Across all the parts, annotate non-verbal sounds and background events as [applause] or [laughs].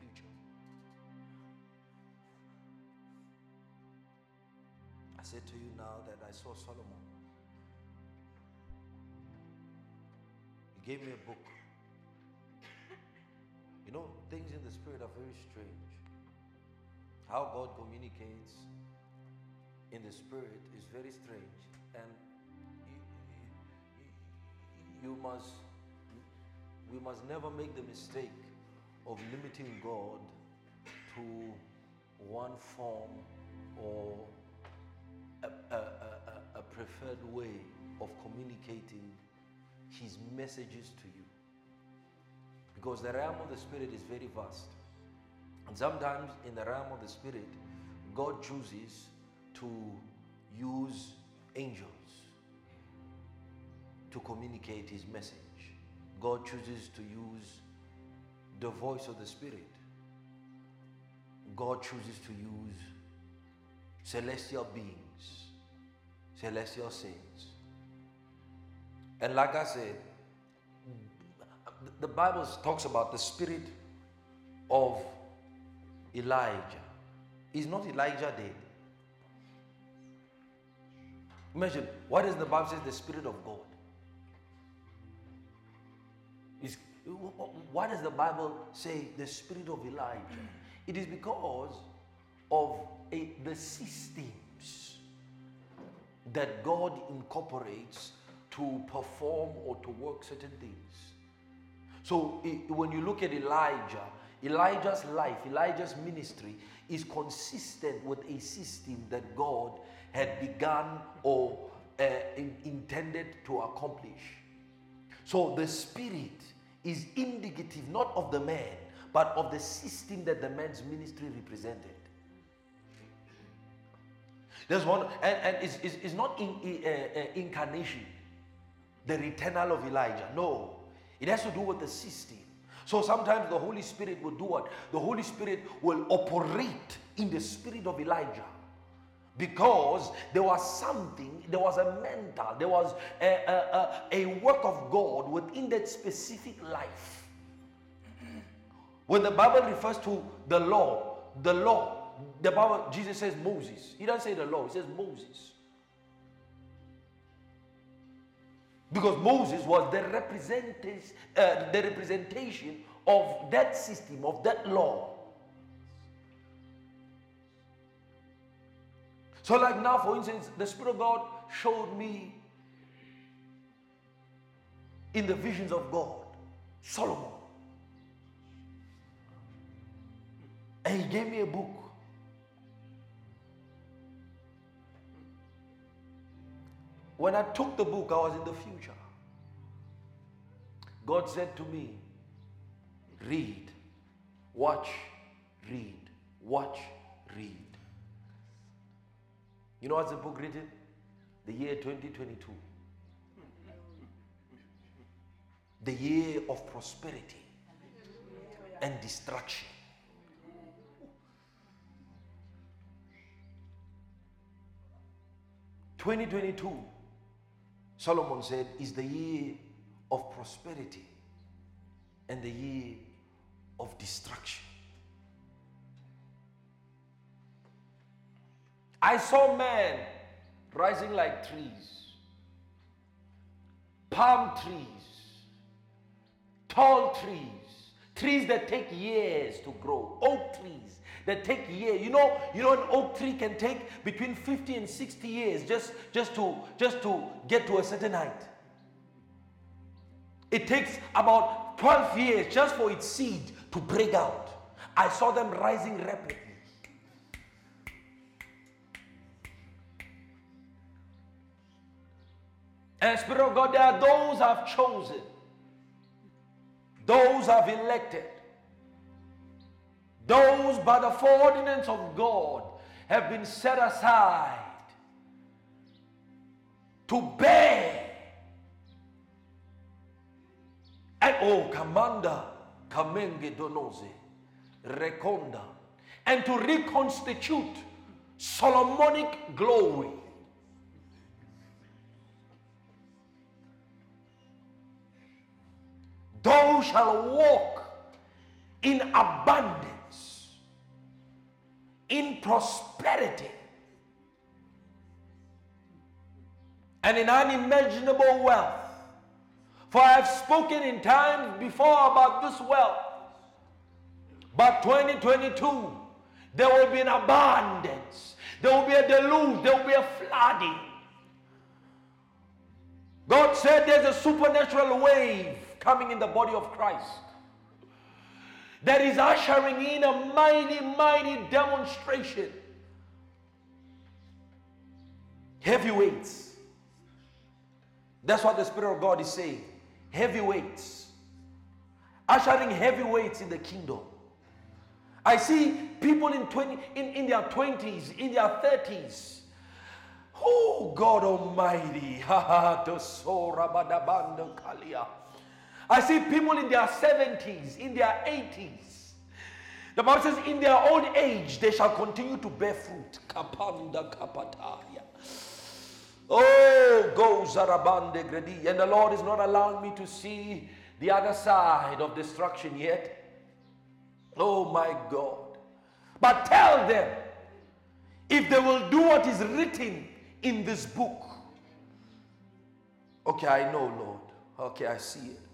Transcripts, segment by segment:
future. I said to you now that I saw Solomon. He gave me a book. You know, things in the spirit are very strange. How God communicates in the spirit is very strange. And you, you must, we must never make the mistake of limiting God to one form or a, a, a, a preferred way of communicating his messages to you. Because the realm of the Spirit is very vast. And sometimes in the realm of the Spirit, God chooses to use angels to communicate his message. God chooses to use the voice of the Spirit. God chooses to use celestial beings, celestial saints. And like I said, the Bible talks about the spirit of Elijah. Is not Elijah dead? Imagine, what is the Bible says? The Spirit of God. What does the Bible say? The Spirit of Elijah. It is because of a, the systems that God incorporates to perform or to work certain things. So when you look at Elijah, Elijah's life, Elijah's ministry is consistent with a system that God had begun or uh, in, intended to accomplish. So the spirit is indicative not of the man, but of the system that the man's ministry represented. There's one, and, and it's, it's, it's not in, uh, uh, incarnation, the returnal of Elijah. No, it has to do with the system. So sometimes the Holy Spirit will do what? The Holy Spirit will operate in the spirit of Elijah. Because there was something, there was a mental, there was a, a, a, a work of God within that specific life. When the Bible refers to the law, the law, the Bible, Jesus says Moses. He doesn't say the law, he says Moses. Because Moses was the, representation, uh, the representation of that system, of that law. So, like now, for instance, the Spirit of God showed me in the visions of God Solomon. And he gave me a book. When I took the book, I was in the future. God said to me, Read, watch, read, watch, read. You know what's the book written? The year 2022. The year of prosperity and destruction. Twenty twenty two Solomon said, is the year of prosperity and the year of destruction. I saw men rising like trees, palm trees, tall trees, trees that take years to grow, oak trees that take years. You know, you know, an oak tree can take between 50 and 60 years just, just, to, just to get to a certain height. It takes about 12 years just for its seed to break out. I saw them rising rapidly. And Spirit of God, there are those I've chosen, those I've elected those by the foreordinance of God have been set aside to bear. And oh, commander, kamenge donoze, reconda, and to reconstitute Solomonic glory. Thou shall walk in abundance, in prosperity, and in unimaginable wealth. For I have spoken in times before about this wealth. But 2022, there will be an abundance. There will be a deluge. There will be a flooding. God said there's a supernatural wave coming in the body of Christ that is ushering in a mighty, mighty demonstration. Heavyweights. That's what the Spirit of God is saying. Heavyweights. Ushering heavyweights in the kingdom. I see people in, 20, in, in their 20s, in their 30s. Oh, God Almighty. [laughs] I see people in their 70s, in their 80s. The Bible says, in their old age, they shall continue to bear fruit. Kapanda kapataya. Oh, go Zarabande Gredi. And the Lord is not allowing me to see the other side of destruction yet. Oh my God. But tell them if they will do what is written in this book. Okay, I know, Lord. Okay, I see it.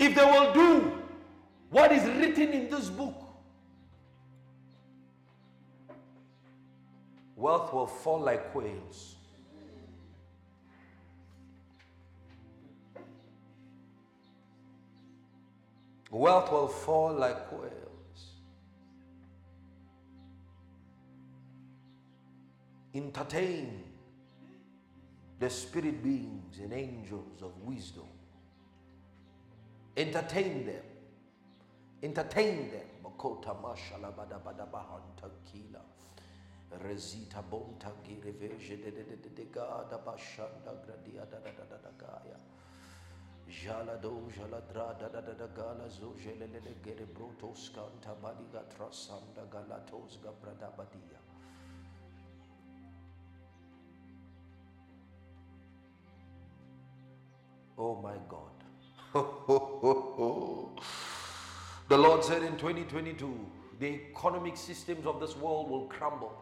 If they will do what is written in this book, wealth will fall like quails. Wealth will fall like quails. entertain the spirit beings and angels of wisdom. Entertain them. Entertain them. Makota mashala bada bada bahanta kila. Rezita bonta gireveje de de de de de bashanda gradia da da da da da gaya. Jala do jala dra da da da da gala zo jele le le gere brotos kanta trasanda badia. Oh my God. [laughs] the Lord said in 2022, the economic systems of this world will crumble.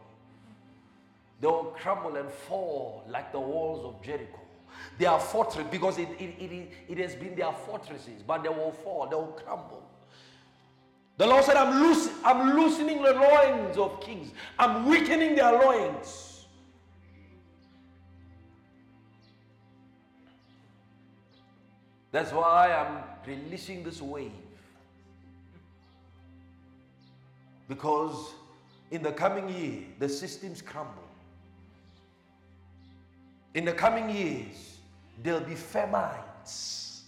They will crumble and fall like the walls of Jericho. They are fortress because it, it, it, it has been their fortresses, but they will fall, they will crumble. The Lord said, I'm, loose, I'm loosening the loins of kings, I'm weakening their loins. That's why I'm releasing this wave. Because in the coming year, the systems crumble. In the coming years, there'll be famines.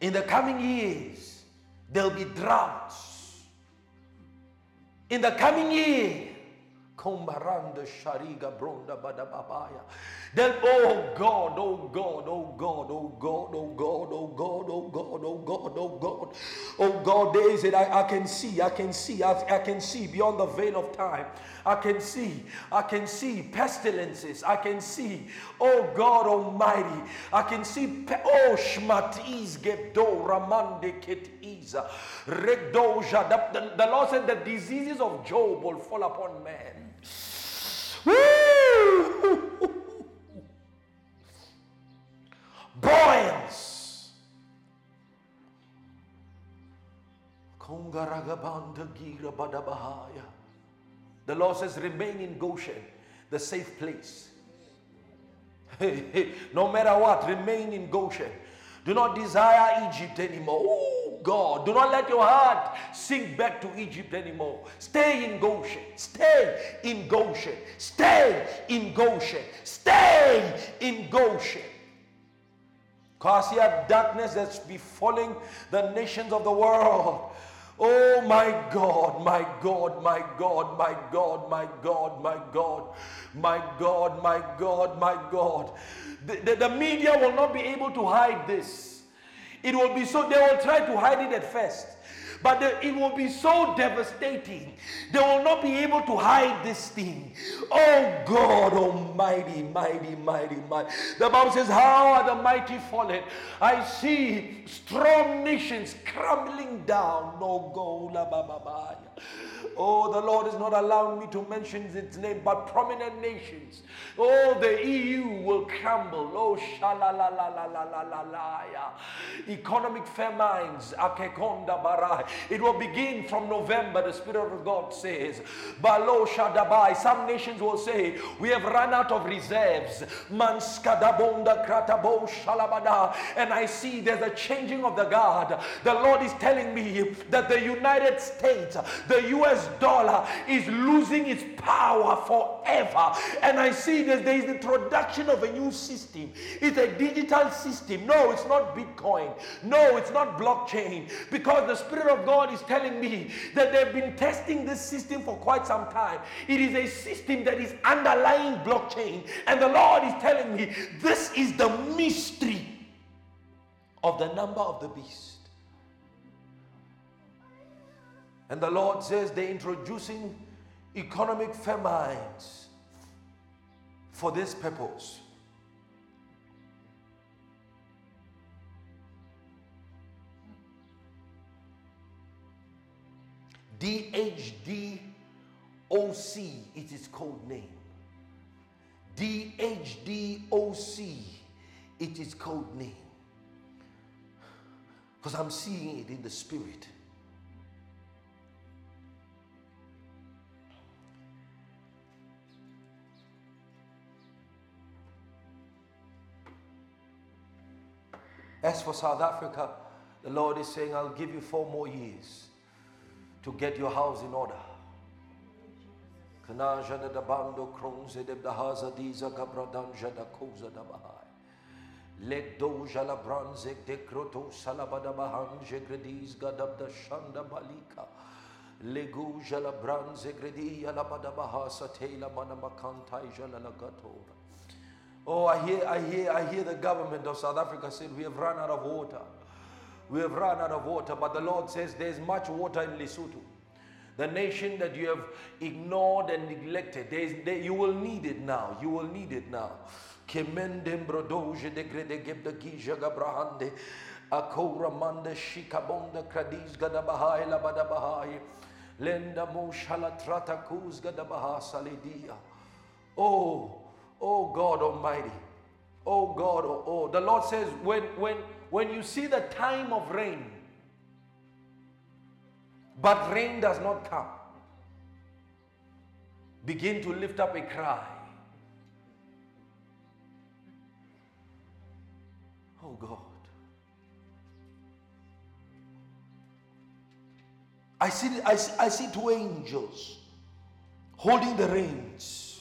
In the coming years, there'll be droughts. In the coming year, Kombaranda Shariga Bronda Badababaya. Then, oh God, oh God, oh God, oh God, oh God, oh God, oh God, oh God, oh God, oh God, days that I, I can see, I can see, I, I can see beyond the veil of time. I can see, I can see pestilences. I can see, oh God Almighty, I can see, oh Shmatiz Gebdo Ramande Ketiza Regdoja. The, the Lord said the diseases of Job will fall upon man. Woo! [laughs] boils. The Lord says, remain in Goshen, the safe place. no matter what, remain in Goshen. Do not desire Egypt anymore. Oh God, do not let your heart sink back to Egypt anymore. Stay in Goshen. Stay in Goshen. Stay in Goshen. Stay in Goshen. Because you darkness that's befalling the nations of the world. Oh my God, my God, my God, my God, my God, my God, my God, my God, my God. The, the, the, media will not be able to hide this. It will be so, they will try to hide it at first. But the, it will be so devastating. They will not be able to hide this thing. Oh God Almighty, mighty, mighty, mighty. The Bible says, How are the mighty fallen? I see strong nations crumbling down. No go la ba ba ba. Oh, the Lord is not allowing me to mention its name, but prominent nations. Oh, the EU will crumble. Oh, shalalalalalalalaya. Economic famines. Akekonda barai. It will begin from November, the Spirit of God says. Balo shadabai. Some nations will say, We have run out of reserves. Manskadabonda kratabo shalabada. And I see there's a changing of the guard. The Lord is telling me that the United States, the US dollar is losing its power forever. And I see that there is the introduction of a new system. It's a digital system. No, it's not Bitcoin. No, it's not blockchain. Because the Spirit of God is telling me that they've been testing this system for quite some time. It is a system that is underlying blockchain. And the Lord is telling me this is the mystery of the number of the beast. And the Lord says they're introducing economic famines for this purpose. DHDOC, it is code name. DHDOC, it is code name. Because I'm seeing it in the spirit. As for South Africa, the Lord is saying, I'll give you four more years to get your house in order. Let doja la branze de croto salabada gredis gadab shanda balika. Legu jala branze gredi la bada bahasa tela Oh, I hear, I hear, I hear the government of South Africa said we have run out of water. We have run out of water, but the Lord says there's much water in Lesotho. The nation that you have ignored and neglected, there is, there, you will need it now. You will need it now. Akora manda shikabonda kradis gadabahai labadabahai. Lenda mo shalatrata kuz gadabaha salidia. Oh, Oh God Almighty. Oh God, oh, oh. The Lord says, when, when, when you see the time of rain, but rain does not come, begin to lift up a cry. Oh God. I see, I see, I see two angels holding the reins.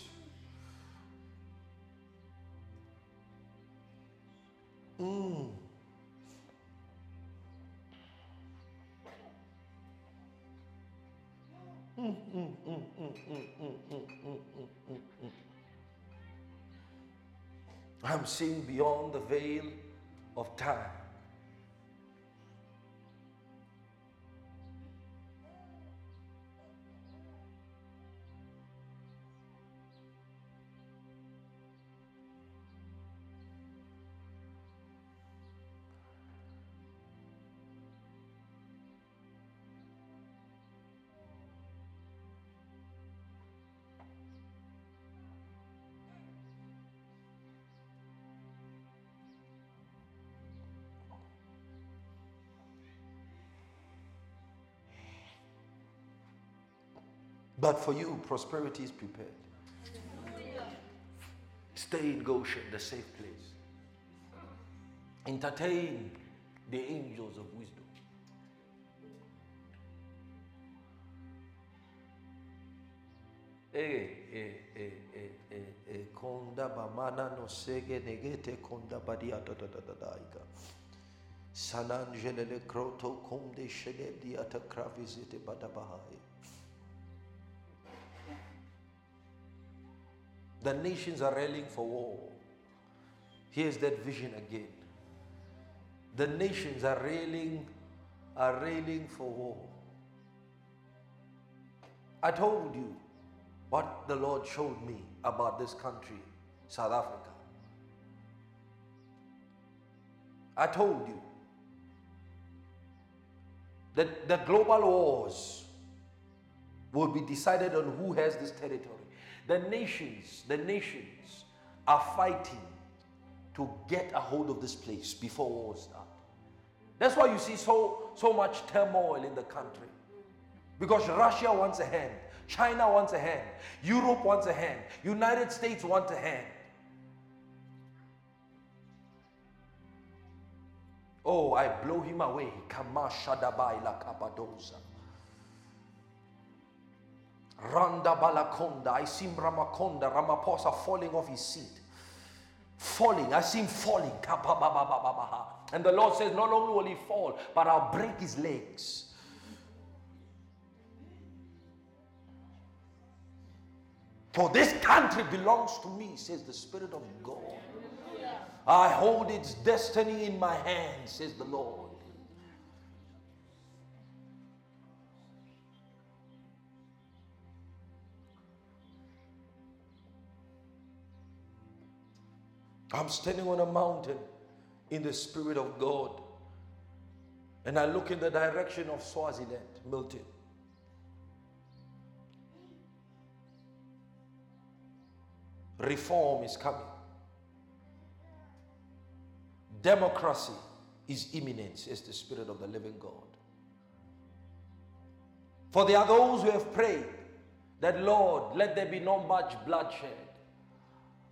Mm. I'm seeing beyond the veil of time. But for you, prosperity is prepared. Stay in Goshen, the safe place. Entertain the angels of wisdom. Eh, eh, eh, eh, eh, eh, konda bamana The nations are railing for war. Here's that vision again. The nations are railing, are railing for war. I told you what the Lord showed me about this country, South Africa. I told you that the global wars will be decided on who has this territory. The nations, the nations are fighting to get a hold of this place before war start. That's why you see so, so much turmoil in the country. Because Russia wants a hand, China wants a hand, Europe wants a hand, United States wants a hand. Oh, I blow him away. Kamashadabai la kapadosa. Randa balakonda. I see Ramakonda, Ramaphosa falling off his seat. Falling. I see him falling. And the Lord says, Not only will he fall, but I'll break his legs. For this country belongs to me, says the Spirit of God. I hold its destiny in my hands, says the Lord. I'm standing on a mountain in the Spirit of God. And I look in the direction of Swaziland, Milton. Reform is coming. Democracy is imminent, says the Spirit of the living God. For there are those who have prayed that, Lord, let there be no much bloodshed.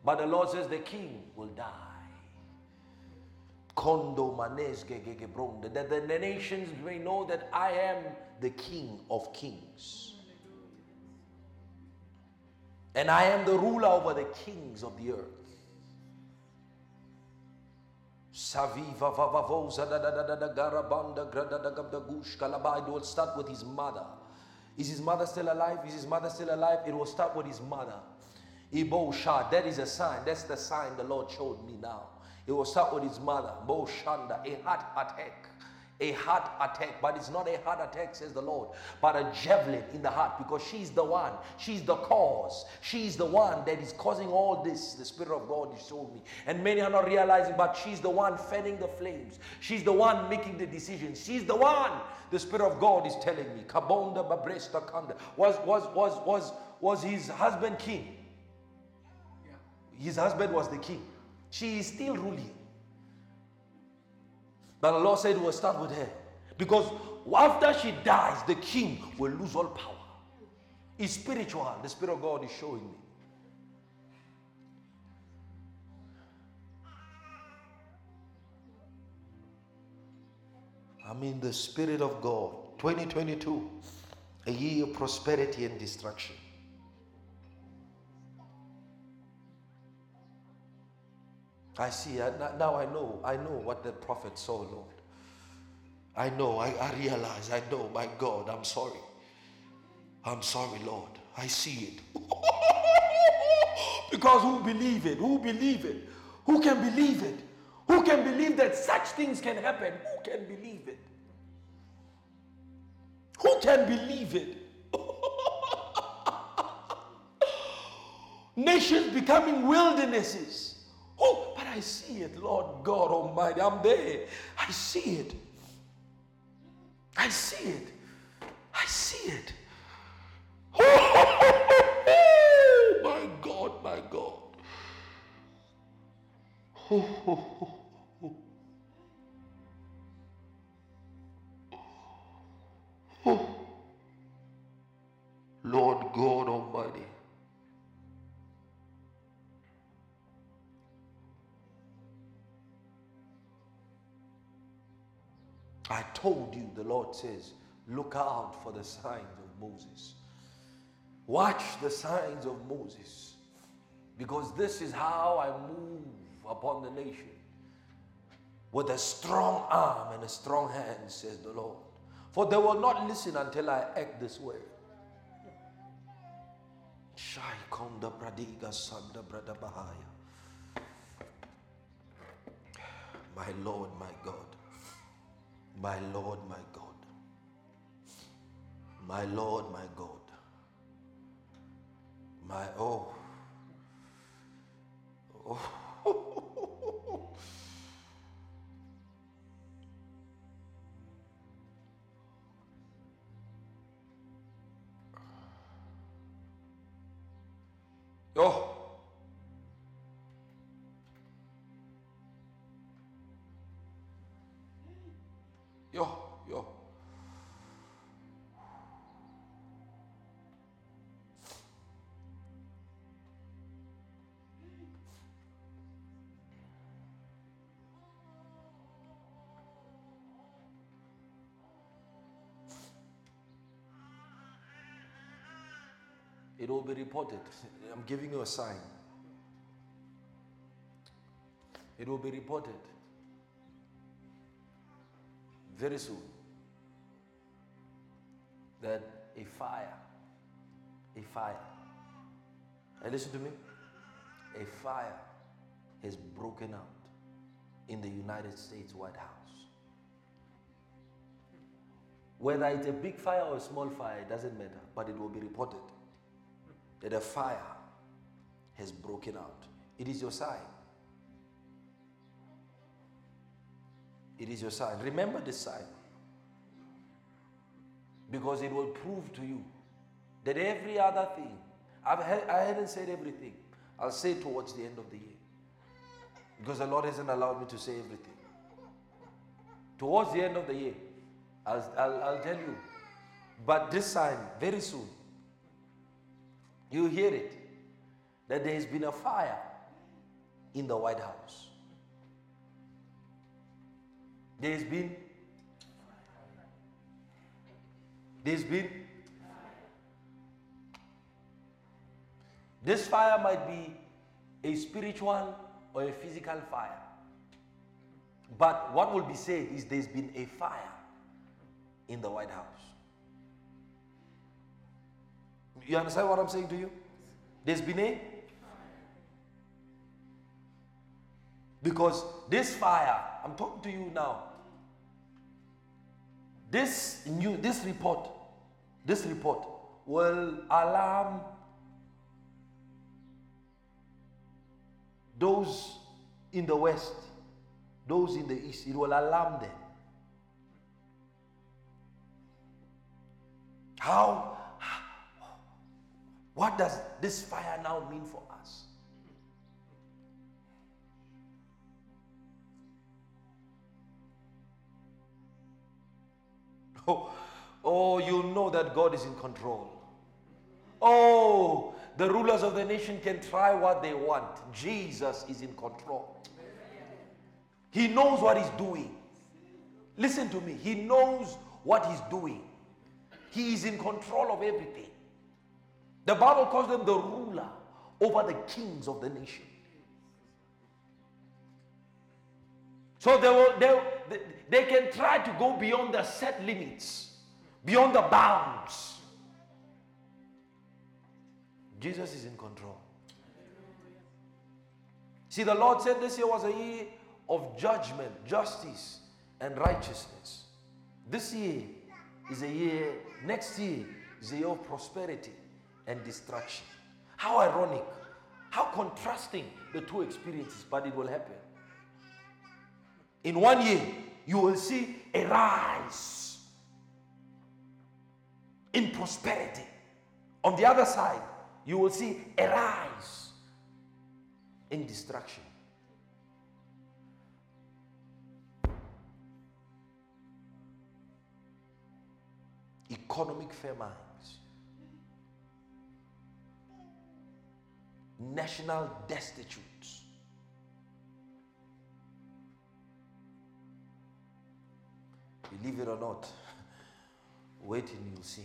But the Lord says the king will die. Kondo that the nations may know that I am the king of kings. And I am the ruler over the kings of the earth. Saviva vavavoza da da da da da garabanda grada da gabda gush kalaba. It will start with his mother. Is his mother still alive? Is his mother still alive? It will start with his mother. Ibo Shah, that is a sign. That's the sign the Lord showed me now. It will start with his mother, Bo Shanda, a heart attack. A heart attack, but it's not a heart attack, says the Lord, but a javelin in the heart because she's the one, she's the cause, she's the one that is causing all this. The Spirit of God is showing me, and many are not realizing, but she's the one fanning the flames, she's the one making the decisions, she's the one. The Spirit of God is telling me, Kabonda Babresta Kanda. Was was was was was his husband king. His husband was the king. She is still ruling. But the Lord said we'll start with her. Because after she dies, the king will lose all power. It's spiritual. The Spirit of God is showing me. I mean, the Spirit of God. 2022, a year of prosperity and destruction. I see, I, now I know, I know what the prophet saw, Lord. I know, I, I realize, I know, my God, I'm sorry. I'm sorry, Lord. I see it. [laughs] because who believe it? Who believe it? Who can believe it? Who can believe that such things can happen? Who can believe it? Who can believe it? [laughs] Nations becoming wildernesses. Oh, but I see it, Lord God Almighty. I'm there. I see it. I see it. I see it. [laughs] Oh, my God, my God. Oh, [laughs] Lord God Almighty. I told you, the Lord says, look out for the signs of Moses. Watch the signs of Moses. Because this is how I move upon the nation. With a strong arm and a strong hand, says the Lord. For they will not listen until I act this way. My Lord, my God. My Lord, my God. My Lord, my God. My oh. [laughs] Oh. It will be reported. I'm giving you a sign. It will be reported very soon that a fire, a fire, and listen to me, a fire has broken out in the United States White House. Whether it's a big fire or a small fire, it doesn't matter, but it will be reported that a fire has broken out. It is your sign. It is your sign. Remember this sign. Because it will prove to you that every other thing, I've, I hadn't said everything. I'll say towards the end of the year. Because the Lord hasn't allowed me to say everything. Towards the end of the year, I'll, I'll, I'll tell you. But this sign, very soon, you hear it that there has been a fire in the White House. There's been there's been this fire might be a spiritual or a physical fire. But what will be said is there's been a fire in the White House. You understand what I'm saying to you? There's been a because this fire, I'm talking to you now, this new this report, this report will alarm those in the west, those in the east. It will alarm them. How? What does this fire now mean for us? [laughs] Oh, oh, you know that God is in control. Oh, the rulers of the nation can try what they want. Jesus is in control. He knows what he's doing. Listen to me. He knows what he's doing. He is in control of everything. The Bible calls them the ruler over the kings of the nation. So they, will, they, they can try to go beyond the set limits, beyond the bounds. Jesus is in control. See, the Lord said this year was a year of judgment, justice, and righteousness. This year is a year, next year is a year of prosperity and destruction. How ironic, how contrasting the two experiences, but it will happen. In one year, you will see a rise in prosperity. On the other side, you will see a rise in destruction. Economic famines, national destitute. Believe it or not, [laughs] wait and you'll see.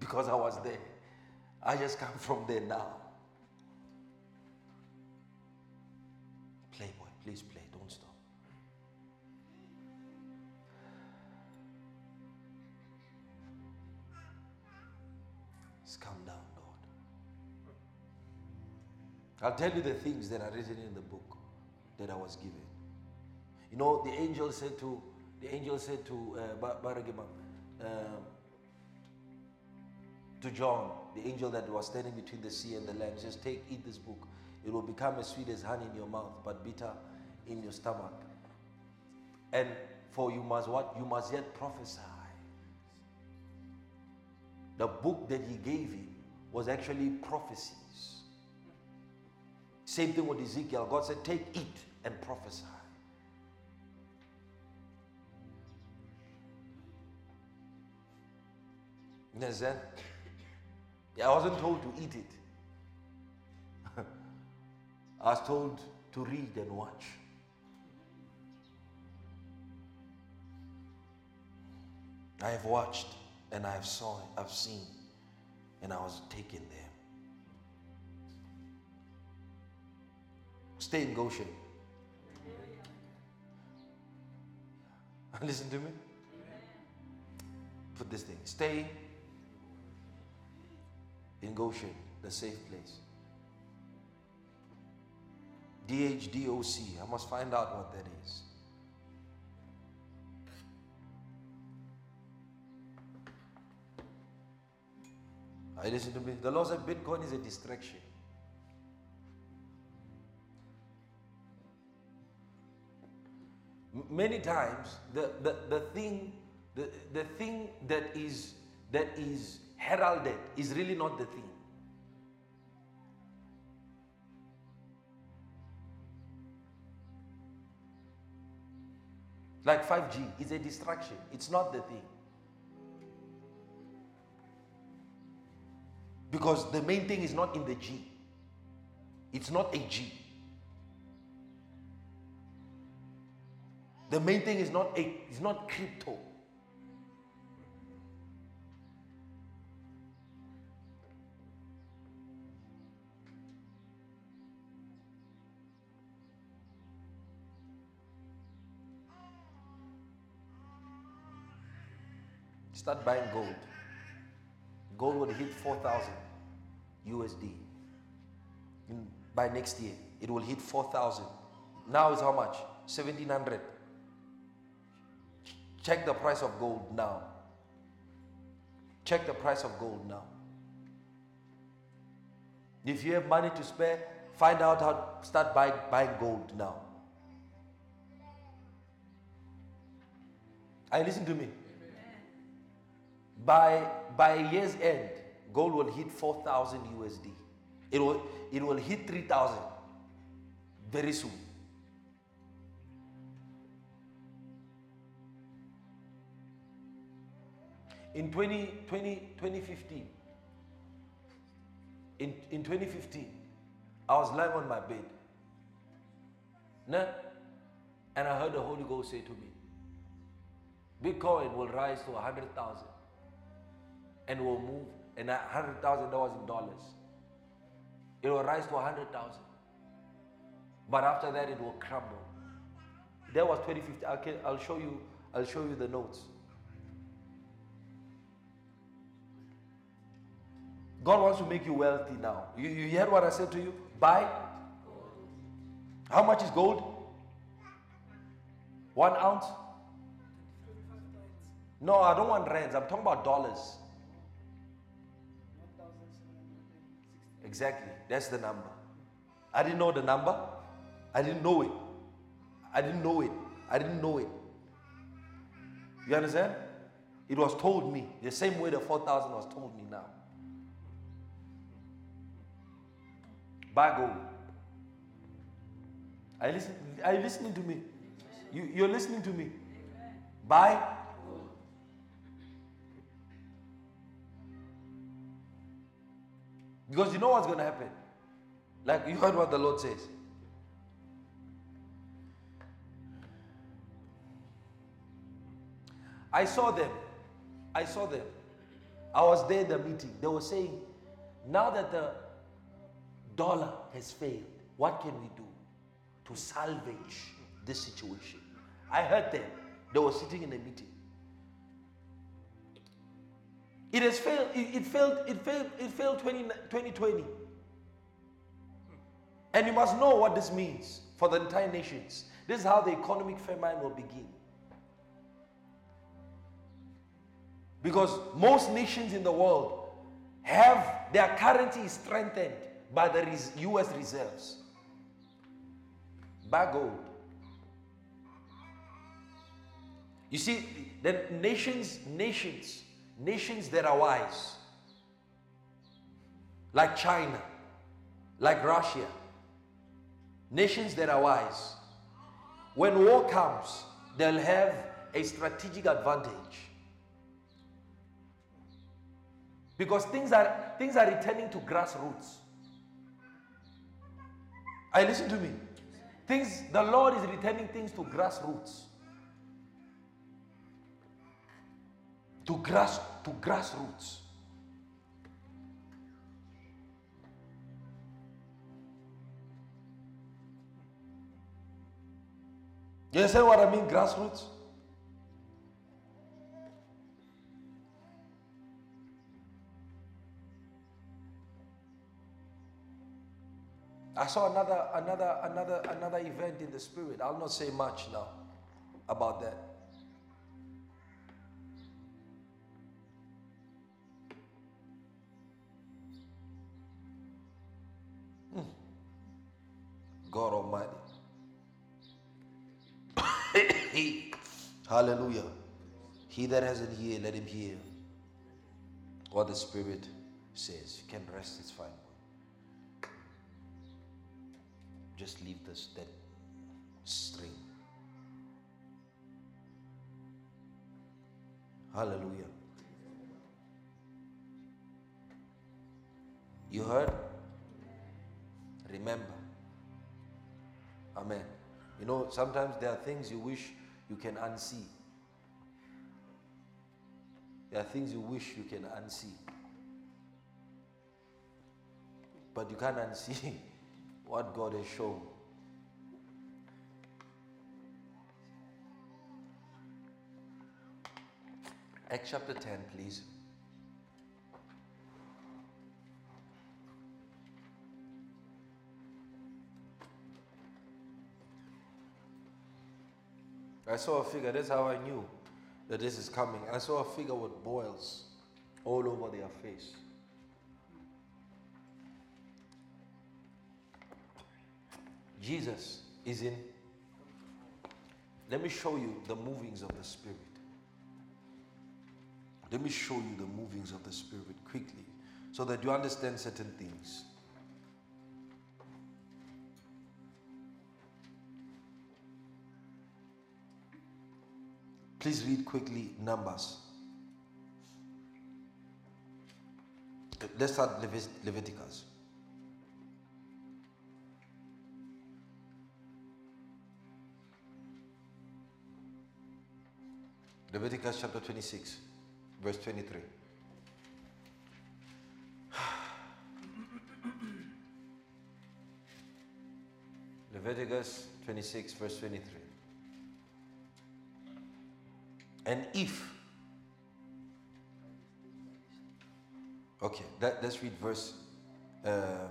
Because I was there. I just come from there now. I'll tell you the things that are written in the book that I was given. You know, the angel said to the angel said to uh, uh, to John, the angel that was standing between the sea and the land, says, Take, eat this book. It will become as sweet as honey in your mouth, but bitter in your stomach. And for you must what? You must yet prophesy. The book that he gave him was actually prophecies. Same thing with Ezekiel. God said, Take, it and prophesy. You understand? I wasn't told to eat it. [laughs] I was told to read and watch. I have watched and I have saw I've seen and I was taken there. Stay in Goshen. [laughs] Listen to me. Put this thing. Stay in Goshen, the safe place. DHDOC. I must find out what that is. I listen to me. The Lord said Bitcoin is a distraction. Many times the, the, the thing the, the thing that is that is heralded is really not the thing. Like 5g is a distraction. It's not the thing. Because the main thing is not in the g. It's not a g The main thing is not a, it's not crypto. Start buying gold. Gold will hit 4,000 USD. By next year, it will hit 4,000. Now is how much? 1,700. Check the price of gold now. Check the price of gold now. If you have money to spare, find out how to start buying, buying gold now. I listen to me. By by year's end, gold will hit 4,000 USD. It will it will hit 3,000 very soon. In 20, 20, 2015, in, in 2015, I was lying on my bed. Nah, and I heard the Holy Ghost say to me, Bitcoin will rise to 100,000 and will move, and $100,000 in dollars. It will rise to 100,000. But after that, it will crumble. That was 2015. I'll, I'll show you. I'll show you the notes. God wants to make you wealthy now. You, you heard what I said to you? Buy. How much is gold? One ounce? No, I don't want rands. I'm talking about dollars. Exactly. That's the number. I didn't know the number. I didn't know it. I didn't know it. I didn't know it. You understand? It was told me the same way the 4,000 was told me now. Gold. Are you, listen, are you listening to me? You, you're listening to me. Buy Because you know what's going to happen. Like you heard what the Lord says. I saw them. I saw them. I was there in the meeting. They were saying, now that the dollar has failed. What can we do to salvage this situation? I heard them. They were sitting in a meeting. It has failed. It, it failed. It failed. It failed 20, 2020. And you must know what this means for the entire nations. This is how the economic famine will begin. Because most nations in the world have their currency strengthened by the US reserves. Buy gold. You see, the nations, nations, nations that are wise, like China, like Russia, nations that are wise, when war comes, they'll have a strategic advantage. Because things are, things are returning to grassroots. I listen to me. Things, the Lord is returning things to grassroots. To grass, to grassroots. You understand what I mean, grassroots? I saw another another another another event in the spirit. I'll not say much now about that. Hmm. God Almighty. [coughs] Hallelujah. He that has an ear, let him hear what the Spirit says. You can rest, it's fine. Just leave this that string. Hallelujah. You heard? Remember. Amen. You know, sometimes there are things you wish you can unsee. There are things you wish you can unsee. But you can't unsee [laughs] what God has shown. Acts chapter 10, please. I saw a figure, that's how I knew that this is coming. I saw a figure with boils all over their face. Jesus is in. Let me show you the movings of the Spirit. Let me show you the movings of the Spirit quickly so that you understand certain things. Please read quickly Numbers. Let's start Leviticus. Leviticus chapter 26, verse 23. [sighs] Leviticus 26, verse 23. And if, okay, that, let's read verse. Uh,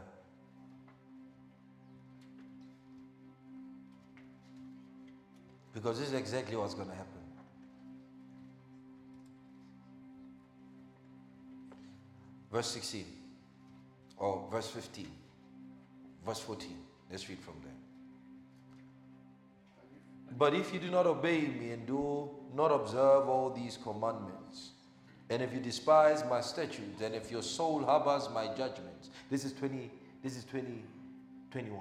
because this is exactly what's going to happen. Verse 16 or verse 15, verse 14. Let's read from there. But if you do not obey me and do not observe all these commandments, and if you despise my statutes, and if your soul harbors my judgments, this is 20, this is 20, 21.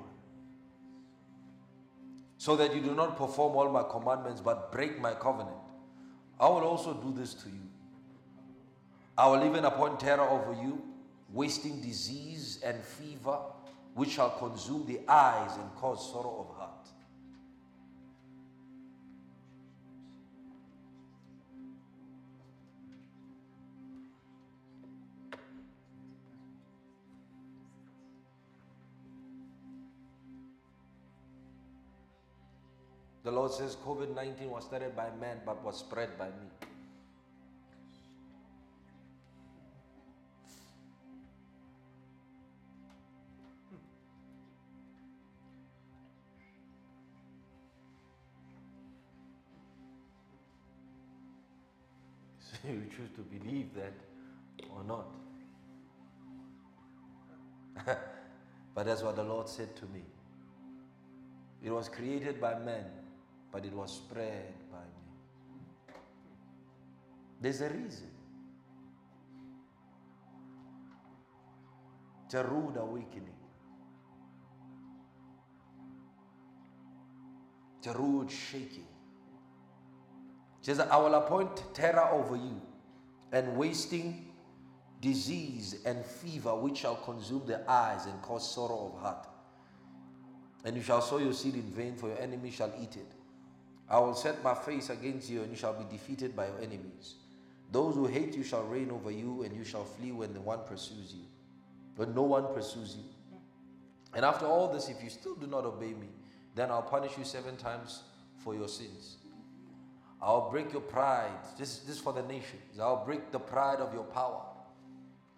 So that you do not perform all my commandments but break my covenant, I will also do this to you. I will even appoint terror over you, wasting disease and fever, which shall consume the eyes and cause sorrow of heart. The Lord says COVID 19 was started by man but was spread by me. To believe that or not. [laughs] but that's what the Lord said to me. It was created by men, but it was spread by me. There's a reason. It's a rude awakening. It's a rude shaking. Says, I will appoint terror over you and wasting disease and fever which shall consume the eyes and cause sorrow of heart. And you shall sow your seed in vain, for your enemy shall eat it. I will set my face against you, and you shall be defeated by your enemies. Those who hate you shall reign over you, and you shall flee when the one pursues you. When no one pursues you. And after all this, if you still do not obey me, then I'll punish you seven times for your sins. I'll break your pride. This, this is for the nations. I'll break the pride of your power.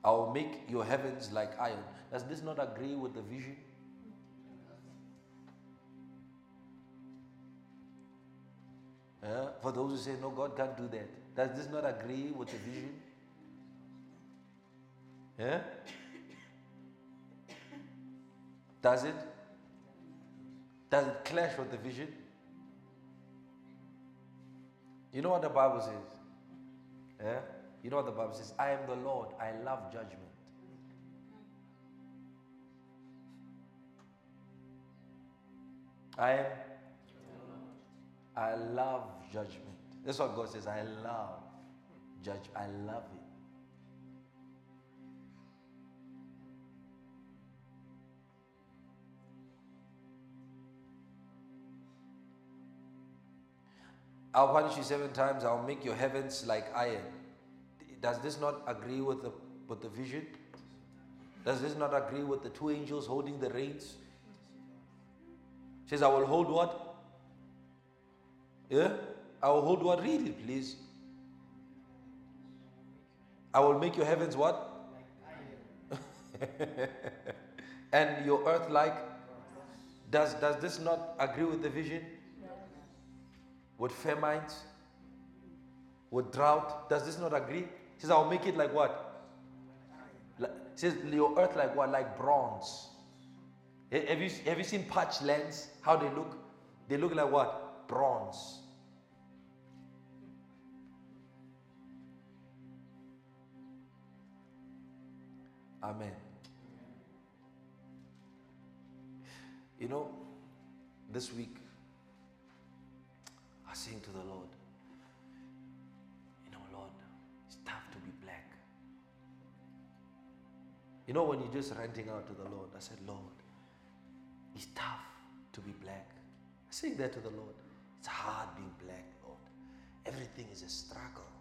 I will make your heavens like iron. Does this not agree with the vision? Yeah? For those who say, no, God can't do that. Does this not agree with the vision? Yeah? Does it? Does it clash with the vision? You know what the Bible says? Yeah? You know what the Bible says? I am the Lord. I love judgment. I am. I love judgment. That's what God says. I love judge. I love it. I'll punish you seven times. I'll make your heavens like iron does this not agree with the, with the vision? Does this not agree with the two angels holding the reins? says, I will hold what? Yeah? I will hold what? Read it, please. I will make your heavens what? [laughs] and your earth like? Does, does this not agree with the vision? With famines? With drought? Does this not agree? says, I'll make it like what? Like, says, your earth like what? Like bronze. Have you, have you seen parched lands? How they look? They look like what? Bronze. Amen. You know, this week, I sing to the Lord. You know, Lord, it's tough to be black. You know, when you're just ranting out to the Lord, I said, Lord, it's tough to be black. I say that to the Lord. It's hard being black, Lord. Everything is a struggle.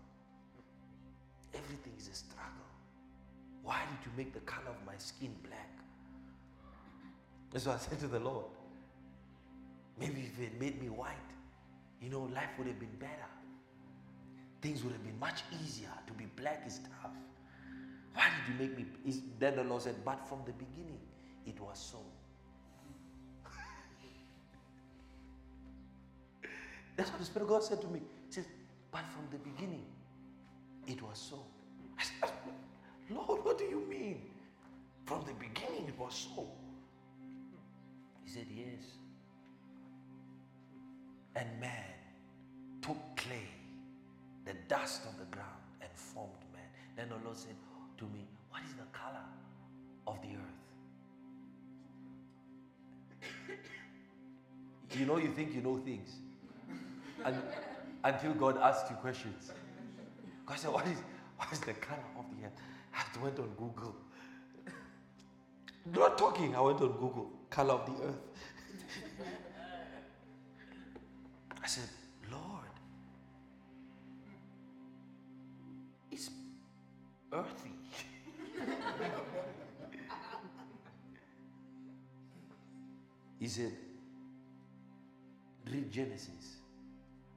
Everything is a struggle. Why did you make the color of my skin black? And so I said to the Lord. Maybe if it made me white, you know, life would have been better. Things would have been much easier. To be black is tough. Why did you make me? then the Lord said, But from the beginning, it was so. [laughs] That's what the Spirit of God said to me. He says, But from the beginning, it was so. I said, [laughs] Lord, what do you mean? From the beginning, it was so. He said, Yes. And man took clay, the dust of the ground, and formed man. Then the Lord said, to me, What is the color of the earth? [coughs] you know, you think you know things. And, until God asks you questions. God said, What is, what is the color of the earth? I went on Google. Not talking, I went on Google. Color of the earth. [laughs] I said, Lord, it's earthy. [laughs] He said, Read Genesis.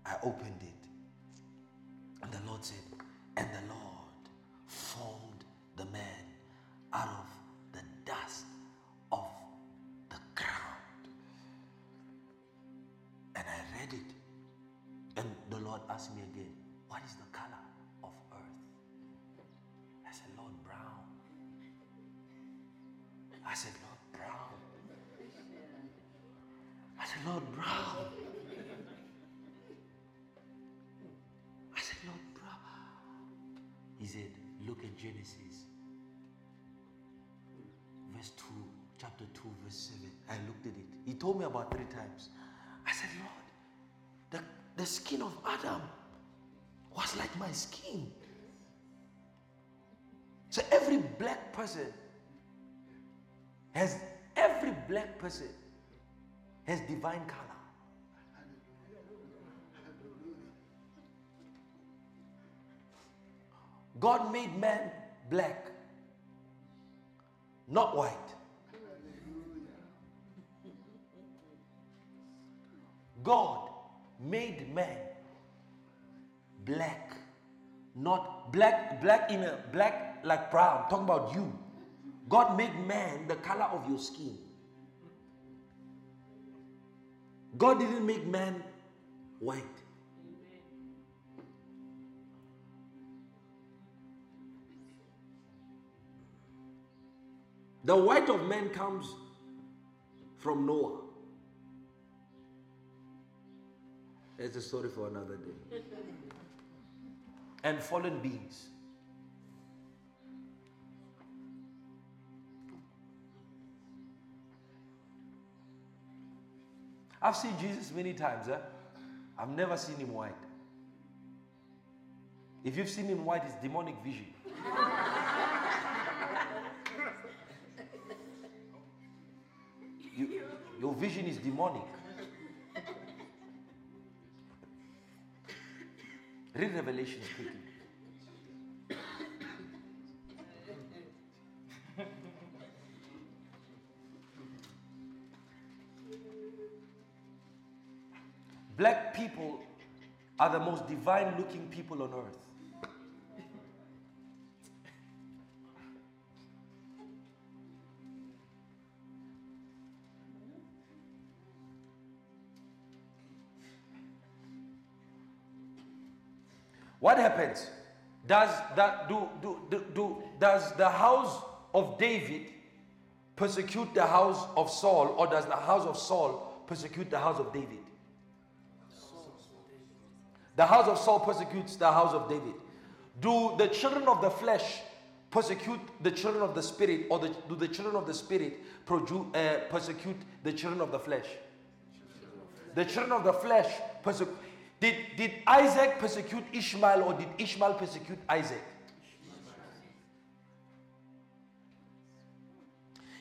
I opened it. And the Lord said, And the Lord formed the man out of the dust asked me again, What is the color of earth? I said, Lord, brown. I said, Lord, brown. I said, Lord, brown. I said, Lord, brown. He said, look at Genesis. Verse 2, chapter 2, verse 7. I looked at it. He told me about three times. I said, Lord, the, skin of Adam was like my skin. So every black person has every black person has divine color. God made man black, not white. God made man black, not black, black in a black like brown. talking about you. God made man the color of your skin. God didn't make man white. The white of man comes from Noah. It's a story for another day. and fallen beings. I've seen Jesus many times. Eh? I've never seen him white. If you've seen him white, it's demonic vision. [laughs] you, your vision is demonic. Read Revelation quickly. Black people are the most divine looking people on earth. What happens? Does that do, do, do, do does the house of David persecute the house of Saul, or does the house of Saul persecute the house of David? The house of Saul persecutes the house of David. Do the children of the flesh persecute the children of the spirit, or the, do the children of the spirit produ- uh, persecute the children of the flesh? The children of the flesh persecute. Did, did Isaac persecute Ishmael, or did Ishmael persecute Isaac?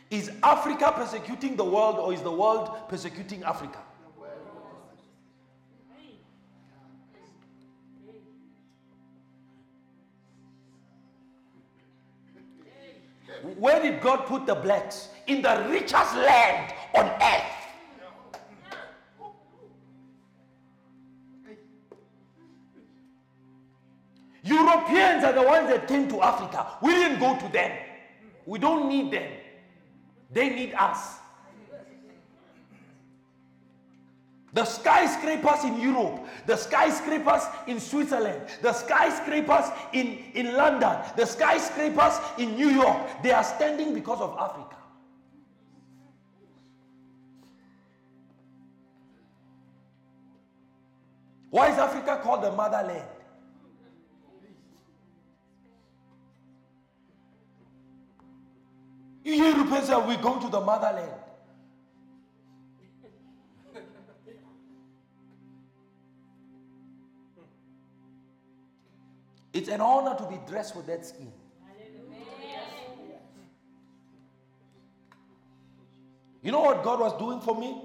Is Africa persecuting the world, or is the world persecuting Africa? Where did God put the blacks? In the richest land on earth. Are the ones that came to Africa. We didn't go to them. We don't need them. They need us. The skyscrapers in Europe, the skyscrapers in Switzerland, the skyscrapers in, in London, the skyscrapers in New York, they are standing because of Africa. Why is Africa called the motherland? You Europeans say we go to the motherland. It's an honor to be dressed with that skin. You know what God was doing for me?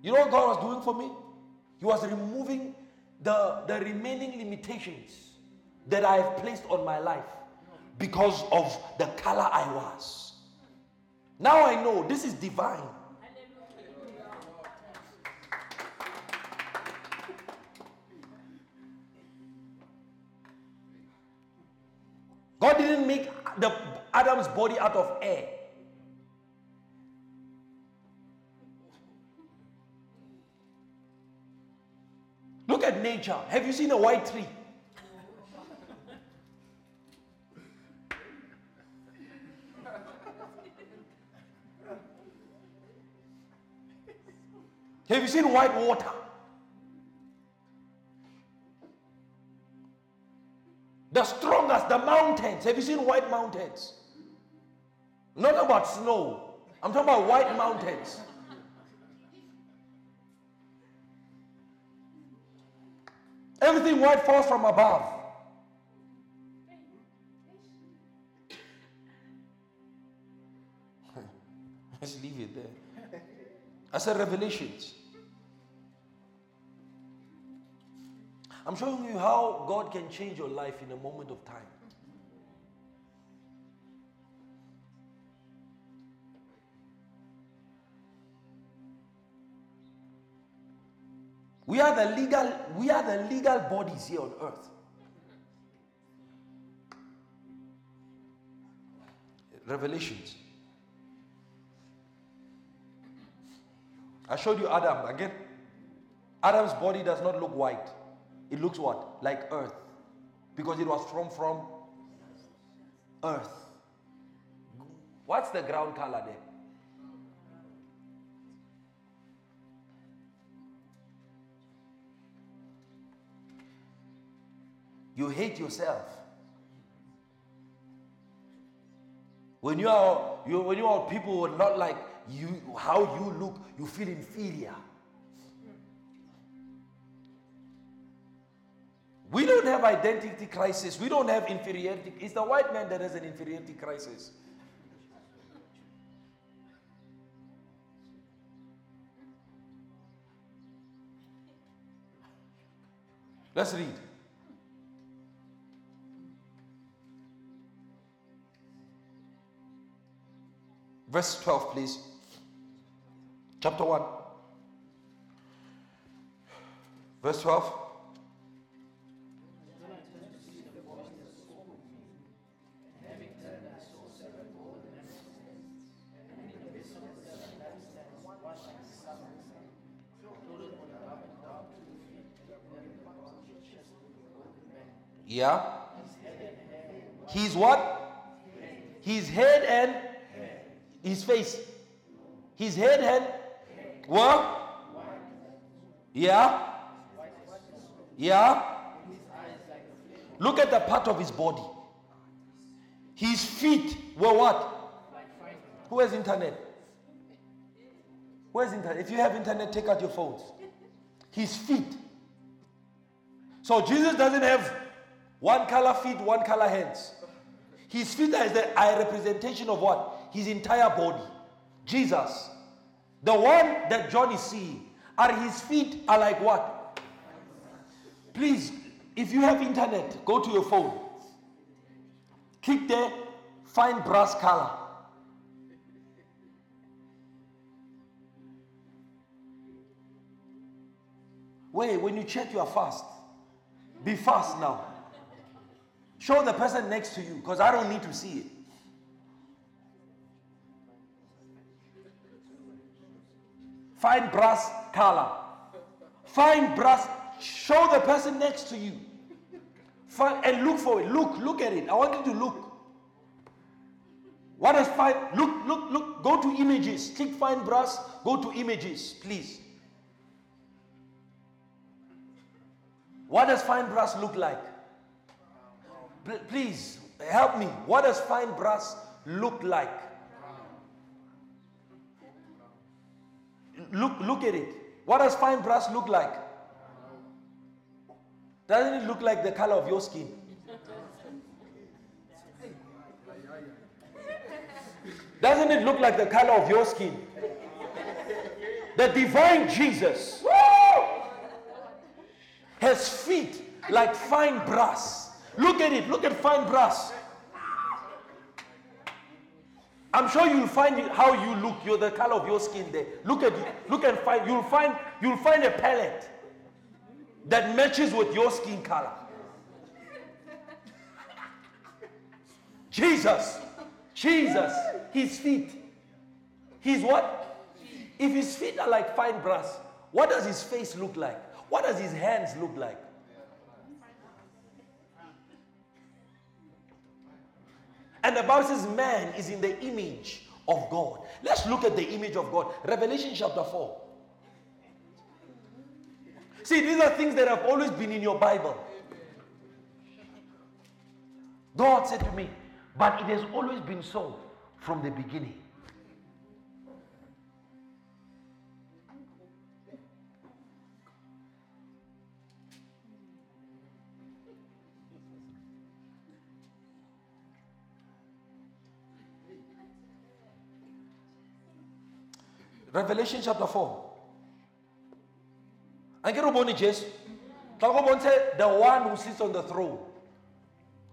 You know what God was doing for me? He was removing the, the remaining limitations that I have placed on my life because of the color I was. Now I know this is divine. God didn't make the Adam's body out of air. Look at nature. Have you seen a white tree? Have you seen white water? The strongest, the mountains. Have you seen white mountains? Not about snow. I'm talking about white mountains. Everything white falls from above. Let's leave it there. I said revelations. I'm showing you how God can change your life in a moment of time. We are the legal, we are the legal bodies here on earth. Revelations. I showed you Adam again. Adam's body does not look white. It looks what? Like earth. Because it was from from earth. What's the ground color there? You hate yourself. When you are you, when you are people who are not like you how you look, you feel inferior. We don't have identity crisis. We don't have inferiority. It's the white man that has an inferiority crisis. Let's read. Verse 12, please. Chapter 1. Verse 12. Yeah? He's what? His head and his face. His head and what? Yeah? Yeah? Look at the part of his body. His feet were what? Who has internet? Who has internet? If you have internet, take out your phones. His feet. So Jesus doesn't have one color feet, one color hands. His feet is the eye representation of what? His entire body. Jesus. The one that John is seeing. Are his feet are like what? Please, if you have internet, go to your phone. Click there, find brass color. Wait, when you check your fast, be fast now. Show the person next to you because I don't need to see it. Find brass color. Find brass. Show the person next to you. And look for it. Look, look at it. I want you to look. What is fine? Look, look, look. Go to images. Click fine brass. Go to images, please. What does fine brass look like? Please help me. What does fine brass look like? Look, look at it. What does fine brass look like? Doesn't it look like the color of your skin? Doesn't it look like the color of your skin? The divine Jesus has feet like fine brass. Look at it. Look at fine brass. I'm sure you'll find how you look. You're the color of your skin there. Look at you. Look and find. You'll find. You'll find a palette that matches with your skin color. Jesus. Jesus. His feet. His what? If his feet are like fine brass, what does his face look like? What does his hands look like? And the Bible says man is in the image of God. Let's look at the image of God. Revelation chapter 4. See, these are things that have always been in your Bible. God said to me, but it has always been so from the beginning. Revelation chapter 4. And get ubone Jesu. Xa kubonise the one who sits on the throne.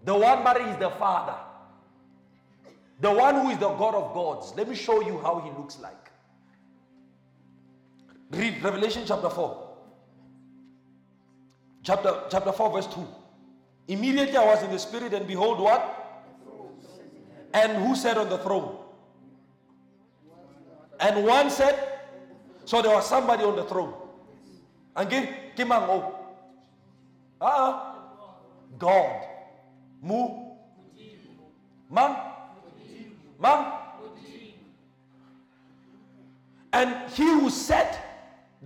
The one but is the Father. The one who is the God of gods. Let me show you how he looks like. Read Revelation chapter 4. Chapter, chapter 4, verse 2. Immediately I was in the spirit, and behold, what? And who sat on the throne? And one said, so there was somebody on the throne. And Kimang oh. Ah, God. Mu. Mang. Mang. And he who sat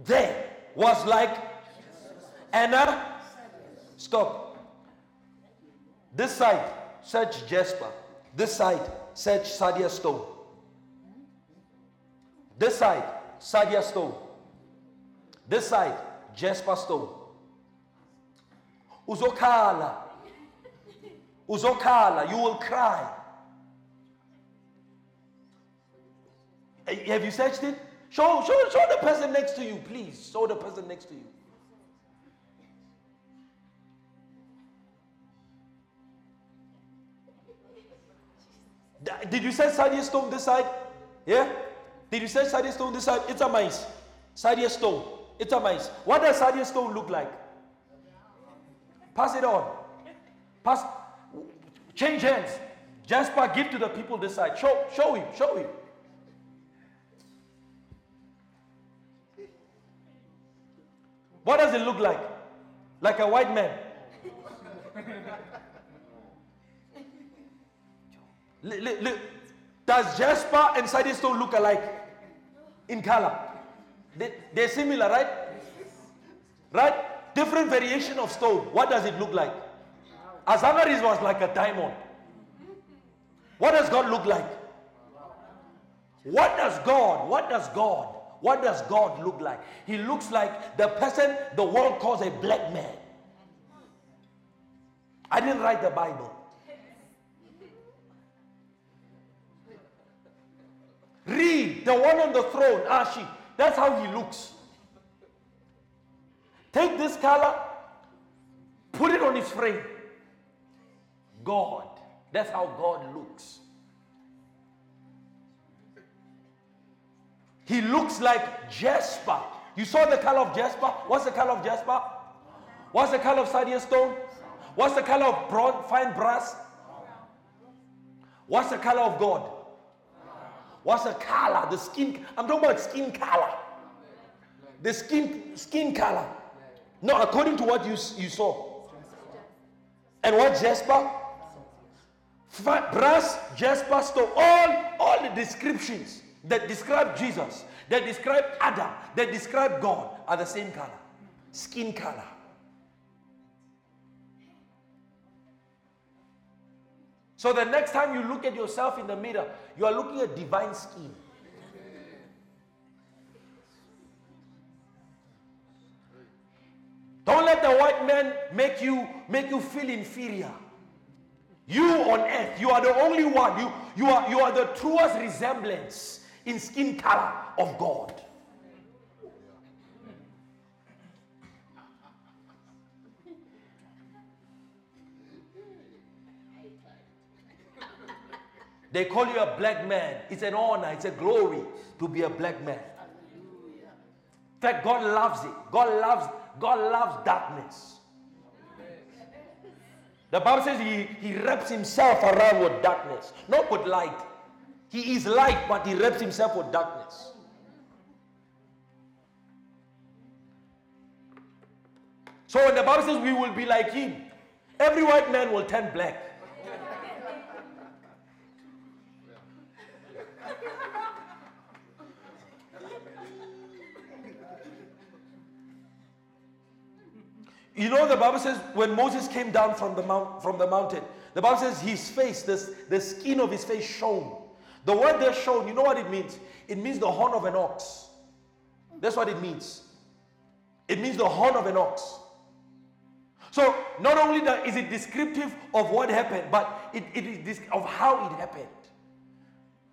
there was like Anna. Stop. This side, search Jasper. This side, search sardius stone. This side, sardius stone. This side, Jasper stone. Uzokhala. Uzokhala. You will cry. Eh, have you searched it? Show, show, show the person next to you, please. Show the person next to you. Did you say sardius stone this side? Yeah? You say sardius stone this? It's a mice. sardius stone. It's a mice. What does sardius stone look like? Pass it on. Pass. Change hands. Jasper, give to the people this side. Show, show him. Show him. What does it look like? Like a white man. Does Jasper and sardius stone look alike? In color. They, they're similar, right? Right? Different variation of stone. What does it look like? Azamaris was like a diamond. What does God look like? What does God, what does God, what does God look like? He looks like the person the world calls a black man. I didn't write the Bible. Read the one on the throne, ah, Ashi. That's how he looks. Take this color, put it on his frame. God. That's how God looks. He looks like Jasper. You saw the color of Jasper? What's the color of Jasper? What's the color of sardius stone? What's the color of broad, fine brass? What's the color of God? What's the color? The skin. I'm talking about skin color. The skin skin color. No, according to what you, you saw. And what Jasper? Brass, Jasper, stone. All, all the descriptions that describe Jesus, that describe Adam, that describe God are the same color. Skin color. So the next time you look at yourself in the mirror, you are looking at divine skin. Don't let the white man make you make you feel inferior. You on earth, you are the only one. You, you, are, you are the truest resemblance in skin color of God. They call you a black man. It's an honor, it's a glory to be a black man. In fact, God loves it. God loves, God loves darkness. The Bible says he, he wraps himself around with darkness, not with light. He is light, but he wraps himself with darkness. So when the Bible says we will be like him, every white man will turn black. You know, the Bible says when Moses came down from the, mount, from the mountain, the Bible says his face, the, the skin of his face shone. The word there shone, you know what it means? It means the horn of an ox. That's what it means. It means the horn of an ox. So not only that is it descriptive of what happened, but it, it is of how it happened.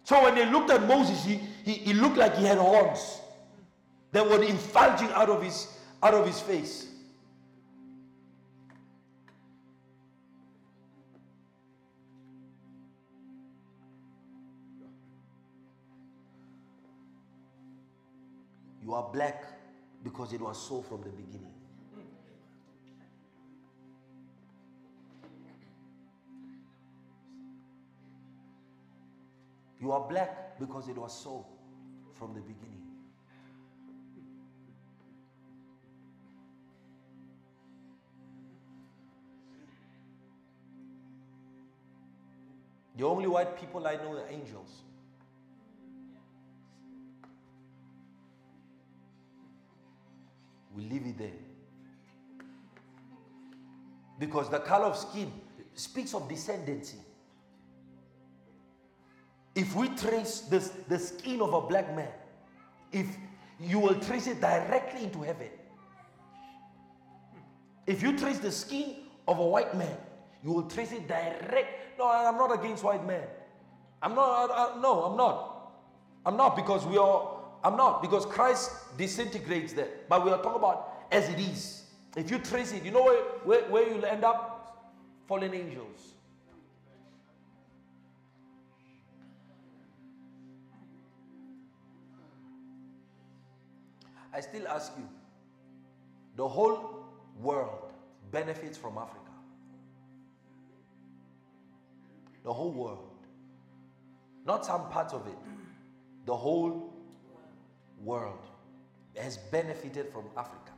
So when they looked at Moses, he, he, he looked like he had horns that were infulging out of his out of his face. You are black because it was so from the beginning. You are black because it was so from the beginning. The only white people I know are angels. We leave it there. Because the color of skin speaks of descendancy. If we trace this, the skin of a black man, if you will trace it directly into heaven. If you trace the skin of a white man, you will trace it direct. No, I'm not against white men. I'm not. I, I, no, I'm not. I'm not because we are. I'm not because Christ disintegrates that. But we are talking about as it is. If you trace it, you know where, where, where you'll end up? Fallen angels. I still ask you the whole world benefits from Africa. The whole world. Not some parts of it. The whole world has benefited from Africa.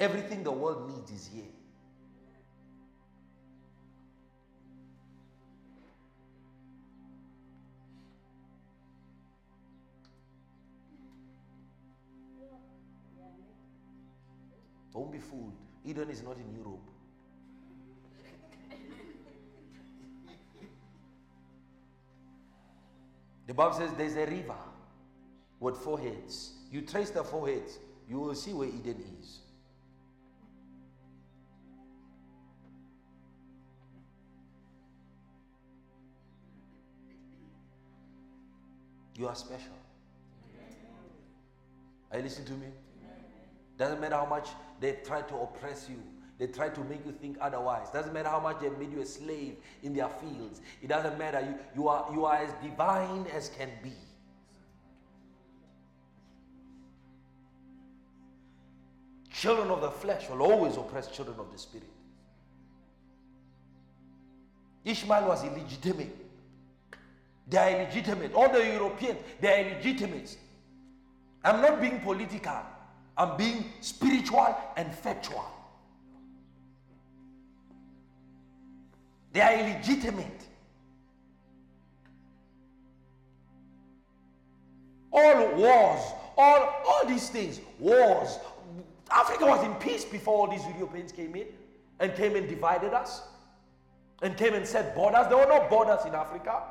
Everything the world needs is here. Don't be fooled. Eden is not in Europe. the Bible says there's a river with four heads. You trace the four heads, you will see where Eden is. You are special. Are you listening to me? Doesn't matter how much they try to oppress you. They try to make you think otherwise. Doesn't matter how much they made you a slave in their fields. It doesn't matter. You, you, are, you are as divine as can be. Children of the flesh will always oppress children of the spirit. Ishmael was illegitimate. They are illegitimate. All the Europeans, they are illegitimate. I'm not being political. I'm being spiritual and factual. They are illegitimate. All wars, all, all these things, wars. Africa was in peace before all these Europeans came in and came and divided us and came and set borders. There were no borders in Africa.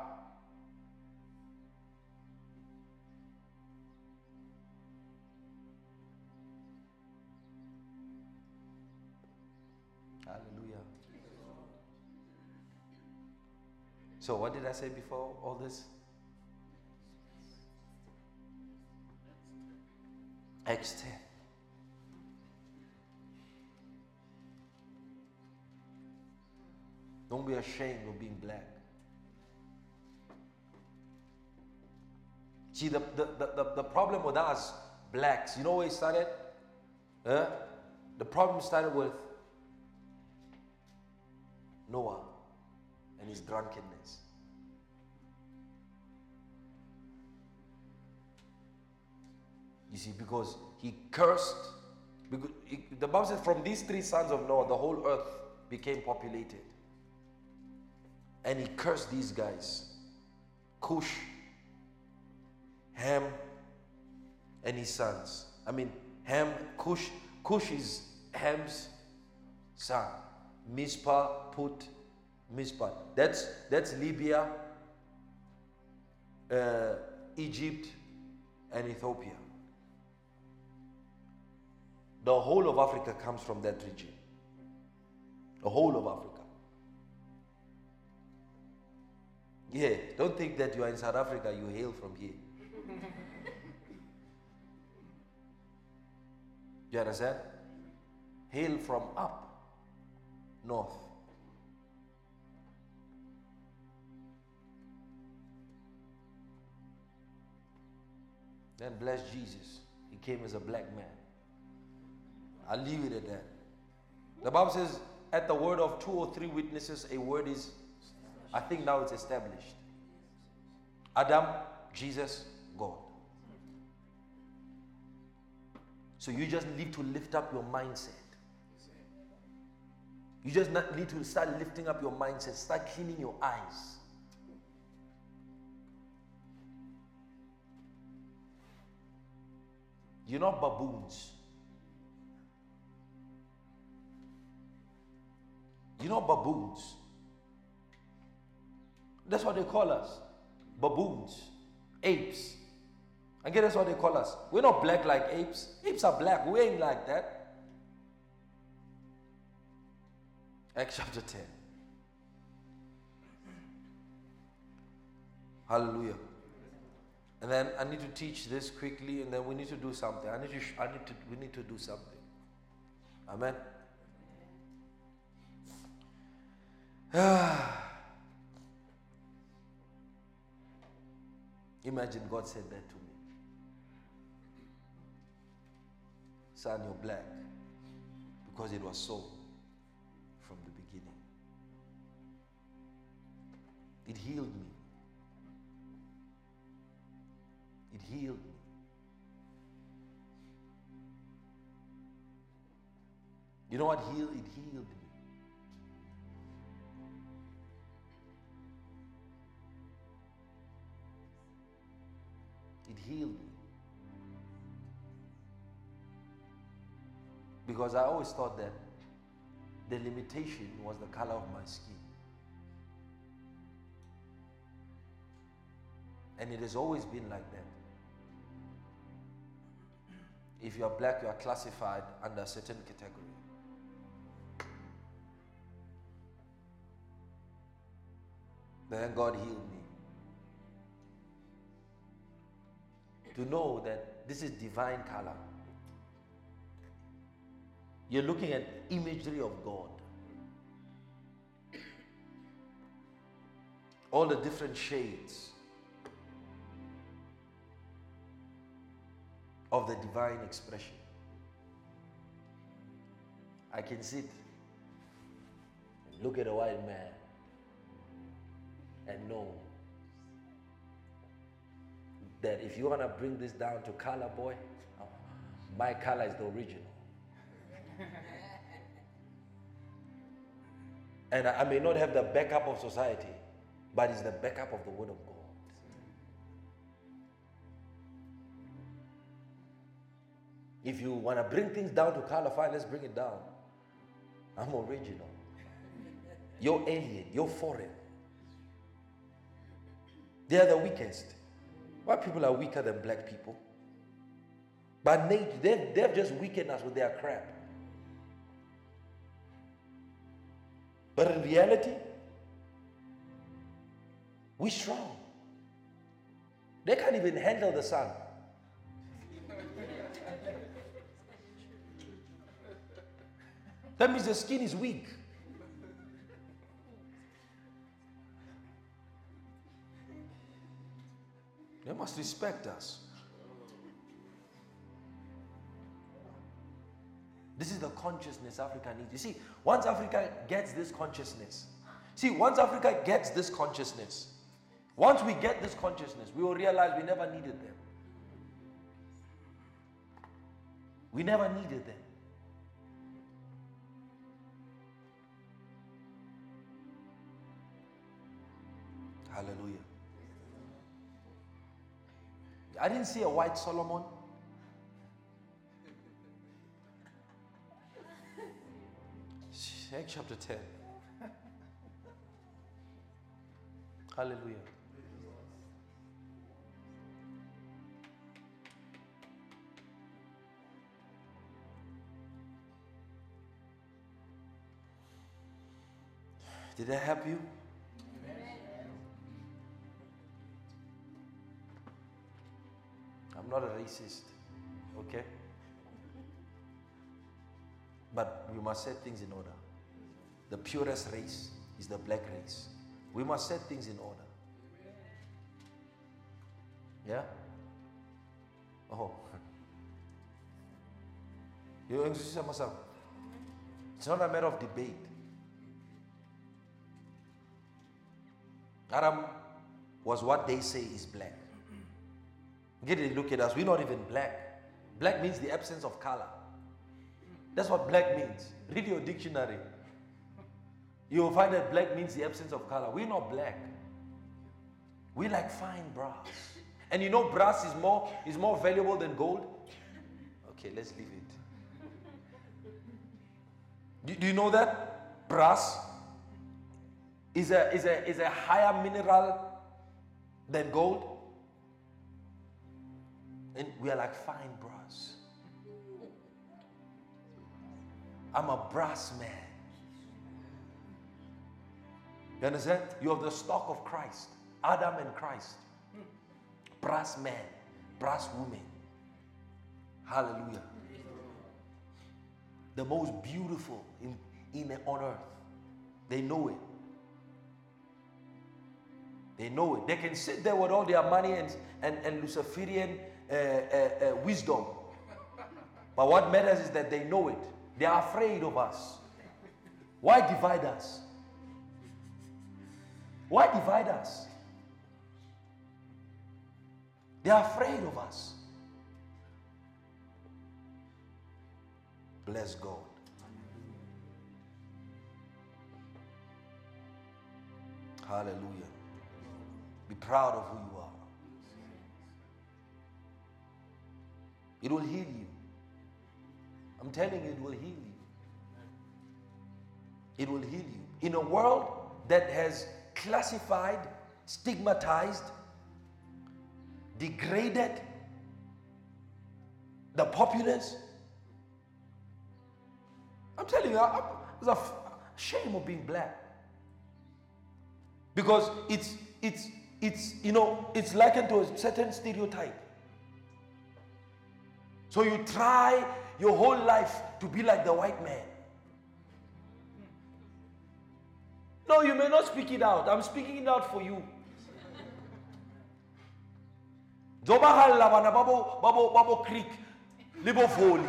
Hallelujah. So, what did I say before all this? Acts 10. Don't be ashamed of being black. See, the, the, the, the, problem with us, blacks, you know where it started? Huh? The problem started with Noah and his drunkenness. You see, because he cursed, because he, the Bible says, from these three sons of Noah, the whole earth became populated. And he cursed these guys Cush, Ham, and his sons. I mean, Ham, Cush, Cush is Ham's Son. Mizpah, put Mizpah. That's, that's Libya, uh, Egypt, and Ethiopia. The whole of Africa comes from that region. The whole of Africa. Yeah, don't think that you are in South Africa, you hail from here. [laughs] you understand? Hail from up north. Then bless Jesus. He came as a black man. I'll leave it at that. The Bible says, at the word of two or three witnesses, a word is, I think now it's established. Adam, Jesus, God. So you just need to lift up your mindset. You just need to start lifting up your mindset, start cleaning your eyes. You're not baboons. You're not baboons. That's what they call us baboons, apes. And guess what they call us? We're not black like apes. Apes are black. We ain't like that. Acts [laughs] chapter 10. Hallelujah. And then I need to teach this quickly, and then we need to do something. I need to. I need to. We need to do something. Amen. [sighs] Ah. Imagine God said that to me. Son, you're black because it was so from the beginning. It healed me. It healed me. You know what healed? It healed me. Healed me. Because I always thought that the limitation was the color of my skin. And it has always been like that. If you are black, you are classified under a certain category. Then God healed me. To know that this is divine color. You're looking at imagery of God. All the different shades of the divine expression. I can sit and look at a white man and know that if you want to bring this down to color, boy, my color is the original. [laughs] and I may not have the backup of society, but it's the backup of the Word of God. If you want to bring things down to color, fine, let's bring it down. I'm original. You're alien. You're foreign. They are the weakest. White people are weaker than black people. But nature, they've, they've just weakened us with their crap. But in reality, we're strong. They can't even handle the sun. [laughs] That means the skin is weak. They must respect us. This is the consciousness Africa needs. You see, once Africa gets this consciousness, see, once Africa gets this consciousness, once we get this consciousness, we will realize we never needed them. We never needed them. I didn't see a white Solomon. Acts chapter 10. Hallelujah. Did that help you? I'm not a racist, okay? But we must set things in order. The purest race is the black race. We must set things in order. Yeah? Oh. You understand myself? It's not a matter of debate. Adam was what they say is black. Get a look at us. We're not even black. Black means the absence of color. That's what black means. Read your dictionary. You'll find that black means the absence of color. We're not black. We like fine brass. And you know brass is more is more valuable than gold? Okay, let's leave it. Do, do you know that? Brass is a, is, a, is a higher mineral than gold. And we are like fine brass. I'm a brass man. You understand? You have the stock of Christ, Adam and Christ. Brass man, brass woman. Hallelujah. The most beautiful in, in on earth. They know it. They know it. They can sit there with all their money and, and, and Luciferian uh, uh, wisdom. But what matters is that they know it. They are afraid of us. Why divide us? Why divide us? They are afraid of us. Bless God. Hallelujah. Be proud of who you are. It will heal you. I'm telling you, it will heal you. It will heal you. In a world that has classified, stigmatized, degraded the populace, I'm telling you, it's a shame of being black. Because it's, it's, it's, you know, it's likened to a certain stereotype. So you try your whole life to be like the white man. No, you may not speak it out. I'm speaking it out for you. Zobahalla bana babo babo babo creek libo foli.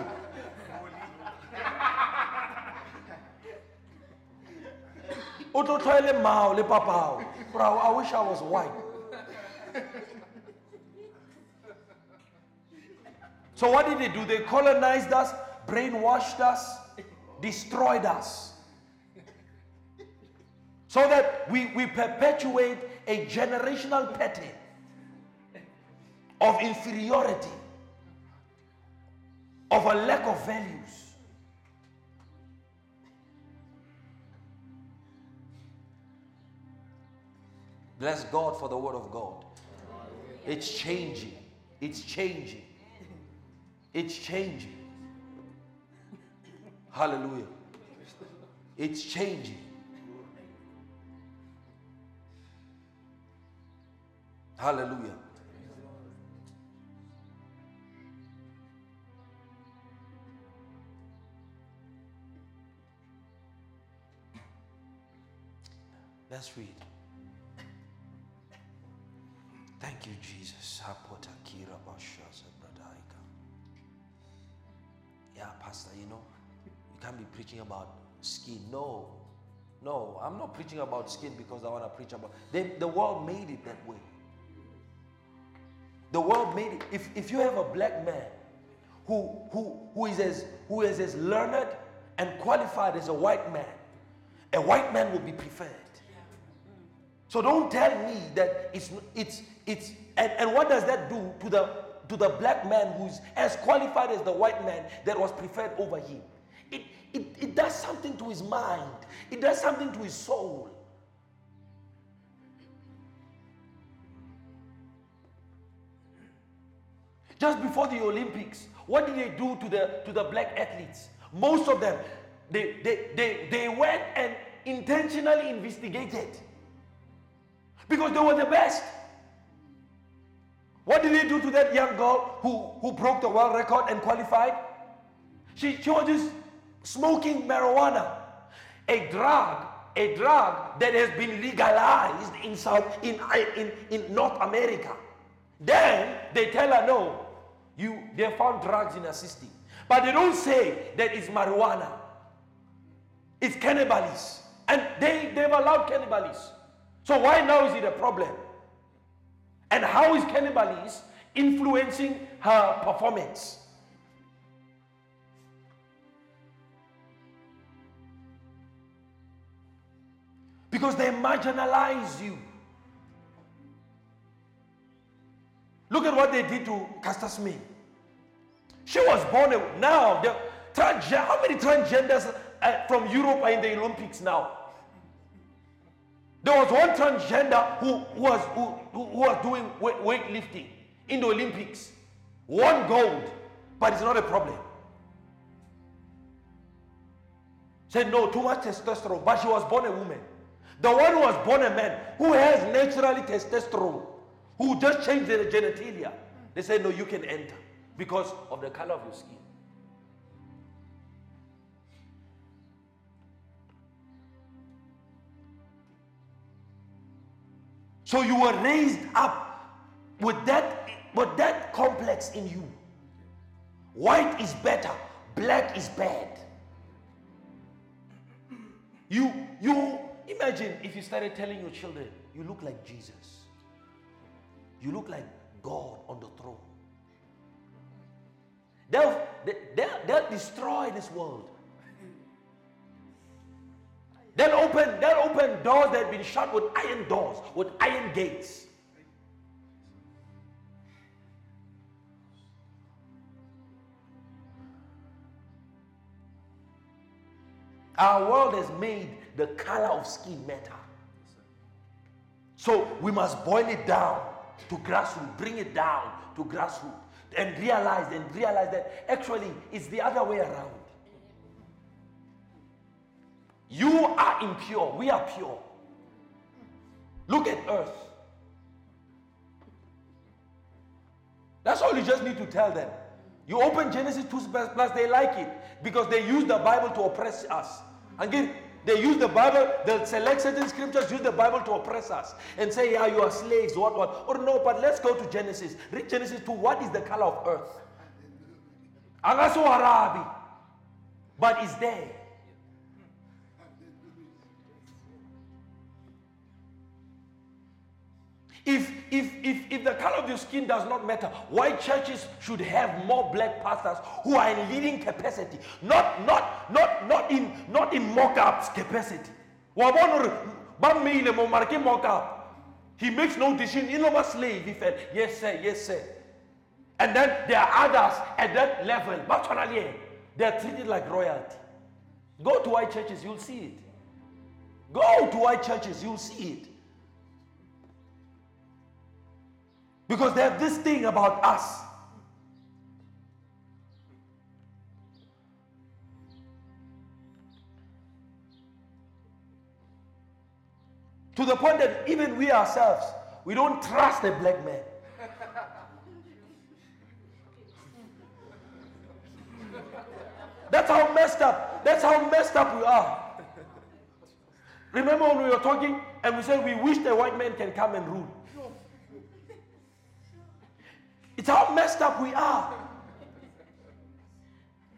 Uto try mao le papao. Bro, I wish I was white. So what did they do? They colonized us, brainwashed us, destroyed us. So that we, we perpetuate a generational pattern of inferiority, of a lack of values. Bless God for the word of God. It's changing. It's changing. It's changing. Hallelujah. It's changing. Hallelujah. Let's read. Thank you, Jesus. Yeah, Pastor, you know, you can't be preaching about skin. No, no, I'm not preaching about skin because I want to preach about. They, the world made it that way. The world made it. If, if you have a black man who, who, who, is as, who is as learned and qualified as a white man, a white man will be preferred. So don't tell me that it's it's it's and, and what does that do to the to the black man who's as qualified as the white man that was preferred over him? it, it, it does something to his mind, it does something to his soul. Just before the Olympics, what did they do to the, to the black athletes? Most of them, they, they, they, they went and intentionally investigated because they were the best. What did they do to that young girl who, who broke the world record and qualified? She, just smoking marijuana, a drug, a drug that has been legalized in South in, in, in North America. Then they tell her, no, you they found drugs in her system. But they don't say that it's marijuana. It's cannabis. And they, they've allowed cannabis. So why now is it a problem? And how is cannabis influencing her performance? Because they marginalize you. Look at what they did to Caster Semenya. She was born now. The transgender, how many transgenders uh, from Europe are in the Olympics now? There was one transgender who was who, who was doing weightlifting in the Olympics. won gold, but it's not a problem. Said no, too much testosterone, but she was born a woman. The one who was born a man, who has naturally testosterone, who just changed their genitalia, they said no, you can enter because of the color of your skin. So you were raised up with that, with that complex in you. White is better, black is bad. You, you imagine if you started telling your children, you look like Jesus. You look like God on the throne. They'll, they'll, they'll destroy this world. They'll open, they'll open doors that have been shut with iron doors, with iron gates. Our world has made the color of skin matter. So we must boil it down to grassroots, bring it down to grassroots, and realize and realize that actually it's the other way around. You are impure, we are pure. Look at earth. That's all you just need to tell them. You open Genesis 2 plus, they like it because they use the Bible to oppress us. Again, they use the Bible, they'll select certain scriptures, use the Bible to oppress us and say, Yeah, you are slaves, what, what. Or no, but let's go to Genesis. Read Genesis 2. What is the color of earth? Agaso Arabi. But it's there. If, if, if, if the color of your skin does not matter, why churches should have more black pastors who are in leading capacity, not, not, not, not in, not in mock-ups capacity. He makes no decision. Know what slave? He said, yes sir, yes sir. And then there are others at that level. They are treated like royalty. Go to white churches, you'll see it. Go to white churches, you'll see it. Because they have this thing about us. To the point that even we ourselves, we don't trust a black man. That's how messed up. That's how messed up we are. Remember when we were talking and we said we wish the white man can come and rule. It's how messed up we are.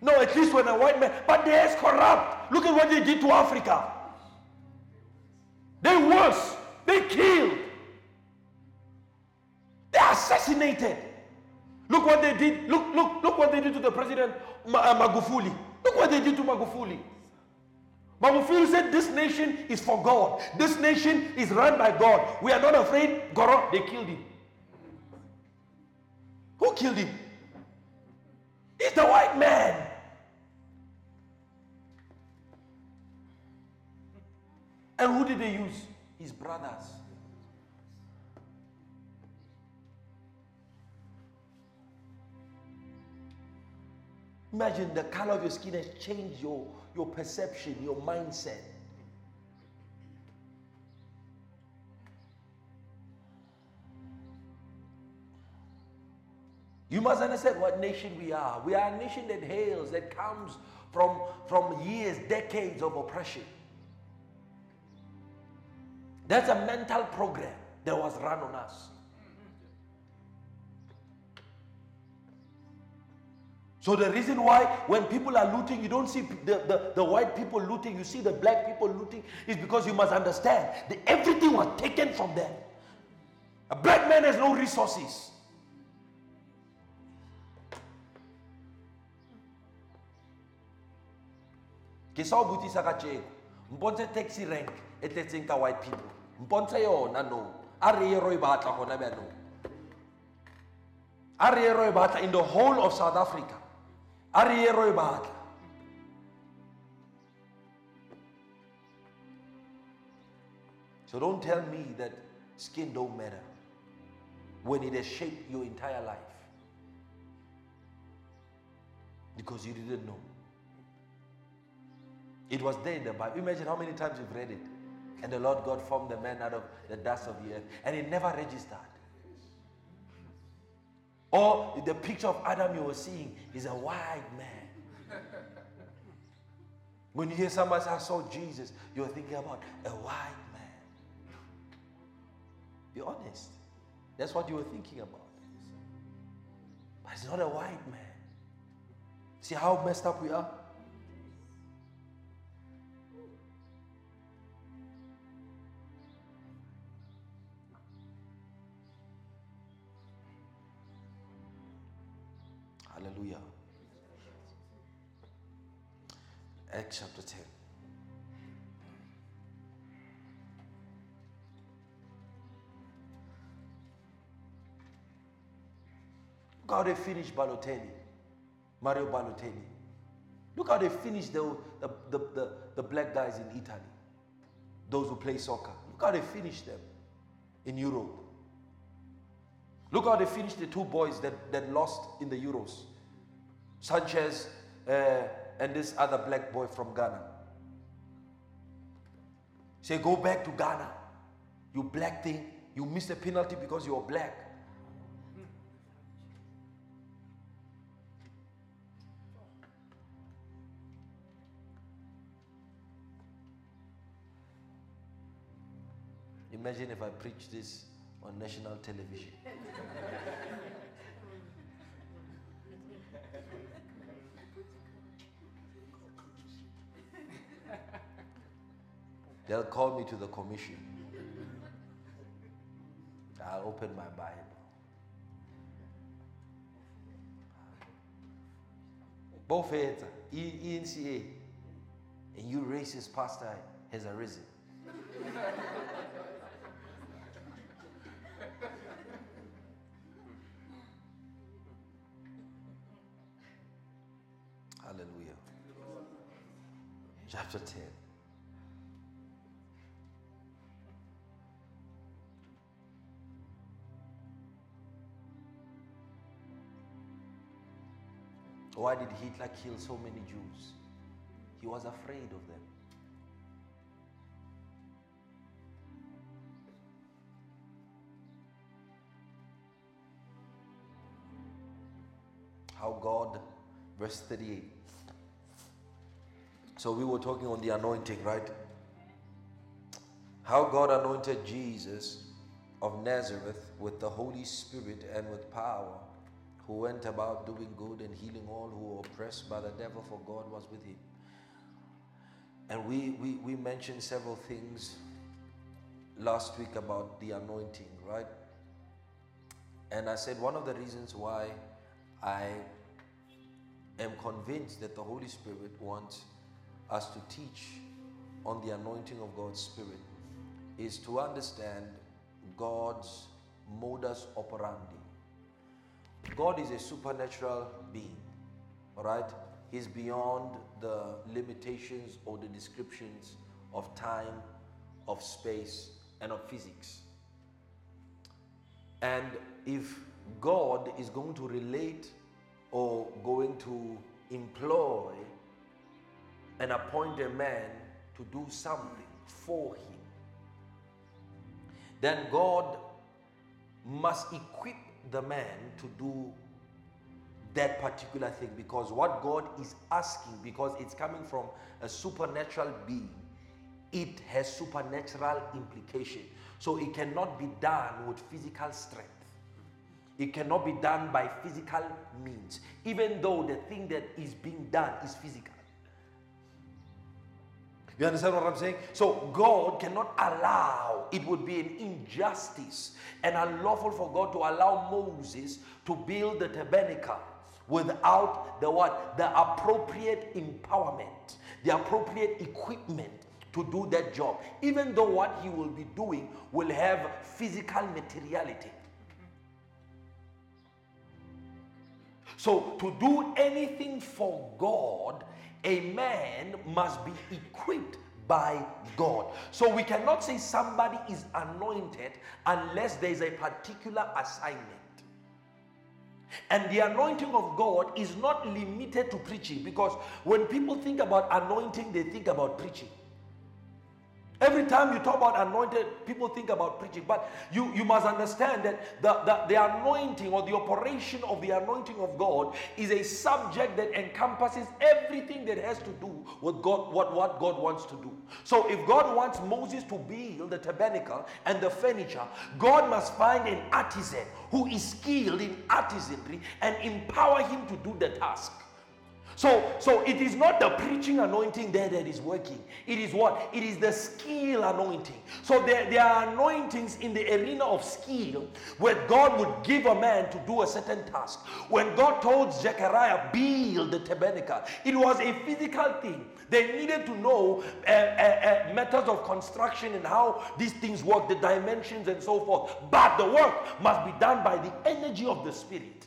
No, at least when a white man, but they're corrupt. Look at what they did to Africa. They worse. They killed. They assassinated. Look what they did. Look, look, look what they did to the president uh, Magufuli. Look what they did to Magufuli. Magufuli said, This nation is for God. This nation is run by God. We are not afraid. Goro, they killed him. Who killed him? It's the white man. And who did they use? His brothers. Imagine the color of your skin has changed your, your perception, your mindset. You must understand what nation we are. We are a nation that hails, that comes from, from years, decades of oppression. That's a mental program that was run on us. So the reason why when people are looting, you don't see the, the, the, white people looting, you see the black people looting, is because you must understand that everything was taken from them. A black man has no resources. Ke sa o botsisa ka tšeko mpontshe taxi rank e tletseng ka white people. Mpontshe yona no. A re ye ro e batla gona bjanong a re ye ro e batla in the whole of south africa. A re ye ro e batla. So don't tell me that skin don't matter when it has shaped your entire life. Because you didn't know it was there in the Bible. Imagine how many times you've read it. And the Lord God formed the man out of the dust of the earth. And it never registered. Or the picture of Adam you were seeing is a white man. When you hear somebody say, I saw Jesus, you're thinking about a white man. Be honest. That's what you were thinking about. But it's not a white man. See how messed up we are? Hallelujah. Acts chapter 10. Look how they finished Balotelli, Mario Balotelli. Look how they finished the, the, the, the, the black guys in Italy, those who play soccer. Look how they finished them in Europe. Look how they finished the two boys that, that lost in the Euros. Sancho uh, and this other black boy from Ghana. Say, go back to Ghana. You black thing. You missed a penalty because you're black. Imagine if I preach this on national television. They'll call me to the commission. I'll open my Bible. Both heads, ENCA, and you racist pastor has arisen. Chapter 10. Why did Hitler kill so many Jews? He was afraid of them. How God, verse 38. So we were talking on the anointing, right? How God anointed Jesus of Nazareth with the Holy Spirit and with power who went about doing good and healing all who were oppressed by the devil, for God was with him. And we, we, we mentioned several things last week about the anointing, right? And I said one of the reasons why I am convinced that the Holy Spirit wants us to teach on the anointing of God's Spirit is to understand God's modus operandi. God is a supernatural being, all right? He's beyond the limitations or the descriptions of time of space and of physics. And if God is going to relate or going to employ and appoint a man to do something for him, then God must equip the man to do that particular thing because what God is asking, because it's coming from a supernatural being, it has supernatural implication. So it cannot be done with physical strength. It cannot be done by physical means, even though the thing that is being done is physical. You understand what I'm saying? So God cannot allow, it would be an injustice and unlawful for God to allow Moses to build the tabernacle without the what? The appropriate empowerment, the appropriate equipment to do that job. Even though what he will be doing will have physical materiality. So, to do anything for God, a man must be equipped by God. So we cannot say somebody is anointed unless there is a particular assignment. And the anointing of God is not limited to preaching because when people think about anointing, they think about preaching. Every time you talk about anointed, people think about preaching. But you, you must understand that the, the, the anointing or the operation of the anointing of God is a subject that encompasses everything that has to do with God, what, what God wants to do. So if God wants Moses to build the tabernacle and the furniture, God must find an artisan who is skilled in artisanry and empower him to do the task. So, so it is not the preaching anointing there that is working. It is what? It is the skill anointing. So there, there are anointings in the arena of skill where God would give a man to do a certain task. When God told Zechariah, build the tabernacle, it was a physical thing. They needed to know uh, uh, uh, methods of construction and how these things work, the dimensions and so forth. But the work must be done by the energy of the Spirit.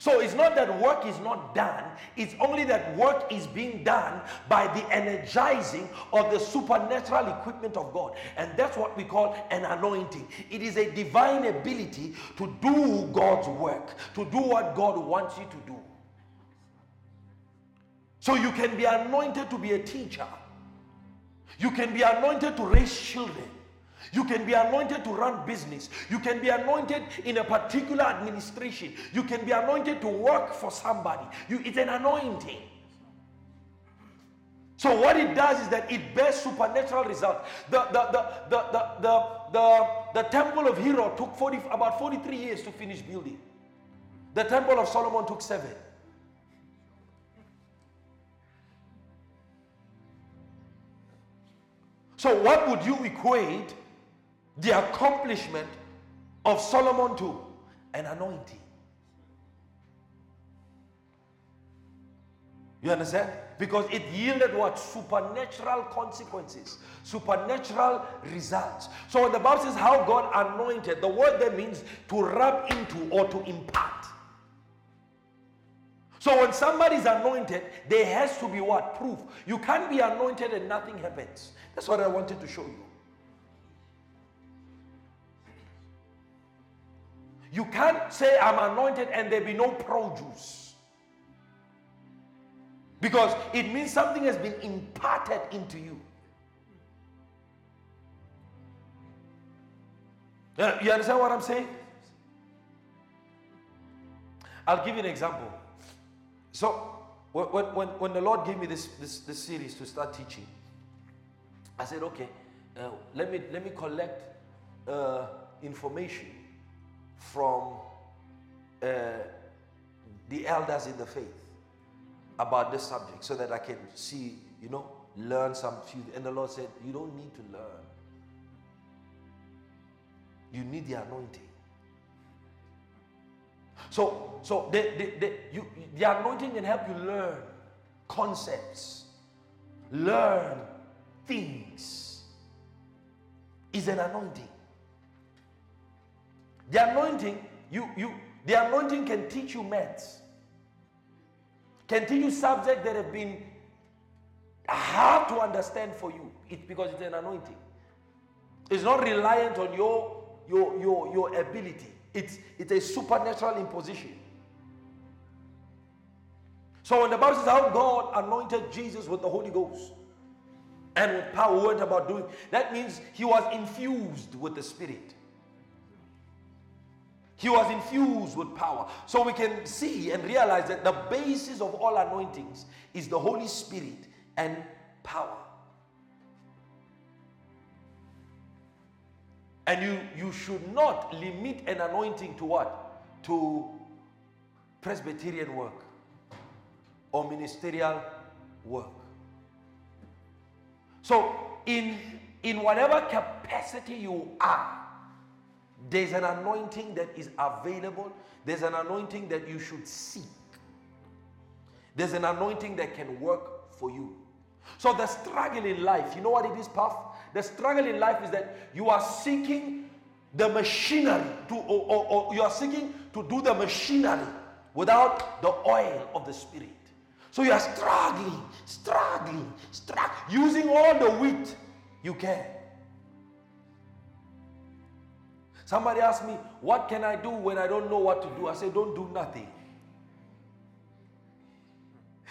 So it's not that work is not done, it's only that work is being done by the energizing of the supernatural equipment of God. And that's what we call an anointing. It is a divine ability to do God's work, to do what God wants you to do. So you can be anointed to be a teacher, you can be anointed to raise children. You can be anointed to run business. You can be anointed in a particular administration. You can be anointed to work for somebody. You, it's an anointing. So what it does is that it bears supernatural results. The, the, the, the, the, the, the, the temple of Herod took 40, about 43 years to finish building. The temple of Solomon took seven. So what would you equate the accomplishment of Solomon to an anointing. You understand? Because it yielded what? Supernatural consequences, supernatural results. So when the Bible says how God anointed, the word there means to rub into or to impart. So when somebody is anointed, there has to be what? Proof. You can't be anointed and nothing happens. That's what I wanted to show you. You can't say, I'm anointed and there be no produce. Because it means something has been imparted into you. Uh, you understand what I'm saying? I'll give you an example. So, when, when, when the Lord gave me this, this, this series to start teaching, I said, okay, uh, let, me, let me collect uh, information from uh, the elders in the faith about this subject so that I can see, you know, learn some few. And the Lord said, You don't need to learn, you need the anointing. So, so the, the, the, you, the anointing can help you learn concepts, learn things. Is an anointing. The anointing, you, you, the anointing can teach you maths, can teach you subjects that have been hard to understand for you. it's because it's an anointing. It's not reliant on your your your, your ability. It's it's a supernatural imposition. So when the Bible says how God anointed Jesus with the Holy Ghost and with power, went about doing, that means he was infused with the Spirit. He was infused with power. So we can see and realize that the basis of all anointings is the Holy Spirit and power. And you, you should not limit an anointing to what? To Presbyterian work or ministerial work. So, in, in whatever capacity you are, there's an anointing that is available. There's an anointing that you should seek. There's an anointing that can work for you. So the struggle in life, you know what it is, Puff? The struggle in life is that you are seeking the machinery to, or, or, or you are seeking to do the machinery without the oil of the Spirit. So you are struggling, struggling, struggling, using all the wit you can. Somebody asked me, What can I do when I don't know what to do? I said, Don't do nothing. [laughs]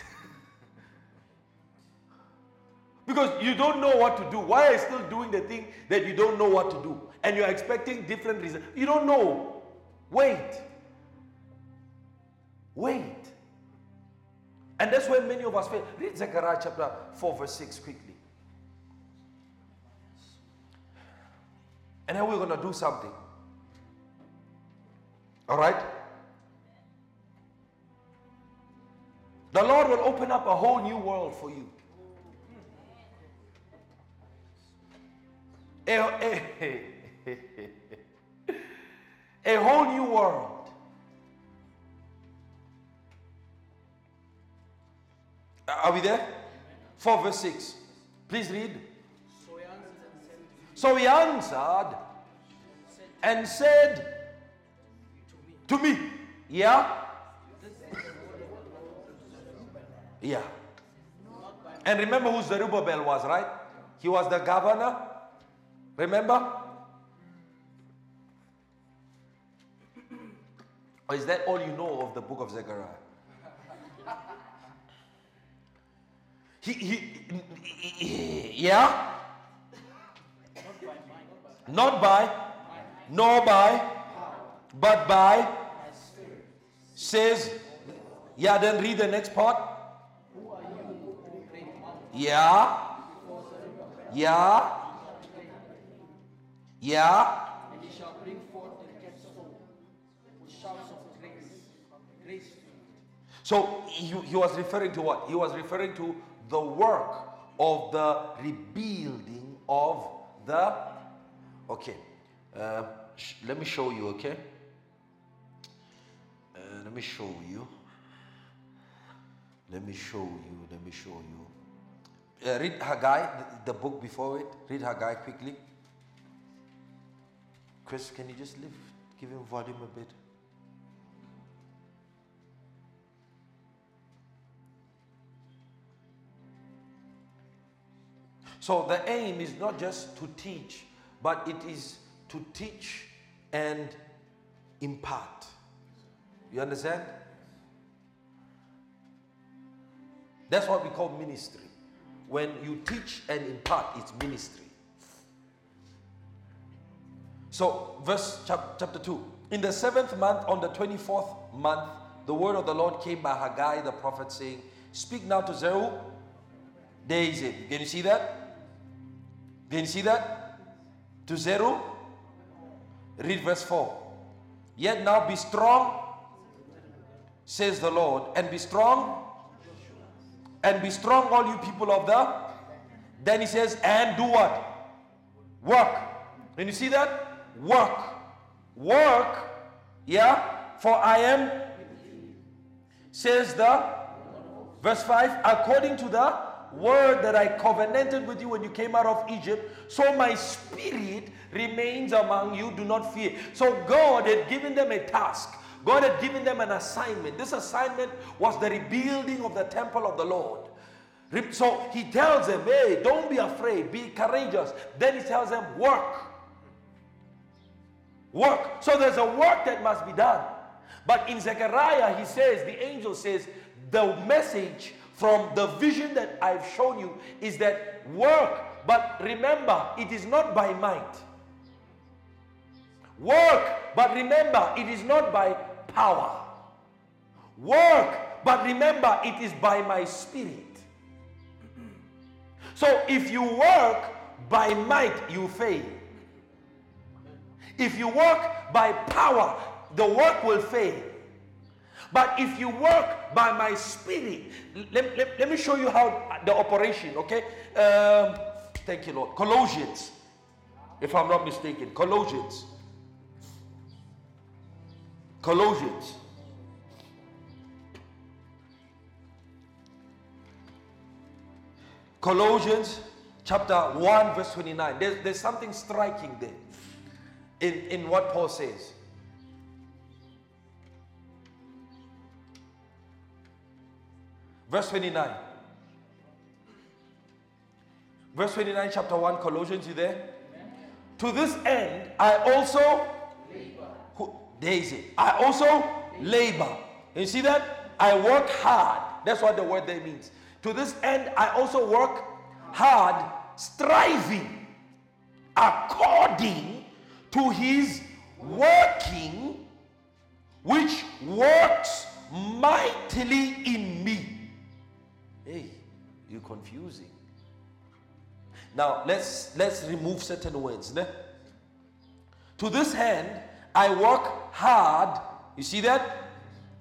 because you don't know what to do. Why are you still doing the thing that you don't know what to do? And you're expecting different reasons. You don't know. Wait. Wait. And that's where many of us fail. Read Zechariah chapter 4, verse 6 quickly. And then we're going to do something. All right? The Lord will open up a whole new world for you. A, a, [laughs] a whole new world. Uh, are we there? 4 verse 6. Please read. So he answered and said, to me. Yeah? Yeah. And remember who Zerubbabel was, right? He was the governor. Remember? Or is that all you know of the book of Zechariah? He, he, he, yeah? Not by, nor by, but by says, yeah, then read the next part. Yeah. Yeah. Yeah. And he shall bring forth the capstone with shouts of grace. Grace. So he, he was referring to what? He was referring to the work of the rebuilding of the. Okay. Uh, sh- let me show you, okay? Let me show you. Let me show you. Let me show you. Uh, read Haggai, the, the book before it. Read Haggai quickly. Chris, can you just lift, give him volume a bit? So the aim is not just to teach, but it is to teach and impart. You understand? That's what we call ministry. When you teach and impart, it's ministry. So, verse chapter 2. In the seventh month, on the 24th month, the word of the Lord came by Haggai the prophet, saying, Speak now to Zeru. There is it. Can you see that? Can you see that? To Zeru. Read verse 4. Yet now be strong says the Lord, and be strong. And be strong, all you people of the. Then he says, and do what? Work. And you see that? Work. Work. Yeah. For I am, says the verse 5, according to the word that I covenanted with you when you came out of Egypt, so my spirit remains among you. Do not fear. So God had given them a task God had given them an assignment. This assignment was the rebuilding of the temple of the Lord. So he tells them, hey, don't be afraid, be courageous. Then he tells them, work. Work. So there's a work that must be done. But in Zechariah, he says, the angel says, the message from the vision that I've shown you is that work, but remember, it is not by might. Work, but remember, it is not by power. Work, but remember, it is by my spirit. So if you work by might, you fail. If you work by power, the work will fail. But if you work by my spirit, let, let, let me show you how the operation, okay? Um, thank you, Lord. Colossians, if I'm not mistaken. Colossians. Colossians. Colossians chapter 1, verse 29. There's, there's something striking there in, in what Paul says. Verse 29. Verse 29, chapter 1, Colossians, you there? Amen. To this end, I also. It. I also labor. You see that? I work hard. That's what the word there means. To this end, I also work hard, striving according to his working, which works mightily in me. Hey, you're confusing. Now let's let's remove certain words. Ne? To this end, I work hard. You see that?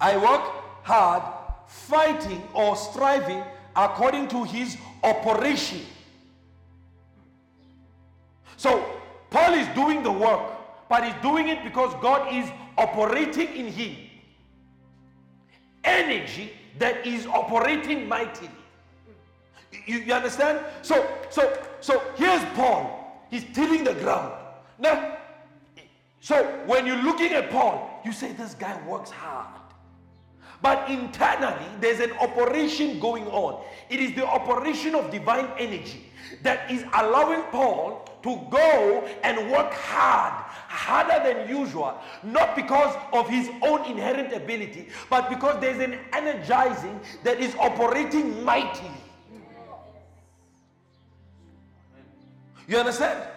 I work hard, fighting or striving according to his operation. So Paul is doing the work, but he's doing it because God is operating in him. Energy that is operating mightily. You, you understand? So, so, so here's Paul. He's tilling the ground. Now, so when you're looking at Paul, you say this guy works hard. But internally, there's an operation going on. It is the operation of divine energy that is allowing Paul to go and work hard, harder than usual, not because of his own inherent ability, but because there's an energizing that is operating mightily. You understand?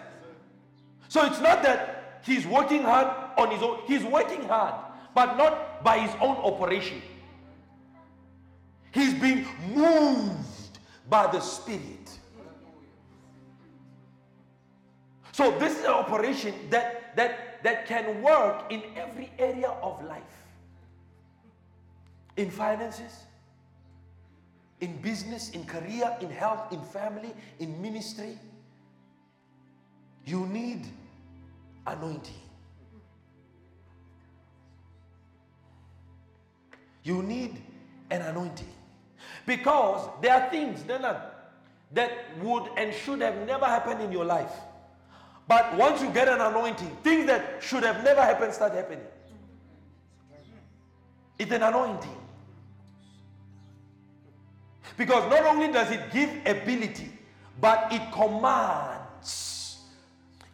So it's not that he's working hard on his own, he's working hard, but not by his own operation. He's being moved by the Spirit. So this is an operation that that that can work in every area of life. In finances, in business, in career, in health, in family, in ministry. You need anointing. You need an anointing. Because there are things that would and should have never happened in your life. But once you get an anointing, things that should have never happened start happening. It's an anointing. Because not only does it give ability, but it commands,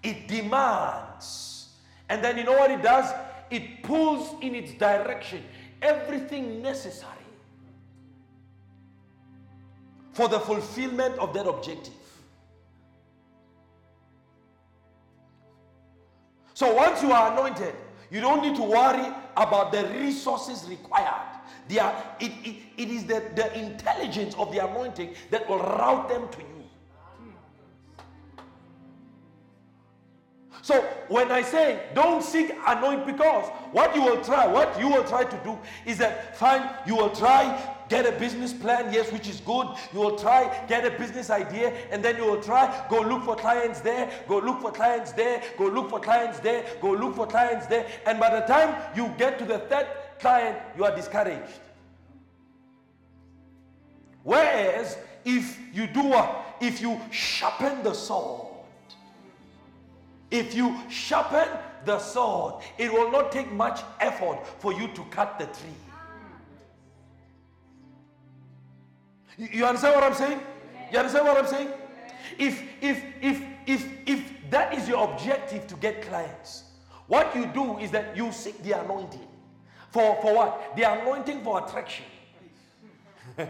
it demands. And then you know what it does? It pulls in its direction everything necessary for the fulfillment of that objective. So once you are anointed, you don't need to worry about the resources required. They are, it, it, it is the, the intelligence of the anointing that will route them to you. So when I say don't seek anoint, because what you will try, what you will try to do is that fine, you will try get a business plan, yes, which is good. You will try, get a business idea, and then you will try, go look for clients there, go look for clients there, go look for clients there, go look for clients there. And by the time you get to the third client, you are discouraged. Whereas if you do what? If you sharpen the sword, if you sharpen the sword, it will not take much effort for you to cut the tree. You, you understand what I'm saying? You understand what I'm saying? If if if if if that is your objective to get clients, what you do is that you seek the anointing. For for what? The anointing for attraction. [laughs]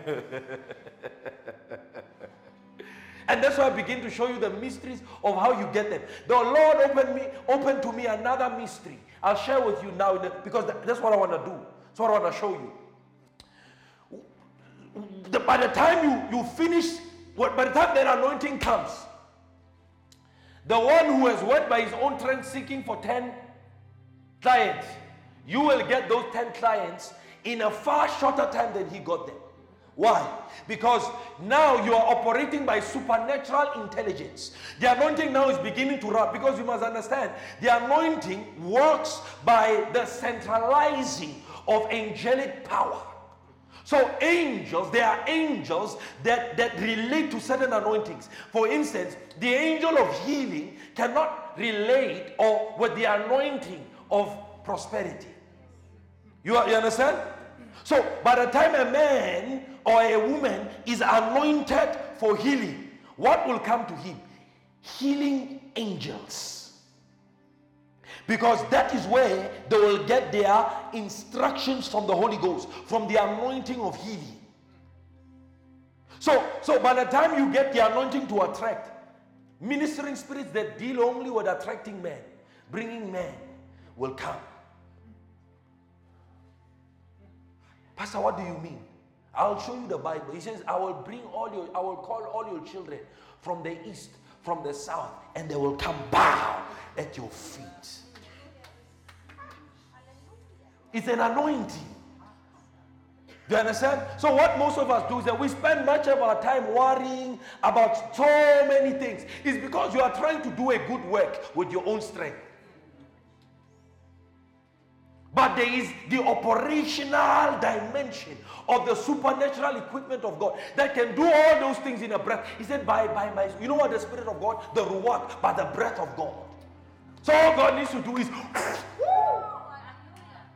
And that's why I begin to show you the mysteries of how you get them. The Lord opened me, opened to me another mystery. I'll share with you now because that's what I want to do. That's what I want to show you. By the time you, you finish, by the time that anointing comes, the one who has worked by his own strength seeking for 10 clients, you will get those 10 clients in a far shorter time than he got them. Why? Because now you are operating by supernatural intelligence. The anointing now is beginning to run because you must understand the anointing works by the centralizing of angelic power. So angels, there are angels that, that relate to certain anointings. For instance, the angel of healing cannot relate or with the anointing of prosperity. You, you understand? So by the time a man or a woman is anointed for healing, what will come to him? Healing angels. Because that is where they will get their instructions from the Holy Ghost, from the anointing of healing. So, so by the time you get the anointing to attract, ministering spirits that deal only with attracting men, bringing men, will come. Pastor, what do you mean? I'll show you the Bible. He says, I will bring all your, I will call all your children from the east, from the south, and they will come bow at your feet. It's an anointing. Do you understand? So, what most of us do is that we spend much of our time worrying about so many things. It's because you are trying to do a good work with your own strength. But there is the operational dimension of the supernatural equipment of God that can do all those things in a breath. He said, by, by my, you know what the Spirit of God, the reward, by the breath of God. So all God needs to do is,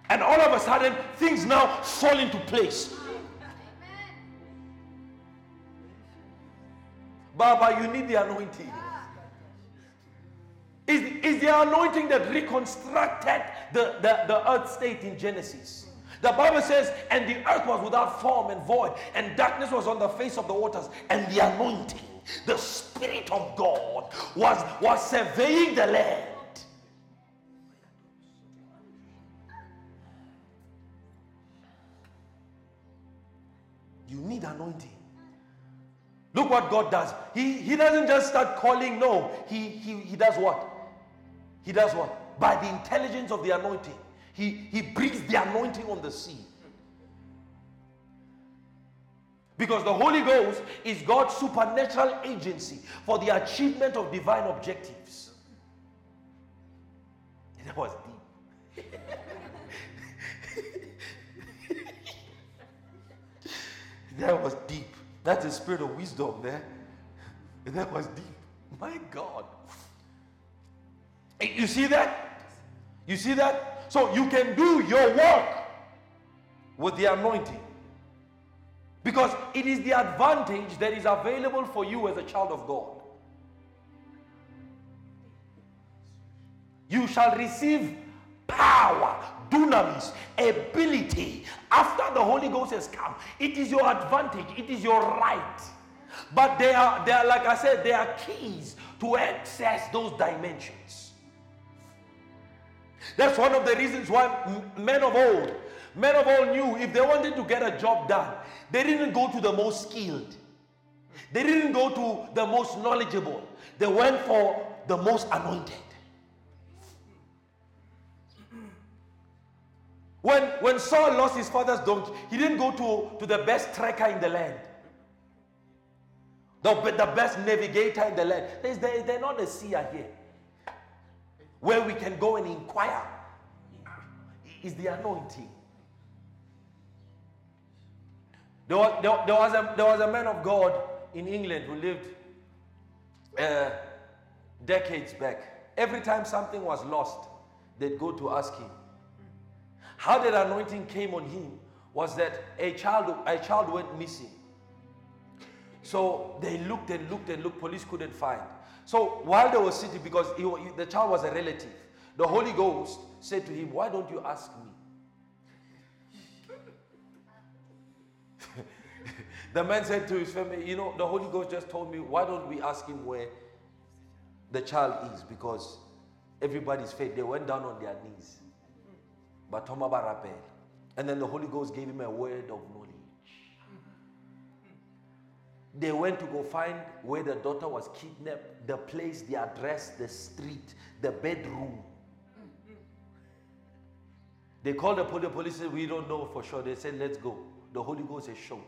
and all of a sudden, things now fall into place. Baba, you need the anointing. Is, is the anointing that reconstructed the, the, the earth state in Genesis. The Bible says, and the earth was without form and void, and darkness was on the face of the waters, and the anointing, the Spirit of God, was, was surveying the land. You need anointing. Look what God does. He, he doesn't just start calling, no. He, he, he does what? He does what? By the intelligence of the anointing, he, he brings the anointing on the sea. Because the Holy Ghost is God's supernatural agency for the achievement of divine objectives. [laughs] [laughs] That was deep. that was deep. That's the spirit of wisdom there. Eh? [laughs] That was deep. My God. Eh, you see that? You see that? So you can do your work with the anointing. Because it is the advantage that is available for you as a child of God. You shall receive power, dunamis, ability after the Holy Ghost has come. It is your advantage, it is your right. But they are, they are like I said, they are keys to access those dimensions. That's one of the reasons why men of old, men of old knew if they wanted to get a job done, they didn't go to the most skilled. They didn't go to the most knowledgeable. They went for the most anointed. When, when Saul lost his father's donkey, he didn't go to, to the best trekker in the land. The, the best navigator in the land. There's, there, they're not a seer here where we can go and inquire is the anointing. There was, there, there, was a, there was a man of God in England who lived uh, decades back. Every time something was lost, they'd go to ask him. How that anointing came on him was that a child, a child went missing. So they looked and looked and looked, police couldn't find. So while they were sitting, because he, the child was a relative, the Holy Ghost said to him, Why don't you ask me? [laughs] the man said to his family, You know, the Holy Ghost just told me, Why don't we ask him where the child is? Because everybody's faith. They went down on their knees. But And then the Holy Ghost gave him a word of knowledge. They went to go find where the daughter was kidnapped, the place, the address, the street, the bedroom. They called the police. Said, We don't know for sure. They said, Let's go. The Holy Ghost is shown.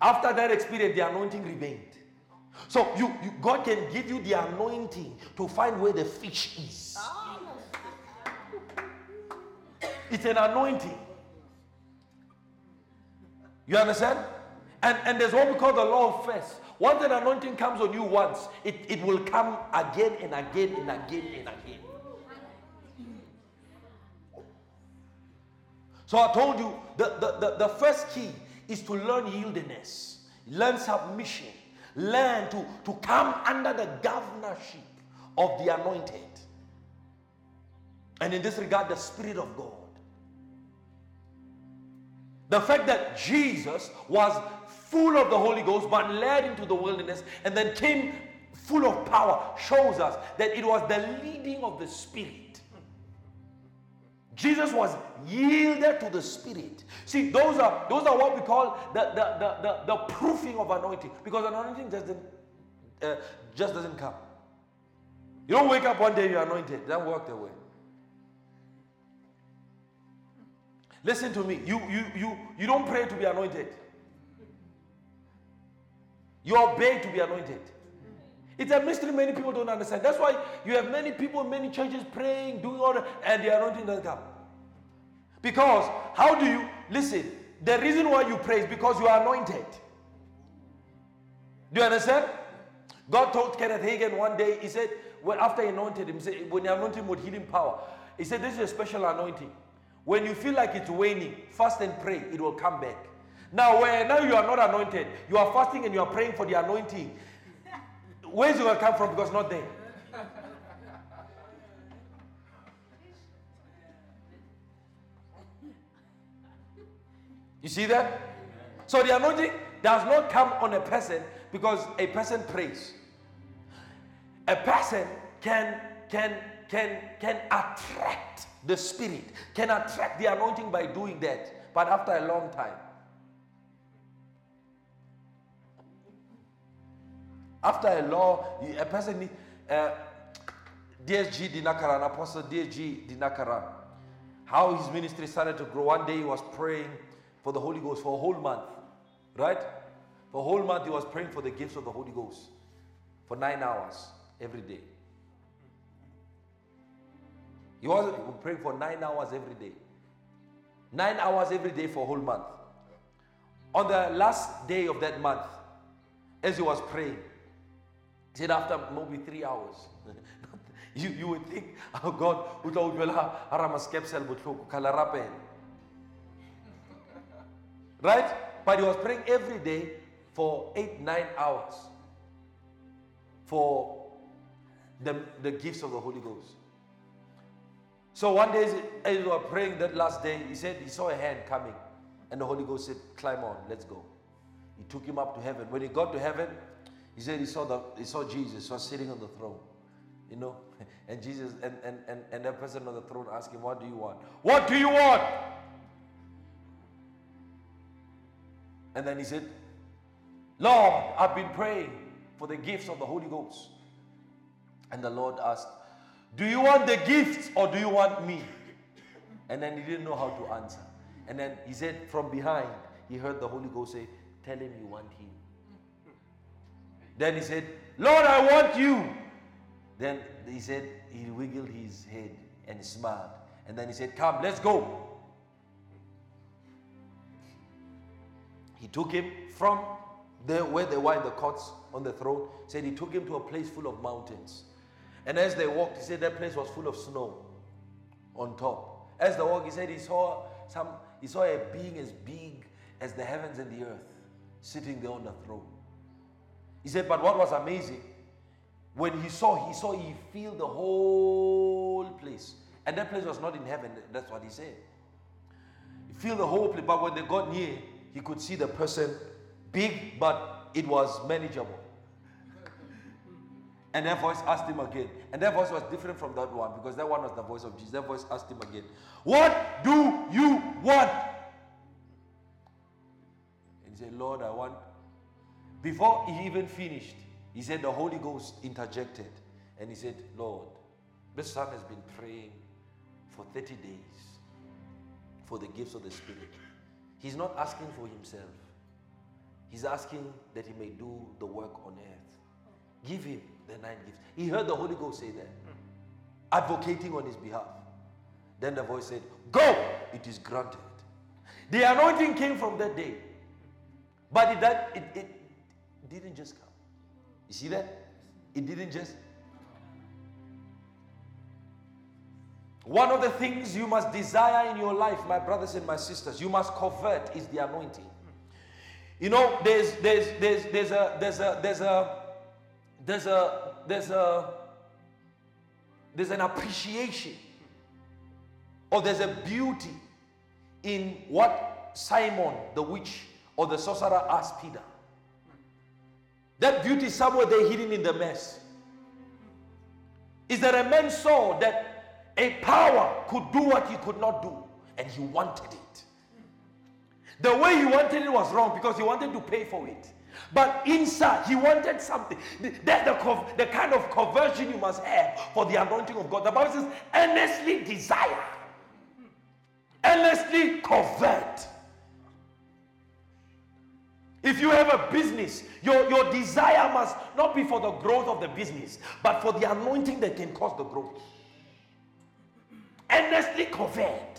After that experience, the anointing remained. So you, you, God can give you the anointing to find where the fish is. It's an anointing. You understand? And, and there's what we call the law of first. Once an anointing comes on you once, it, it will come again and again and again and again. So I told you the, the, the, the first key is to learn yieldedness, learn submission, learn to, to come under the governorship of the anointed. And in this regard, the Spirit of God. The fact that Jesus was full of the Holy Ghost but led into the wilderness and then came full of power shows us that it was the leading of the Spirit Jesus was yielded to the Spirit. See, those are those are what we call the the, the, the, the proofing of anointing. Because anointing just doesn't, uh, just doesn't come. You don't wake up one day you're anointed. That work that way. Listen to me. You you you you don't pray to be anointed. You obey to be anointed. It's a mystery many people don't understand. That's why you have many people many churches praying, doing all that, and the anointing doesn't come. Because how do you listen? The reason why you pray is because you are anointed. Do you understand? God told Kenneth Hagin one day, he said, well, after he anointed him, said, when he anointed him with healing power, he said, This is a special anointing. When you feel like it's waning, fast and pray, it will come back. Now, where now you are not anointed, you are fasting and you are praying for the anointing. Where's it going to come from? Because not there. You see that? So the anointing does not come on a person because a person prays. A person can can can can attract the spirit, can attract the anointing by doing that, but after a long time. After a law, a person need, uh, DSG Dhinakaran, Apostle DSG Dhinakaran, how his ministry started to grow. One day he was praying for the Holy Ghost for a whole month, right? For a whole month he was praying for the gifts of the Holy Ghost for nine hours every day. He was praying for nine hours every day. Nine hours every day for a whole month. On the last day of that month, as he was praying, said, after maybe three hours, [laughs] you, you would think, oh God, [laughs] right? But he was praying every day for eight, nine hours for the, the gifts of the Holy Ghost. So one day, as we were praying that last day, he said he saw a hand coming, and the Holy Ghost said, Climb on, let's go. He took him up to heaven. When he got to heaven, he said he saw, the, he saw Jesus was sitting on the throne. You know? [laughs] And Jesus and, and, and, and that person on the throne asked him, What do you want? What do you want? And then he said, Lord, I've been praying for the gifts of the Holy Ghost. And the Lord asked, Do you want the gifts or do you want me? And then he didn't know how to answer. And then he said, From behind, he heard the Holy Ghost say, Tell him you want him. Then he said, Lord, I want you. Then he said, he wiggled his head and smiled. And then he said, Come, let's go. He took him from there where they were in the courts on the throne, said he took him to a place full of mountains. And as they walked, he said that place was full of snow on top. As they walked, he said he saw some he saw a being as big as the heavens and the earth. sitting there on the throne. He said, but what was amazing, when he saw, he saw, he filled the whole place. And that place was not in heaven, that's what he said. He filled the whole place, but when they got near, he could see the person big, but it was manageable. And that voice asked him again. And that voice was different from that one because that one was the voice of Jesus. That voice asked him again, What do you want? And he said, Lord, I want. Before he even finished, he said, The Holy Ghost interjected. And he said, Lord, this son has been praying for 30 days for the gifts of the Spirit. He's not asking for himself, he's asking that he may do the work on earth. Give him the nine gifts. He heard the Holy Ghost say that, advocating on his behalf. Then the voice said, Go, it is granted. The anointing came from that day. But it, it, it didn't just come. You see that? It didn't just. One of the things you must desire in your life, my brothers and my sisters, you must covet is the anointing. You know, there's there's there's there's a there's a there's a there's a there's a there's an appreciation or there's a beauty in what Simon the witch or the sorcerer asked Peter. That beauty somewhere they're hidden in the mess. Is that a man saw that a power could do what he could not do, and he wanted it. The way he wanted it was wrong because he wanted to pay for it. But inside, he wanted something. That's the, the kind of conversion you must have for the anointing of God. The Bible says, earnestly desire, earnestly convert. If you have a business, your, your desire must not be for the growth of the business, but for the anointing that can cause the growth. Earnestly convert.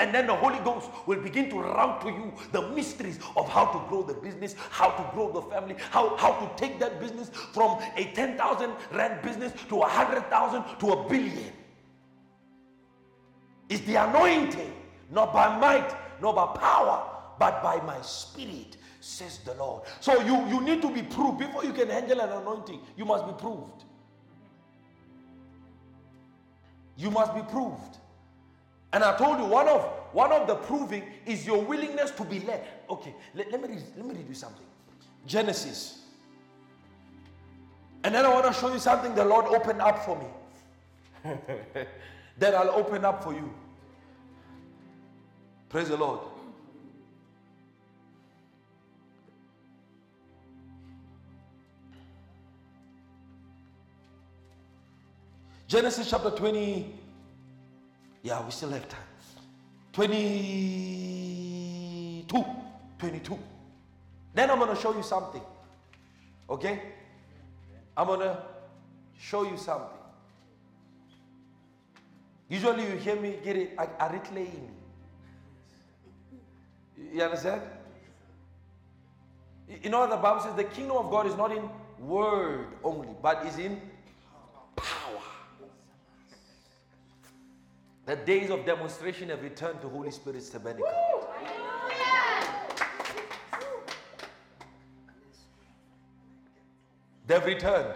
And then the Holy Ghost will begin to route to you the mysteries of how to grow the business, how to grow the family, how, how to take that business from a 10,000 rand business to a 100,000 to a billion. It's the anointing, not by might, not by power, but by my spirit, says the Lord. So you, you need to be proved. Before you can handle an anointing, you must be proved. You must be proved. And I told you one of one of the proving is your willingness to be led. Okay, let, let me read, let me read you something. Genesis. And then I want to show you something the Lord opened up for me. [laughs] that I'll open up for you. Praise the Lord. Genesis chapter 20 yeah, we still have time. 22. 22. Then I'm going to show you something. Okay? I'm going to show you something. Usually you hear me get it, I, I reclaim. You understand? You know the Bible says the kingdom of God is not in word only, but is in power. The days of demonstration have returned to Holy Spirit's tabernacle. They've returned.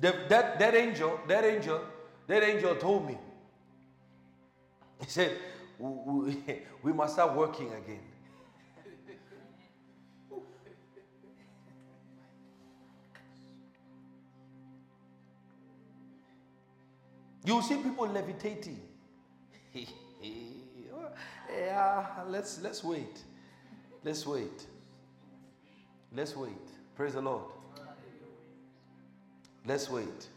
They've, that, that angel, that angel, that angel told me. He said, we, [laughs] we must start working again. You see people levitating. [laughs] yeah, let's let's wait. Let's wait. Let's wait. Praise the Lord. Let's wait.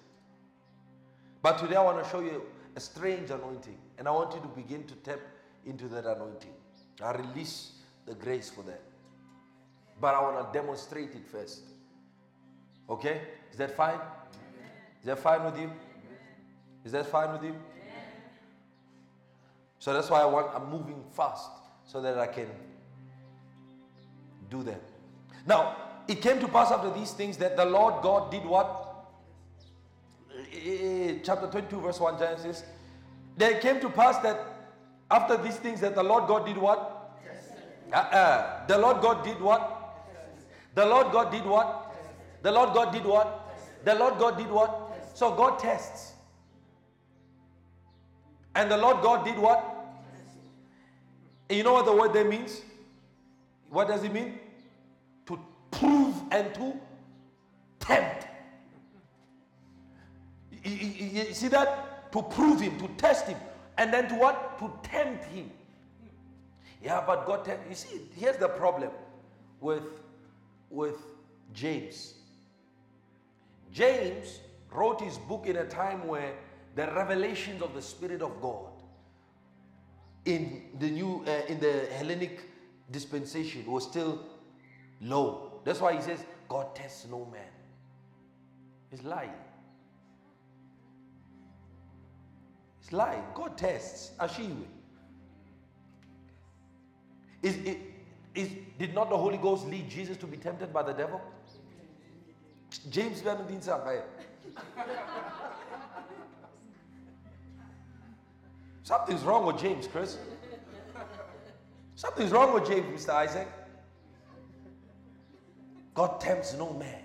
But today I want to show you a strange anointing, and I want you to begin to tap into that anointing. I release the grace for that. But I want to demonstrate it first. Okay? Is that fine? Is that fine with you? Is that fine with you? So that's why I want I'm moving fast so that I can do that. Now, it came to pass after these things that the Lord God did what? Eh, eh, chapter 22, verse 1, Genesis. There came to pass that after these things that the Lord God did what? Uh-uh. The Lord God did what? The Lord God did what? The Lord God did what? The Lord God did what? So God tests. And the Lord God did what? You know what the word there means? What does it mean? To prove and to tempt. You, you, you see that? To prove him, to test him, and then to what? To tempt him. Yeah, but God, tell, you see, here's the problem with, with James. James wrote his book in a time where the revelations of the Spirit of God in the new, uh, in the Hellenic dispensation was still low. That's why he says, God tests no man. It's lying. It's lying. God tests. Ashiwe. Is, is, is, did not the Holy Ghost lead Jesus to be tempted by the devil? James Bernardine Something's wrong with James, Chris. Something's wrong with James, Mr. Isaac. God tempts no man.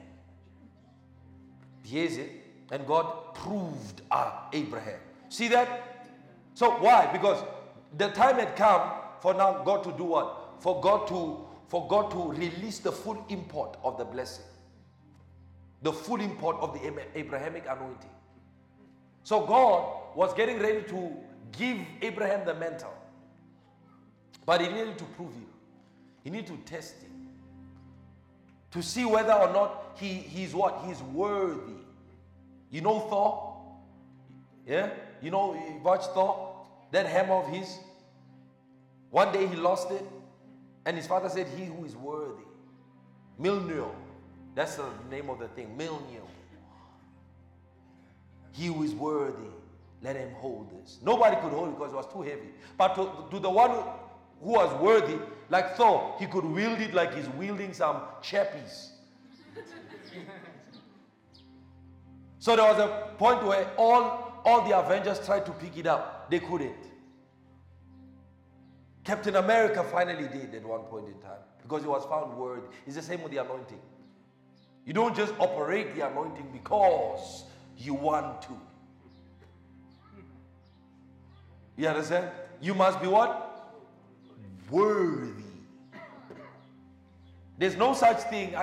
Here's it. And God proved uh, Abraham. See that? So why? Because the time had come for now God to do what? For God to for God to release the full import of the blessing. The full import of the Abrahamic anointing. So God was getting ready to give Abraham the mantle. But he needed to prove him. He needed to test him. To see whether or not he, he's what? He's worthy. You know Thor? Yeah? You know, watch Thor? That hammer of his? One day he lost it, and his father said, He who is worthy. Mjolnir. That's the name of the thing. Mjolnir. He who is worthy, let him hold this. Nobody could hold it because it was too heavy. But to, to the one who, who was worthy, like Thor, he could wield it like he's wielding some chappies. [laughs] so there was a point where all, all the Avengers tried to pick it up. They couldn't. Captain America finally did at one point in time because he was found worthy. It's the same with the anointing. You don't just operate the anointing because you want to. You understand? You must be what? Worthy. There's no such thing.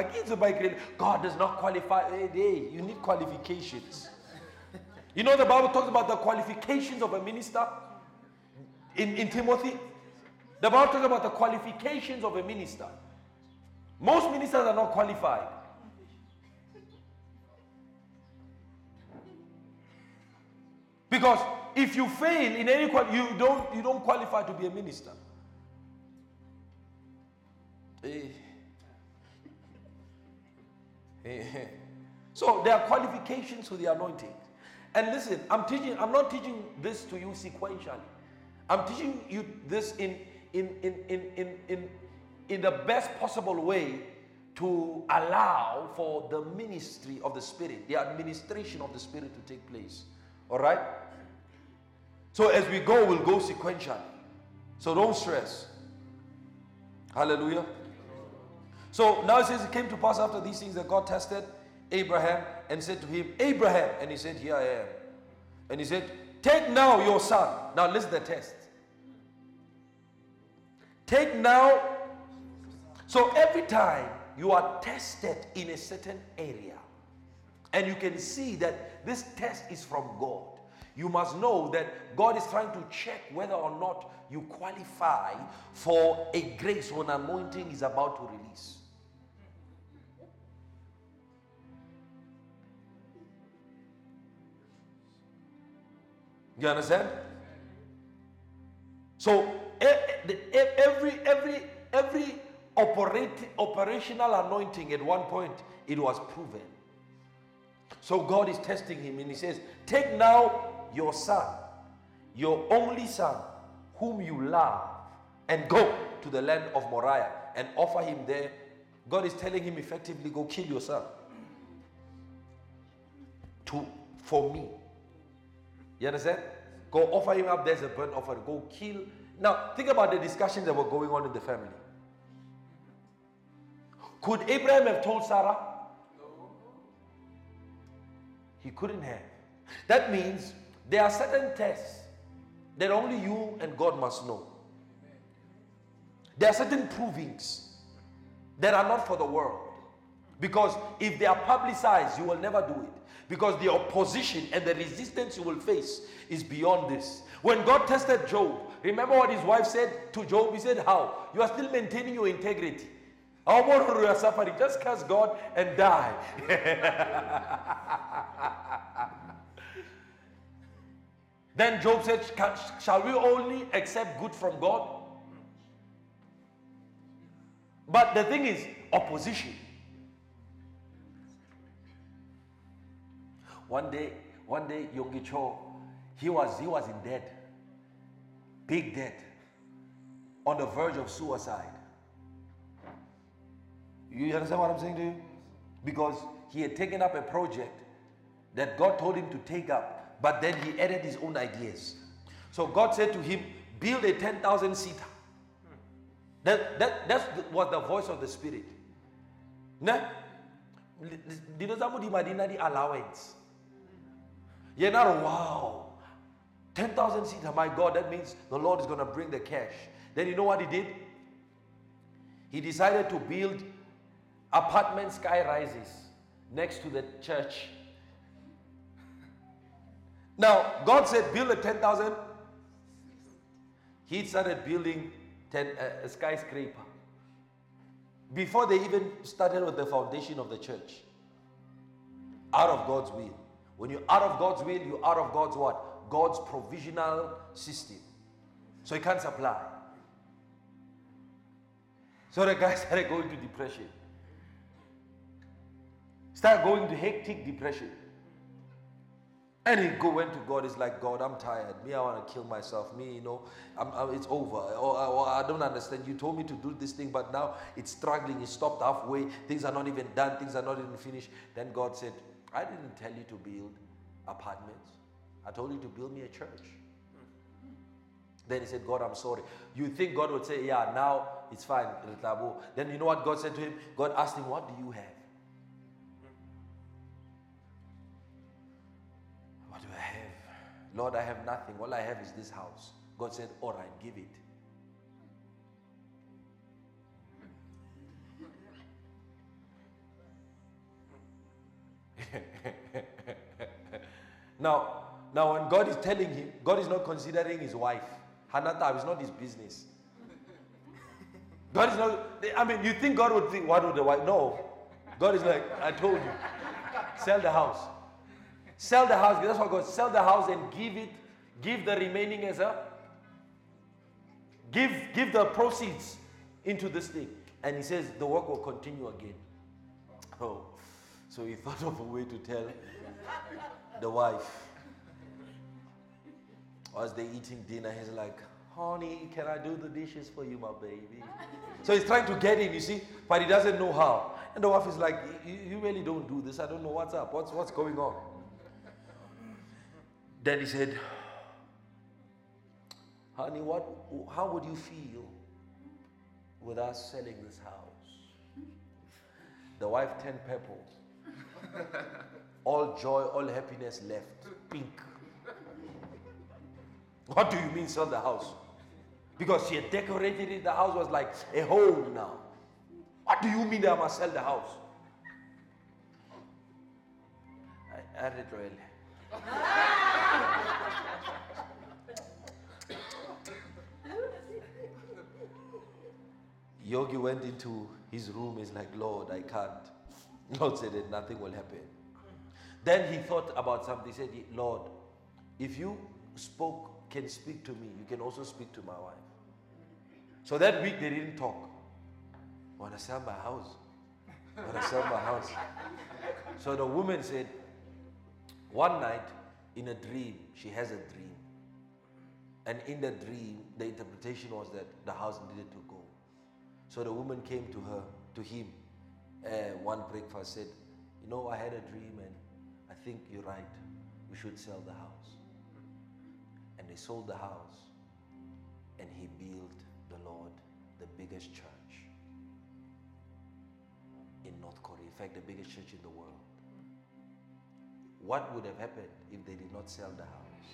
God does not qualify. Hey, you need qualifications. You know the Bible talks about the qualifications of a minister in, in Timothy. The Bible talks about the qualifications of a minister. Most ministers are not qualified. Because if you fail in any you don't you don't qualify to be a minister. Eh. Eh. So there are qualifications to the anointing. And listen, I'm teaching, I'm not teaching this to you sequentially. I'm teaching you this in in in in in in, in the best possible way to allow for the ministry of the spirit, the administration of the spirit to take place. All right? So as we go, we'll go sequentially. So don't stress. Hallelujah. So now it says it came to pass after these things that God tested Abraham and said to him, Abraham. And he said, Here I am. And he said, Take now your son. Now listen to the test. Take now. So every time you are tested in a certain area, and you can see that this test is from God, you must know that God is trying to check whether or not you qualify for a grace when anointing is about to release. You understand? So every every every operate, operational anointing at one point it was proven. So God is testing him and he says, Take now your son, your only son, whom you love, and go to the land of Moriah and offer him there. God is telling him effectively, Go kill your son. To for me. You understand? Go offer him up. There's a burnt offering. Go kill. Now, think about the discussions that were going on in the family. Could Abraham have told Sarah? He couldn't have. That means there are certain tests that only you and God must know. There are certain provings that are not for the world. Because if they are publicized, you will never do it. Because the opposition and the resistance you will face is beyond this. When God tested Job, remember what his wife said to Job? He said, How? You are still maintaining your integrity. How more you are suffering? Just curse God and die. [laughs] then Job said, Shall we only accept good from God? But the thing is, opposition. One day, one day, Yonggi Cho, he was, he was in debt, big debt, on the verge of suicide. You understand what I'm saying to you? Because he had taken up a project that God told him to take up, but then he added his own ideas. So God said to him, Build a 10,000 seater. That, that, that was the voice of the Spirit. Ne? Dino zamu di Madina di allowance. You're not wow. 10,000 seater, my God, that means the Lord is going to bring the cash. Then you know what he did? He decided to build apartment sky rises next to the church. Now, God said, build a 10,000. He started building ten, uh, a skyscraper before they even started with the foundation of the church. Out of God's will. When you're out of God's will, you're out of God's what? God's provisional system. So he can't supply. So the guy [laughs] started going to depression. Start going to hectic depression. And he go went to God. He's like, God, I'm tired. Me, I want to kill myself. Me, you know, I'm, I'm, it's over. Or, I don't understand. You told me to do this thing, but now it's struggling. It stopped halfway. Things are not even done. Things are not even finished. Then God said, I didn't tell you to build apartments. I told you to build me a church. Then he said, God, I'm sorry. You think God would say, Yeah, now it's fine. Then you know what God said to him? God asked him, What do you have? Lord, I have nothing. All I have is this house. God said, All right, give it. [laughs] now, now when God is telling him, God is not considering his wife. Hanatab is not his business. God is not, I mean, you think God would think, what would the wife? No. God is like, I told you, sell the house. Sell the house. That's what God sell the house and give it, give the remaining as a give give the proceeds into this thing. And he says the work will continue again. Oh, so he [laughs] thought of a way to tell the wife. As they're eating dinner, he's like, honey, can I do the dishes for you, my baby? So he's trying to get in, you see, but he doesn't know how. And the wife is like, you really don't do this. I don't know what's up. What's, what's going on? Then he said, Honey, what, how would you feel with us selling this house? The wife turned purple. [laughs] all joy, all happiness left. Pink. What do you mean sell the house? Because she had decorated it, the house was like a home now. What do you mean I must sell the house? I, I read really. Yogi went into his room. He's like, Lord, I can't. [laughs] Lord said that nothing will happen. Then he thought about something. He said, Lord, if you spoke, can speak to me, you can also speak to my wife. So that week they didn't talk. To sell my house. To sell my house. [laughs] So the woman said, one night in a dream, she has a dream. And in the dream, the interpretation was that the house needed to go. So the woman came to her, to him, uh, one breakfast, said, You know, I had a dream and I think you're right. We should sell the house. And they sold the house and he built the Lord the biggest church. in North Korea. In fact, the biggest church in the world. What would have happened if they did not sell the house?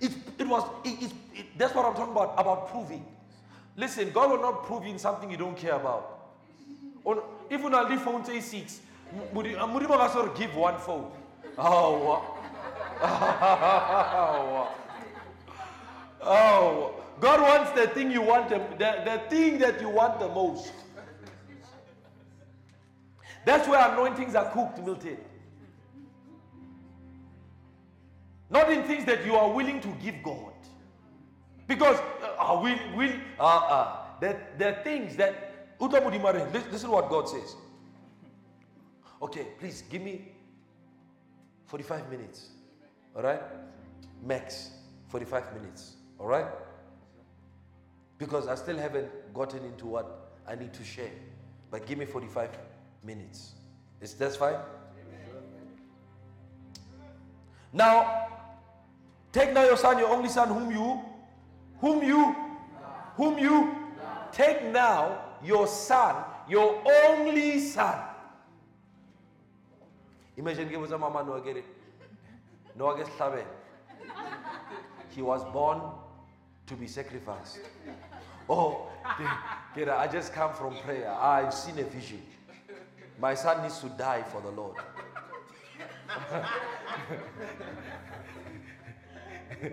It, it was, it, it, that's what I'm talking about, about proving. Listen, God will not prove in something you don't care about. Or even a phone say six, Muriba uh, Gasor give one phone. Oh, [laughs] oh, oh, God wants the thing you want, the, the, the thing that you want the most. That's where anointings are cooked, Milton. Not in things that you are willing to give God. Because uh, will, will, uh, uh, that there are things that, listen, what God says. Okay, please give me 45 minutes. All right? Max 45 minutes. All right? Because I still haven't gotten into what I need to share. But give me 45 minutes. Is that fine? Now, take now your son, your only son, whom you, whom you, whom you, take now your son, your only son. Imagine give us a mama no get it. No get He was born to be sacrificed. Oh, I just come from prayer. I've seen a vision. My son needs to die for the Lord. [laughs] I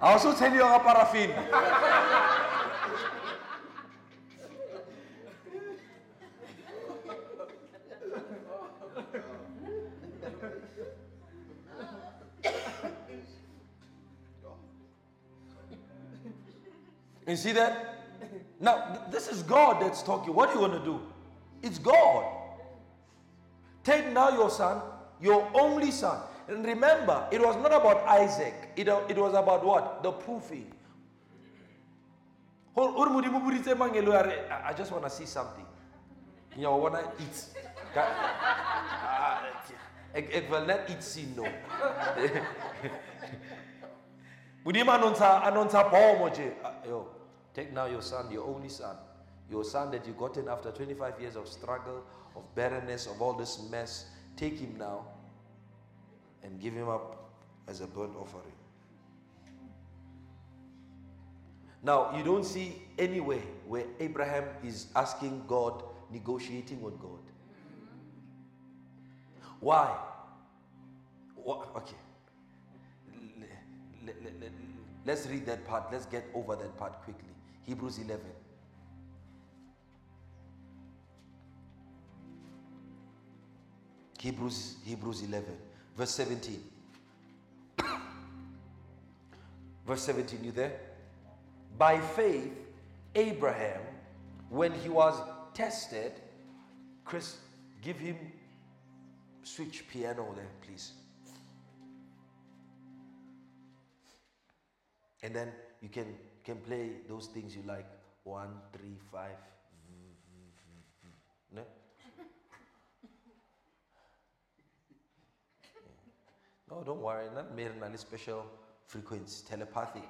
also tell you about paraffin. You see that? Now, this is God that's talking. What are you going to do? It's God. Take now your son, your only son. And remember, it was not about Isaac, it, it was about what? The proofing. I just want to see something. You know, want to ah, eat. Ik wil net iets zien, no. [laughs] Budima anonsa anonsa bomo je. Ah, yo. Take now your son, your only son, your son that you gotten after 25 years of struggle, of barrenness, of all this mess. Take him now and give him up as a burnt offering. Now, you don't see anywhere where Abraham is asking God, negotiating with God. Why? Okay. Let's read that part. Let's get over that part quickly. Hebrews 11. Hebrews, Hebrews 11, verse 17. [coughs] verse 17, you there? By faith, Abraham, when he was tested, Chris, give him switch piano there, please. And then you can can play those things you like. One, three, five. No? No, don't worry. Not mere any special frequency, telepathic.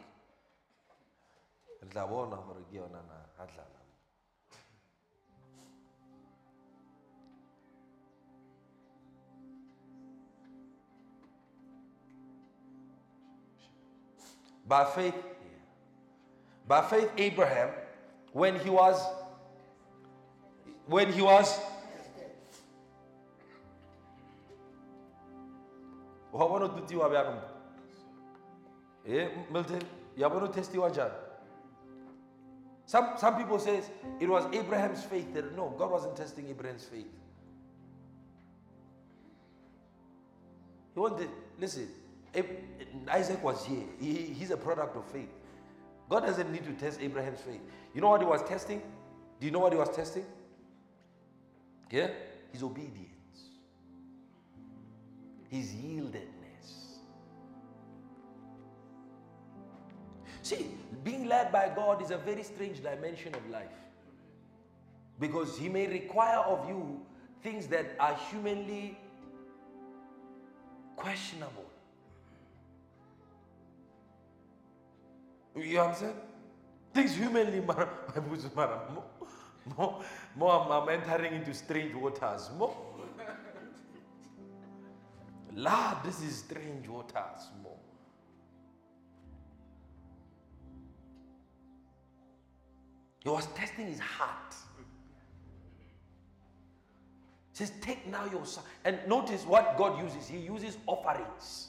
By faith, by faith, Abraham, when he was, when he was, byanum eh milton yabona utestiwa njani some, some people says it was Abraham's faith that no, God wasn't testing Abraham's faith. He wanted, listen, Isaac was here. He, he's a product of faith. God doesn't need to test Abraham's faith. You know what he was testing? Do you know what he was testing? Yeah? His obedience, his yieldedness. See, being led by God is a very strange dimension of life. Because he may require of you things that are humanly questionable. You know understand? Things humanly, mara, mara, more, more, I'm, I'm entering into strange waters. More. Lord, this is strange waters. More. He was testing his heart. He says, Take now your son. And notice what God uses. He uses offerings.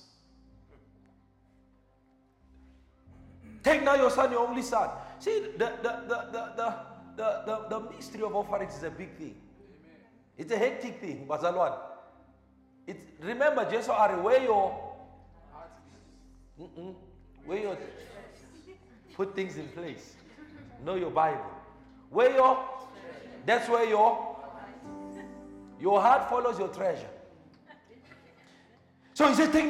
Take now your son, your only son. See, the, the, the, the, the, the, the, the mystery of offerings is a big thing. It's a hectic thing, Bazalwan. It's, remember, Jesus are where your where your put things in place. Know your Bible. Where your that's where your your heart follows your treasure. So he said, take.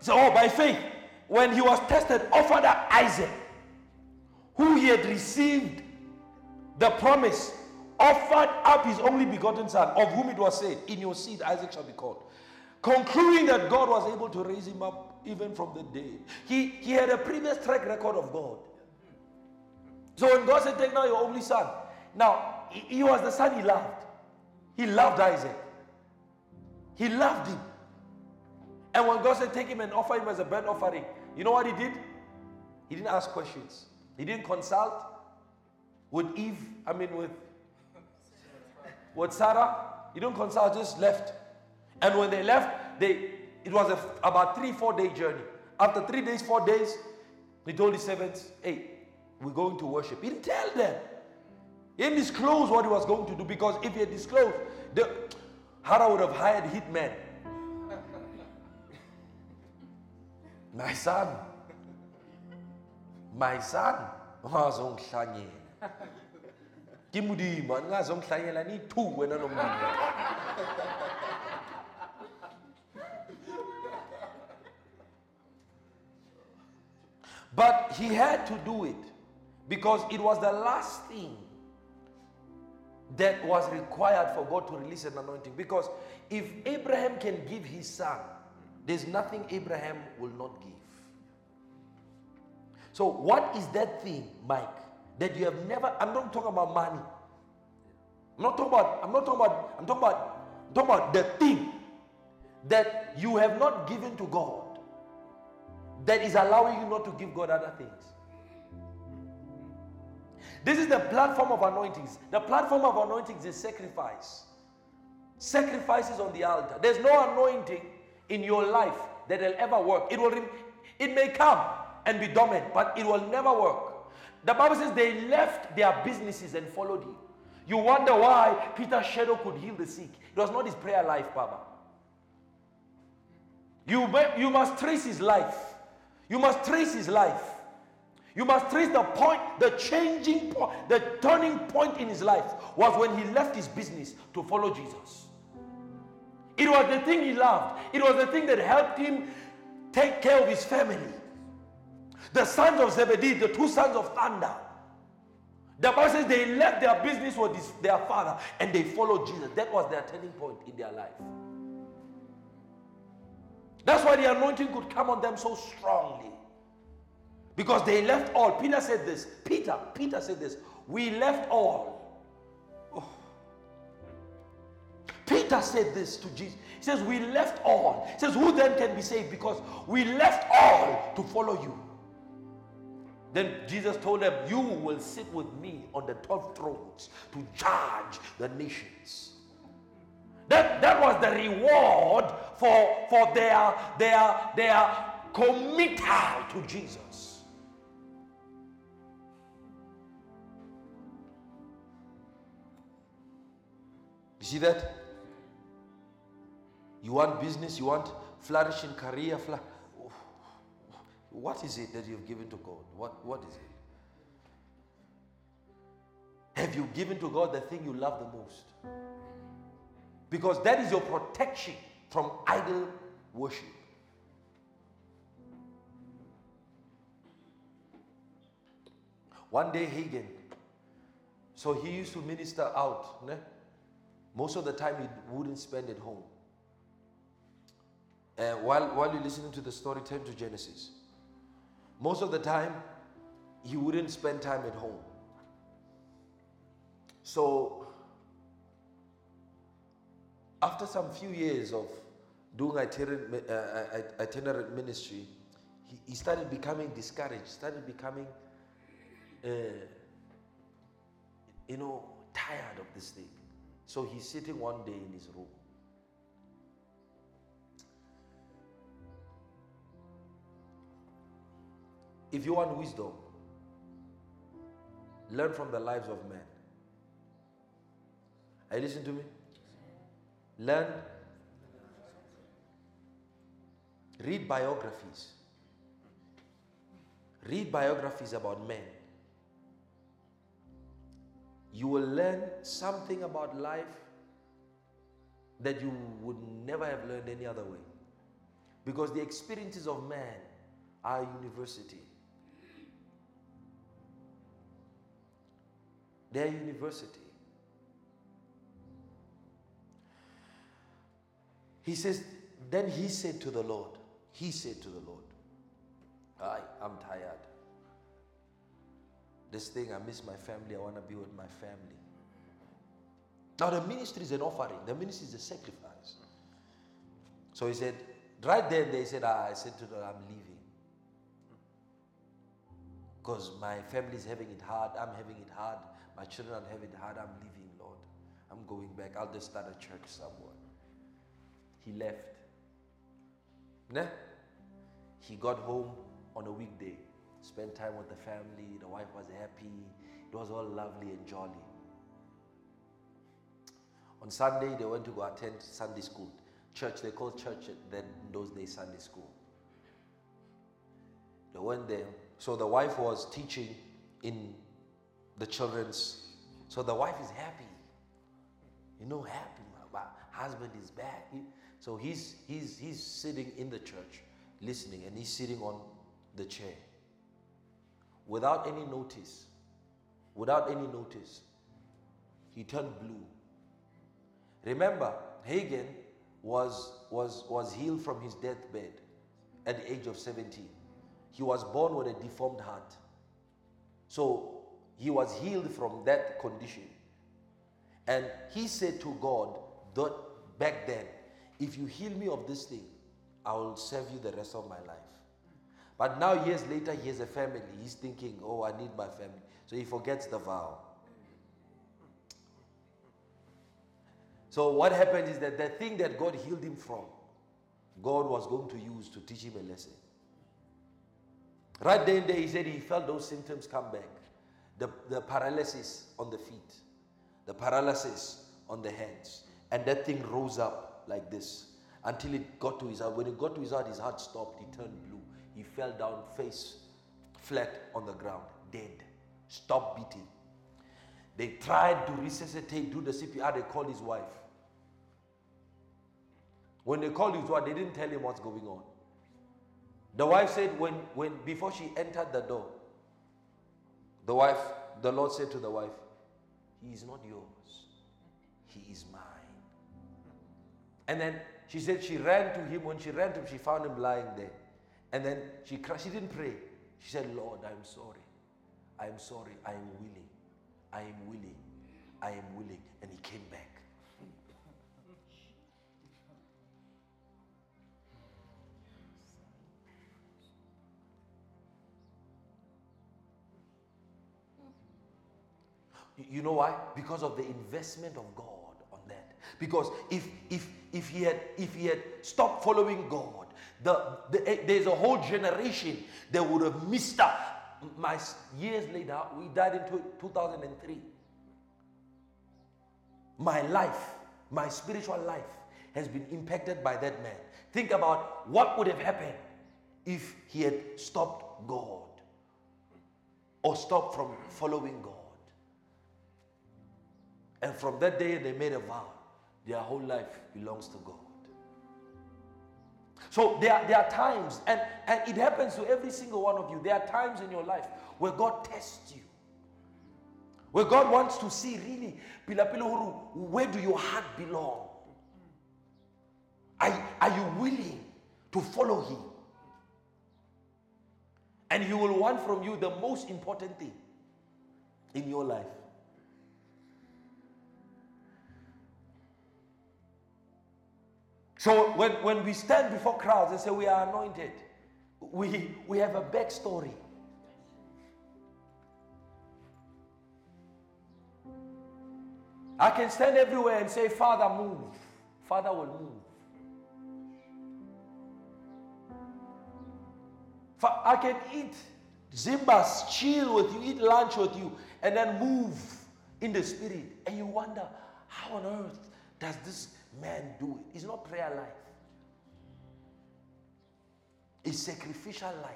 So, oh, by faith, when he was tested, offered up Isaac, who he had received the promise, offered up his only begotten son, of whom it was said, In your seed Isaac shall be called. Concluding that God was able to raise him up even from the dead. He, he had a previous track record of God. So when God said, Take now your only son, now he, he was the son he loved. He loved Isaac. He loved him. And when God said, Take him and offer him as a burnt offering, you know what he did? He didn't ask questions. He didn't consult with Eve, I mean, with, with Sarah. He didn't consult, just left. And when they left, they it was a, about three, four day journey. After three days, four days, he told his servants, Hey, we're going to worship. He didn't tell them. He didn't disclose what he was going to do because if he had disclosed, the, Hara would have hired hitmen. [laughs] My son, my son, ungazongihlanyela. Ke modimo, ungazongihlanyela ni two wena nomndeni. But he had to do it because it was the last thing that was required for God to release an anointing. Because if Abraham can give his son, there's nothing Abraham will not give. So, what is that thing, Mike, that you have never? I'm not talking about money. I'm not talking about. I'm not talking about. I'm talking about. I'm talking about the thing that you have not given to God that is allowing you not to give God other things. This is the platform of anointings. The platform of anointings is sacrifice. Sacrifices on the altar. There's no anointing in your life that will ever work. It will it may come and be dormant, but it will never work. The Bible says they left their businesses and followed him. You wonder why Peter's shadow could heal the sick. It was not his prayer life, Baba. You, you must trace his life. You must trace his life. You must trace the point, the changing point, the turning point in his life was when he left his business to follow Jesus. It was the thing he loved, it was the thing that helped him take care of his family. The sons of Zebedee, the two sons of thunder. The Bible says they left their business with his, their father and they followed Jesus. That was their turning point in their life. That's why the anointing could come on them so strongly. Because they left all. Peter said this. Peter, Peter said this. We left all. Oh. Peter said this to Jesus. He says, We left all. He says, Who then can be saved? Because we left all to follow you. Then Jesus told them, You will sit with me on the 12 thrones to judge the nations. That, that was the reward for, for their, their, their committal to Jesus. You see that? You want business, you want flourishing career, fl- what is it that you've given to God? What, what is it? Have you given to God the thing you love the most? Because that is your protection from idol worship. One day, Hagin, so he used to minister out. Ne? Most of the time, he wouldn't spend at home. And while, while you're listening to the story, turn to Genesis. Most of the time, he wouldn't spend time at home. So, after some few years of doing itinerant, uh, itinerant ministry, he, he started becoming discouraged, started becoming, uh, you know, tired of this thing. So he's sitting one day in his room. If you want wisdom, learn from the lives of men. Are you listening to me? Learn. Read biographies. Read biographies about men. You will learn something about life that you would never have learned any other way. Because the experiences of man are university. They're university. He says, then he said to the Lord, he said to the Lord, I, I'm tired. This thing, I miss my family, I want to be with my family. Now, the ministry is an offering, the ministry is a sacrifice. So he said, right then, they said, ah, I said to them, I'm leaving. Because my family is having it hard, I'm having it hard, my children are having it hard, I'm leaving, Lord. I'm going back, I'll just start a church somewhere. He left. Nah? He got home on a weekday, spent time with the family, the wife was happy, it was all lovely and jolly. On Sunday, they went to go attend Sunday school. Church, they called church then those days Sunday school. They went there. So the wife was teaching in the children's. So the wife is happy. You know, happy. My husband is back. So he's, he's, he's sitting in the church listening and he's sitting on the chair without any notice. Without any notice. He turned blue. Remember, Hagin was, was, was healed from his deathbed at the age of 17. He was born with a deformed heart. So he was healed from that condition. And he said to God that back then, if you heal me of this thing, I will serve you the rest of my life. But now, years later, he has a family. He's thinking, oh, I need my family. So he forgets the vow. So what happened is that the thing that God healed him from, God was going to use to teach him a lesson. Right then, there, he said he felt those symptoms come back. The, the paralysis on the feet, the paralysis on the hands. And that thing rose up like this until it got to his heart. When it got to his heart, his heart stopped. He turned blue. He fell down face flat on the ground, dead. Stop beating. They tried to resuscitate, do the CPR. They called his wife. When they called his wife, they didn't tell him what's going on. The wife said, when, when before she entered the door, the wife, the Lord said to the wife, He is not yours, He is mine. And then she said she ran to him. When she ran to him, she found him lying there. And then she. She didn't pray. She said, Lord, I'm sorry. I am sorry. I am willing. I am willing. I am willing. And he came back. You know why? Because of the investment of God because if if if he had if he had stopped following God, the, the eh, there's a whole generation that would have missed out. My years later, we died in 2003. My life, my spiritual life, has been impacted by that man. Think about what would have happened if he had stopped God or stopped from following God. And from that day, they made a vow their whole life belongs to God. So there, there are times, and, and it happens to every single one of you. There are times in your life where God tests you. Where God wants to see really, where do your heart belong? Are, are you willing to follow Him? And He will want from you the most important thing in your life. So when, when we stand before crowds and say we are anointed, we, we have a backstory. I can stand everywhere and say, Father, move. Father will move. I can eat zimbas, chill with you, eat lunch with you, and then move in the spirit. And you wonder, how on earth does this man do it? It's not prayer life, it's sacrificial life.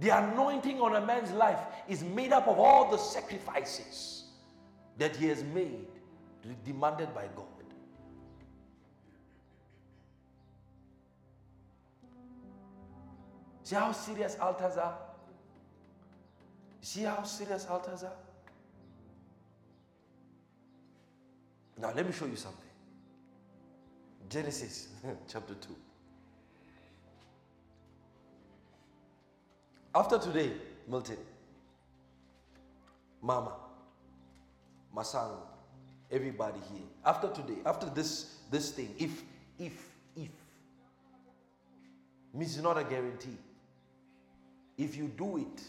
The anointing on a man's life is made up of all the sacrifices that he has made, demanded by God. See how serious altars are? See how serious altars are? Now, let me show you something. Genesis [laughs] chapter 2. After today, Milton, Mama, Masang, everybody here, after today, after this this thing, if if if means not a guarantee. If you do it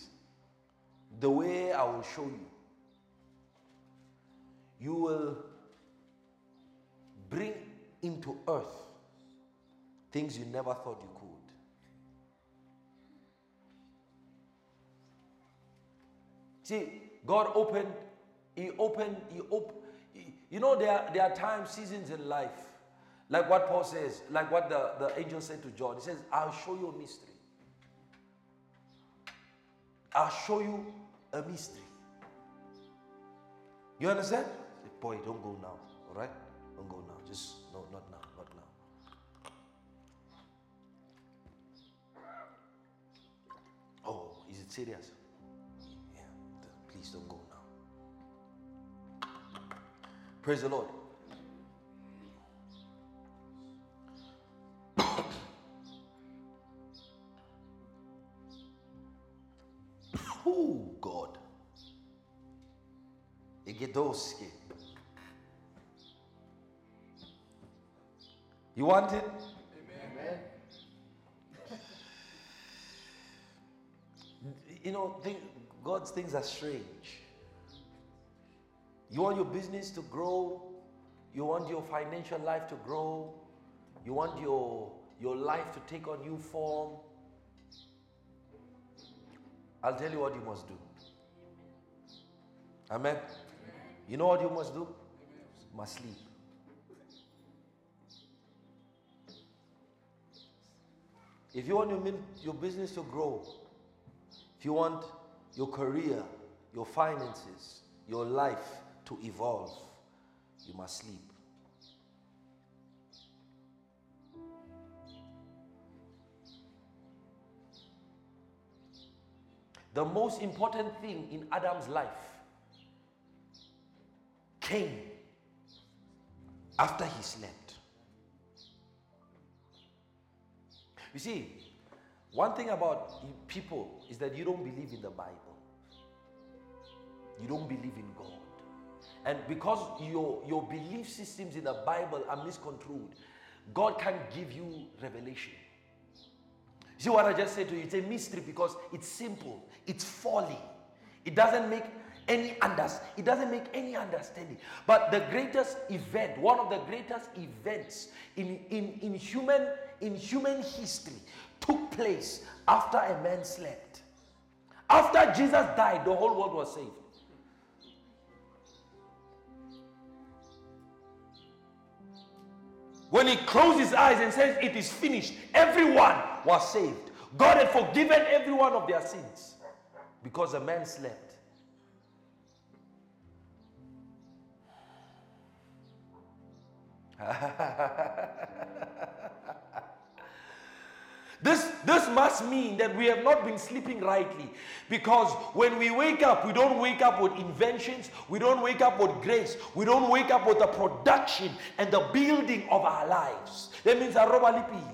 the way I will show you, you will bring into earth things you never thought you could. See, God opened, He opened, He opened. You know, there are, there are times, seasons in life, like what Paul says, like what the, the angel said to John. He says, I'll show you a mystery. I'll show you a mystery. You understand? Boy, don't go now, all right? Don't go now. Just, no, not now, not now. Oh, is it serious? Yeah, Please don't go now. Praise the Lord. [coughs] oh, God. Igedoski. You want it? Amen. You know, think, God's things are strange. You want your business to grow, you want your financial life to grow, you want your, your life to take on new form. I'll tell you what you must do. Amen. You know what you must do? You must sleep. If you want your, your business to grow, if you want your career, your finances, your life to evolve, you must sleep. The most important thing in Adam's life came after he slept. You see, one thing about people is that you don't believe in the Bible. You don't believe in God. And because your, your belief systems in the Bible are misconstrued, God can't give you revelation. See what I just said to you? It's a mystery because it's simple, it's folly. It doesn't make any under, it doesn't make any understanding. But the greatest event, one of the greatest events in, in, in human in human history took place after a man slept. After Jesus died, the whole world was saved. When he closed his eyes and says, It is finished, everyone was saved. God had forgiven every one of their sins because a man slept. [laughs] this, this must mean that we have not been sleeping rightly because when we wake up, we don't wake up with inventions, we don't wake up with grace, we don't wake up with the production and the building of our lives. That means aroba lipila.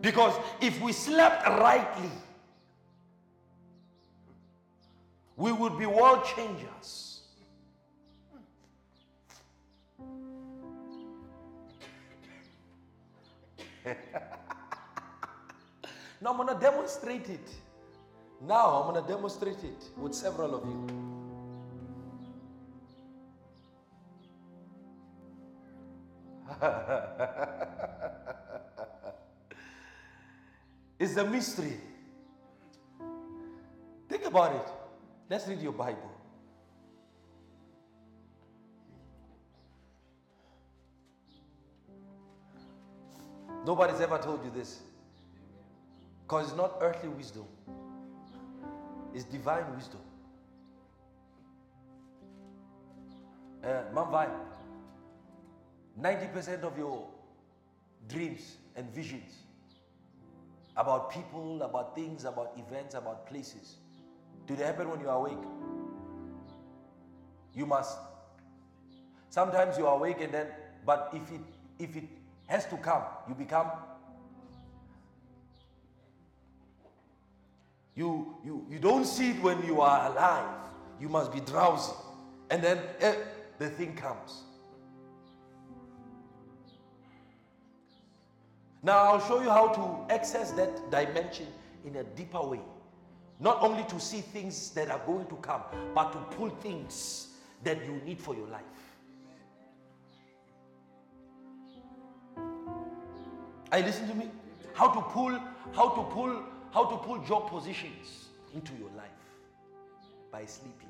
Because if we slept rightly, we would be world changers. [laughs] now I'm going to demonstrate it. Now I'm going to demonstrate it with several of you. [laughs] it's a mystery. Think about it. Let's read your Bible. Nobody's ever told you this. Because it's not earthly wisdom, it's divine wisdom. Uh, Mamvai, 90% of your dreams and visions about people, about things, about events, about places, do they happen when you are awake? You must. Sometimes you are awake and then, but if it if it has to come, you become you you you don't see it when you are alive. You must be drowsy. And then eh, the thing comes. Now, I'll show you how to access that dimension in a deeper way. Not only to see things that are going to come, but to pull things that you need for your life. Are you listening to me? How to pull, how to pull, how to pull job positions into your life by sleeping.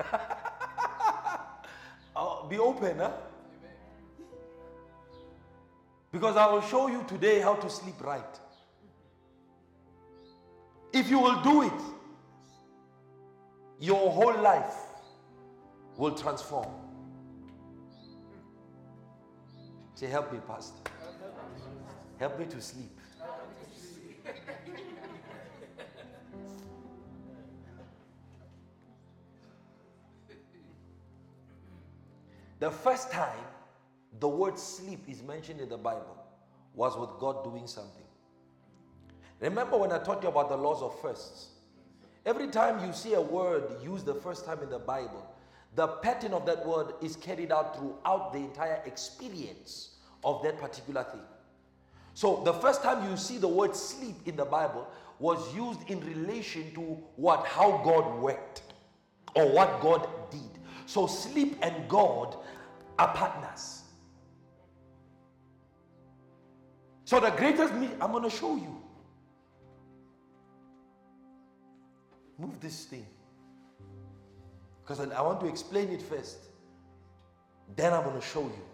[laughs] oh, be open, huh? Because I will show you today how to sleep right. If you will do it, your whole life will transform. Say, help me, Pastor. Help me to sleep. The first time the word sleep is mentioned in the Bible was with God doing something. Remember when I taught you about the laws of firsts? Every time you see a word used the first time in the Bible, the pattern of that word is carried out throughout the entire experience of that particular thing. So the first time you see the word sleep in the Bible was used in relation to what how God worked or what God did. So sleep and God are partners. So the greatest me I'm going to show you. Move this thing. Because I want to explain it first. Then I'm going to show you.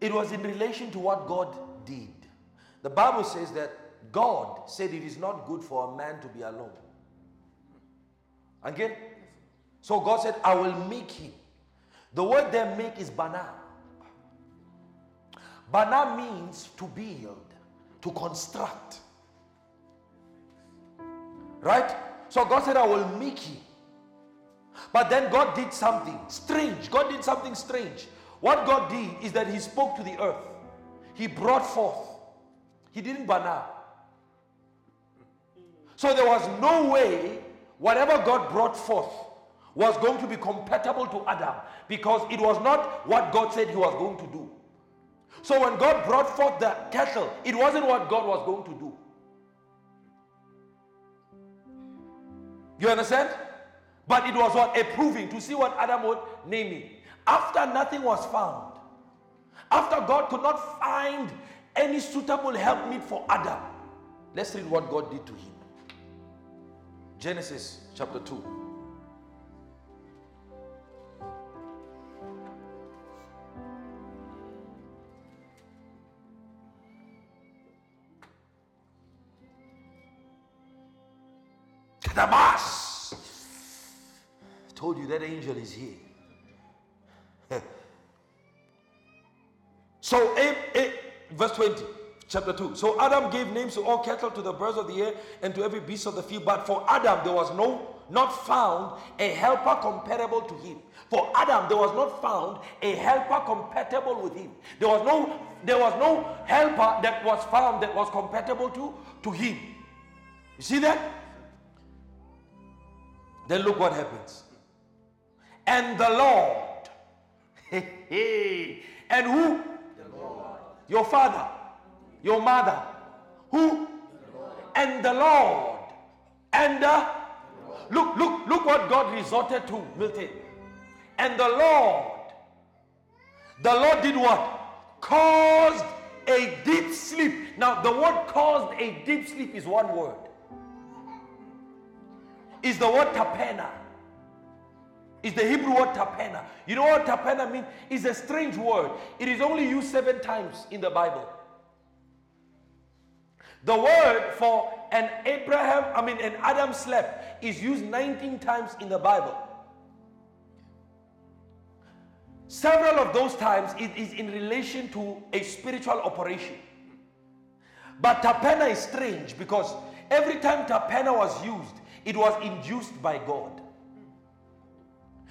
It was in relation to what God did. The Bible says that God said it is not good for a man to be alone. Again? So God said, I will make him. The word there make is bana. Bana means to build, to construct. Right? So God said, I will make him. But then God did something strange. God did something strange. What God did is that He spoke to the earth. He brought forth. He didn't bana. So there was no way whatever God brought forth was going to be compatible to Adam because it was not what God said He was going to do. So when God brought forth the cattle, it wasn't what God was going to do. You understand? But it was what? A proving to see what Adam would name it. After nothing was found, after God could not find any suitable helpmeet for Adam, let's read what God did to him. Genesis chapter 2. Damas! told you that angel is here. [laughs] 20, chapter 2. So Adam gave names to all cattle, to the birds of the air, and to every beast of the field. But for Adam, there was no, not found a helper comparable to him. For Adam, there was not found a helper compatible with him. There was no, there was no helper that was found that was compatible to, to him. You see that? Then look what happens. And the Lord. [laughs] And who? Your father. Your mother. Who? And the Lord. And the look, look, look what God resorted to, Milton. And the Lord. The Lord did what? Caused a deep sleep. Now, the word caused a deep sleep is one word is the word tapena. Is the Hebrew word tapena. You know what tapena means? It's a strange word. It is only used seven times in the Bible. The word for an Abraham, I mean an Adam slept, is used 19 times in the Bible. Several of those times it is in relation to a spiritual operation. But tapena is strange because every time tapena was used, it was induced by God.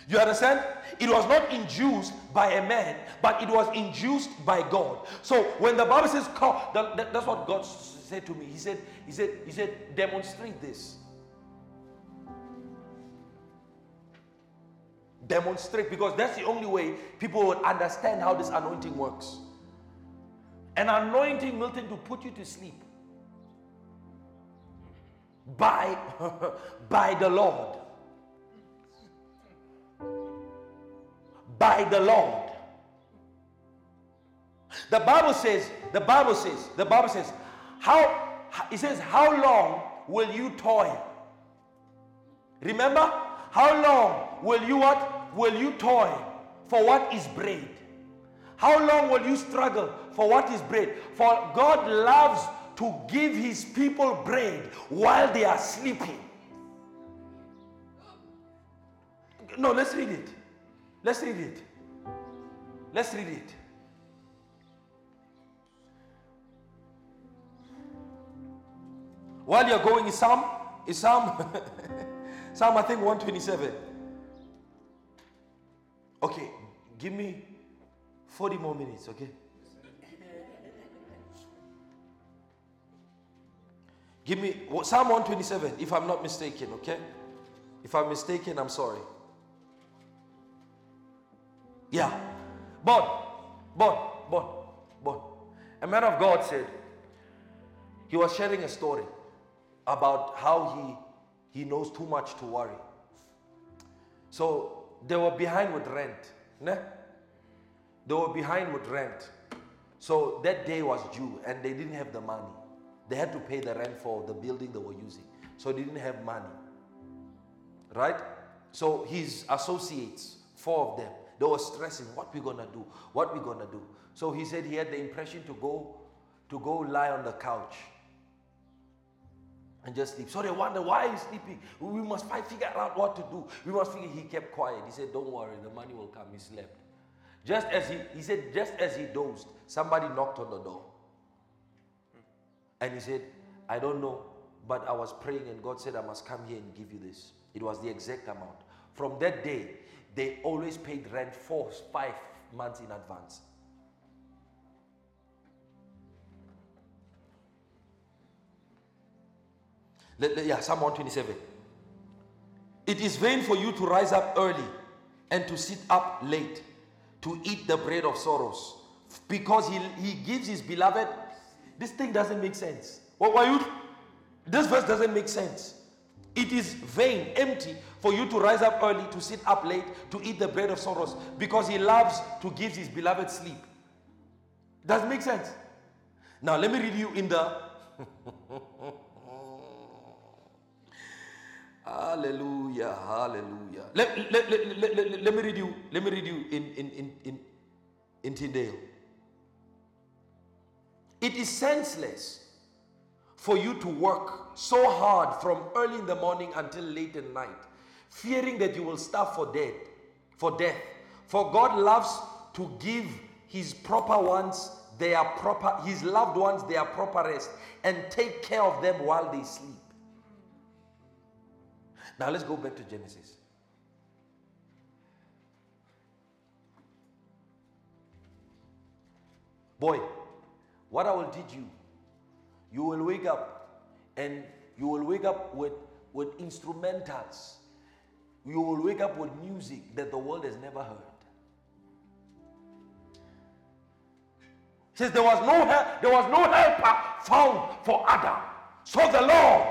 You understand? It was not induced by a man, but it was induced by God. So when the Bible says call, that, that, that's what God said to me. He said, He said, He said, demonstrate this. Demonstrate because that's the only way people will understand how this anointing works. An anointing, Milton, to put you to sleep by, [laughs] by the Lord. By the Lord. The Bible says, the Bible says, the Bible says, how, it says, how long will you toil? Remember, how long will you what? Will you toil for what is bread? How long will you struggle for what is bread? For God loves to give his people bread while they are sleeping. No, let's read it. Let's read it. Let's read it. While you're going, Psalm, Psalm, [laughs] Psalm I think 127. Okay, give me 40 more minutes, okay? Give me Psalm 127, if I'm not mistaken, okay? If I'm mistaken, I'm sorry. Yeah. But, but, but, but, a man of God said, he was sharing a story about how he, he knows too much to worry. So they were behind with rent. Ne? They were behind with rent. So that day was due and they didn't have the money. They had to pay the rent for the building they were using. So they didn't have money. Right? So his associates, four of them, they were stressing, what we gonna do? What we gonna do? So he said he had the impression to go to go lie on the couch and just sleep. So they wonder why he's sleeping. We must find, figure out what to do. We must figure. He kept quiet. He said, "Don't worry, the money will come." He slept. Just as he he said, just as he dozed, somebody knocked on the door. And he said, I don't know, but I was praying and God said, I must come here and give you this. It was the exact amount. From that day, they always paid rent four, five months in advance. Yeah, Psalm 127. It is vain for you to rise up early and to sit up late to eat the bread of sorrows because he, he gives his beloved this thing doesn't make sense. What were you? This verse doesn't make sense. It is vain, empty for you to rise up early, to sit up late, to eat the bread of sorrows, because he loves to give his beloved sleep. Does it make sense? Now let me read you in the [laughs] Hallelujah, hallelujah. Let, let, let, let, let, let, me read you, let me read you in, in, in, in, in Tyndale. It is senseless for you to work so hard from early in the morning until late at night, fearing that you will starve for death, for death. For God loves to give his proper ones their proper, his loved ones their proper rest, and take care of them while they sleep. Now let's go back to Genesis. Boy, what I will teach you, you will wake up and you will wake up with, with instrumentals. You will wake up with music that the world has never heard. says there was no help, there was no helper found for Adam. So the Lord,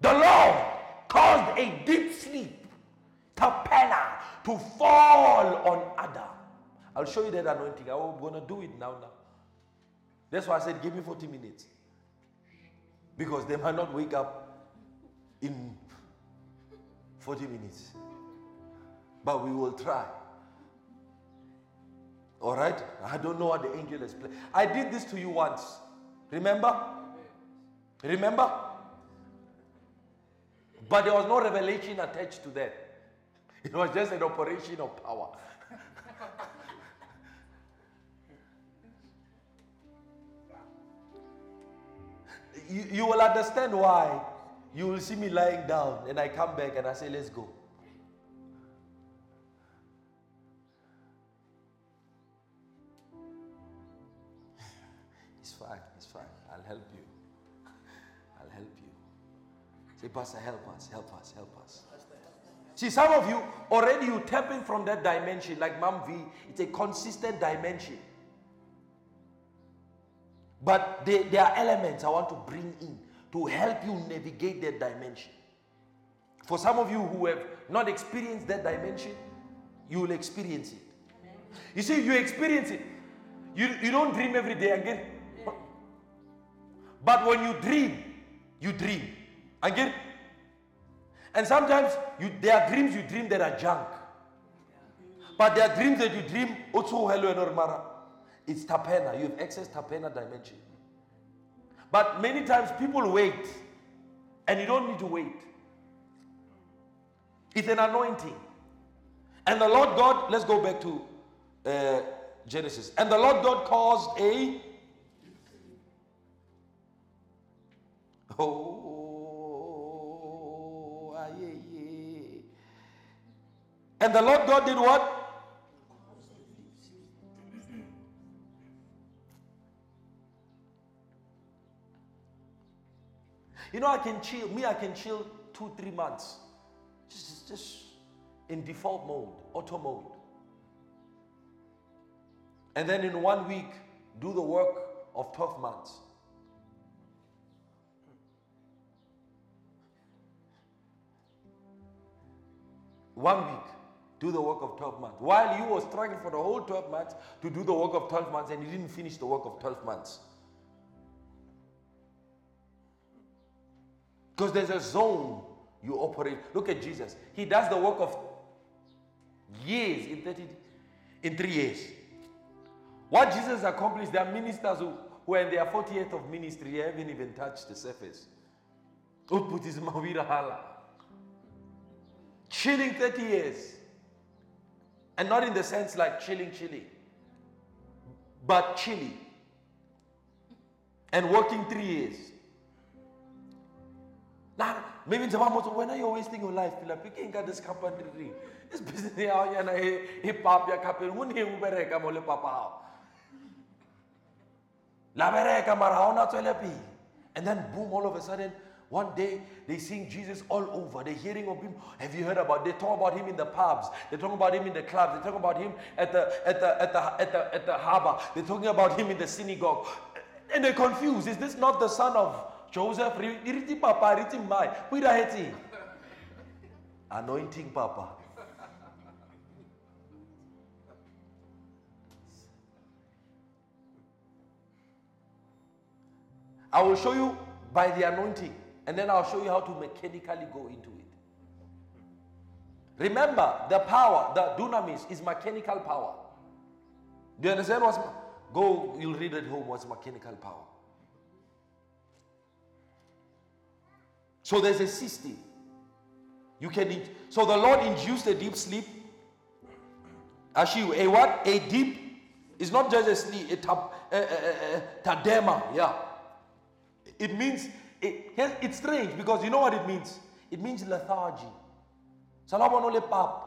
the Lord caused a deep sleep, tapena, to fall on Adam. I'll show you that anointing. I'm to do it now. Now, that's why I said, give me 40 minutes, because they might not wake up in 40 minutes, but we will try. All right? I don't know what the angel has played. I did this to you once. Remember? Remember? But there was no revelation attached to that. It was just an operation of power. You, you will understand why. You will see me lying down and I come back and I say, Let's go. [laughs] It's fine, it's fine. I'll help you. I'll help you. Say, Pastor, help us, help us, help us. See, some of you already you tapping from that dimension, like Mam V. It's a consistent dimension. But they, there are elements I want to bring in to help you navigate that dimension. For some of you who have not experienced that dimension, you will experience it. You see, you experience it. You, you don't dream every day again. But when you dream, you dream. Again? And sometimes you, there are dreams you dream that are junk. But there are dreams that you dream, also hello and. It's tapena. You have access tapena dimension. But many times people wait. And you don't need to wait. It's an anointing. And the Lord God, let's go back to uh, Genesis. And the Lord God caused a [laughs] Oh, aye, aye. And the Lord God did what? You know, I can chill. Me, I can chill two, three months. Just, just in default mode, auto mode. And then in one week, do the work of 12 months. One week, do the work of 12 months. While you were struggling for the whole 12 months to do the work of 12 months and you didn't finish the work of 12 months. Because there's a zone you operate. Look at Jesus. He does the work of years in 30 in three years. What Jesus accomplished, there are ministers who, who are in their 40th of ministry, they haven't even touched the surface. Output is Mawira Hala chilling 30 years. And not in the sense like chilling, chilling, but chilling. And working three years. Now, maybe it's about when are you wasting your life? Pila picking at this company. This business here, you know, hip hop, ya kapel, mun he ubereka mole papa. La bereka mara ona And then boom, all of a sudden, one day they sing Jesus all over. They're hearing of him. Have you heard about? They talk about him in the pubs. They talk about him in the clubs. They talk about him at the at the at the at the, at the harbor. They're talking about him in the synagogue, and they're confused. Is this not the son of Joseph? Papa, it's in my heti. Anointing Papa. I will show you by the anointing. And then I'll show you how to mechanically go into it. Remember, the power, the dunamis, is mechanical power. Do you understand what's go? You'll read at home what's mechanical power. So there's a system. You can eat so the Lord induced a deep sleep. Ashiu, a what? A deep It's not just a sleep, a tab, uh, uh, uh, tadema, yeah. It means, it, it's strange because you know what it means? It means lethargy. Salabano le pap.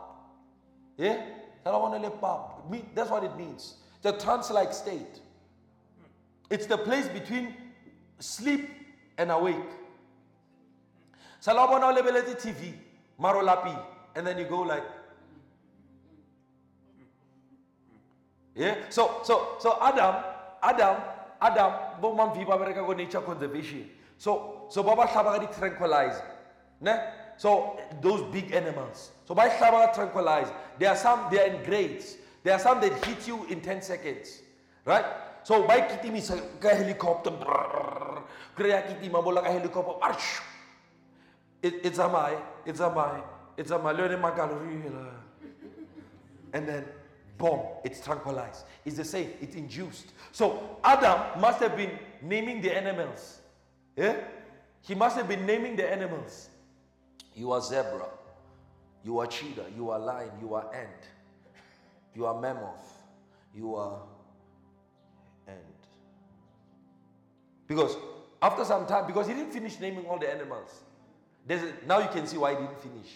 Yeah? Salabano le pap. That's what it means. The trance-like state. It's the place between sleep and awake. Salabano lebelete TV, marolapi, and then you go like, yeah. So so so Adam, Adam, Adam, bo man bereka go nature conservation. So so baba hlaba tranquilize, ne? So those big animals. So by hlaba tranquilize, there are some they are in grades. There are some that hit you in 10 seconds, right? So by kitimisa ka helicopter, kaya kitima bola ka helicopter, arsh. It, it's a my, it's a my, it's a my learning my And then boom, it's tranquilized. It's the same, it's induced. So Adam must have been naming the animals. Yeah? He must have been naming the animals. You are zebra, you are cheetah, you are lion, you are ant, you are mammoth, you are ant. Because after some time, because he didn't finish naming all the animals, there's now you can see why he didn't finish.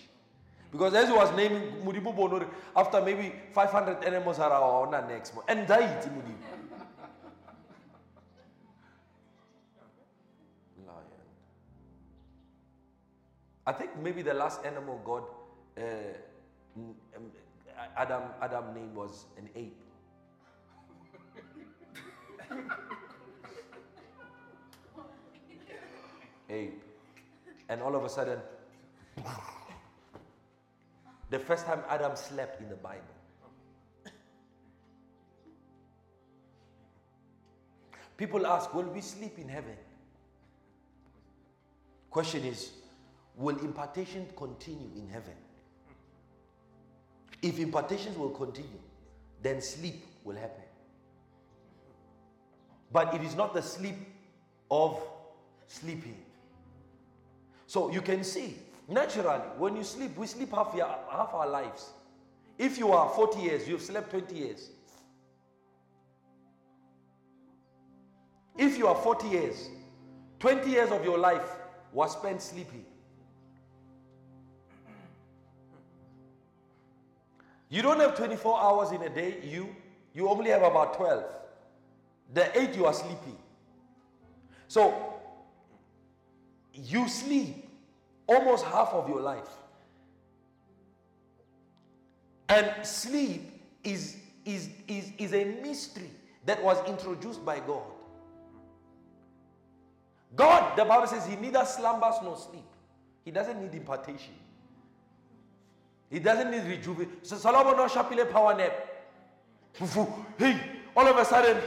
Because as he was naming Mudibu Bonori, after maybe 500 animals are on the next month. And died Mudibu. Lion. I think maybe the last animal God, uh, um, Adam, Adam name was an ape. [laughs] ape. And all of a sudden, the first time Adam slept in the Bible. People ask, will we sleep in heaven? Question is, will impartation continue in heaven? If impartations will continue, then sleep will happen. But it is not the sleep of sleeping. So you can see, naturally, when you sleep, we sleep half, half our lives. If you are 40 years, you've slept 20 years. If you are 40 years, 20 years of your life was spent sleeping. You don't have 24 hours in a day, you. You only have about 12. The 8 you are sleeping. So you sleep almost half of your life. And sleep is, is, is, is a mystery that was introduced by God. God, the Bible says, He neither slumbers nor sleep. He doesn't need impartation. He doesn't need rejuvenation. So Solomon no shapile power nap. Hey, all of a sudden.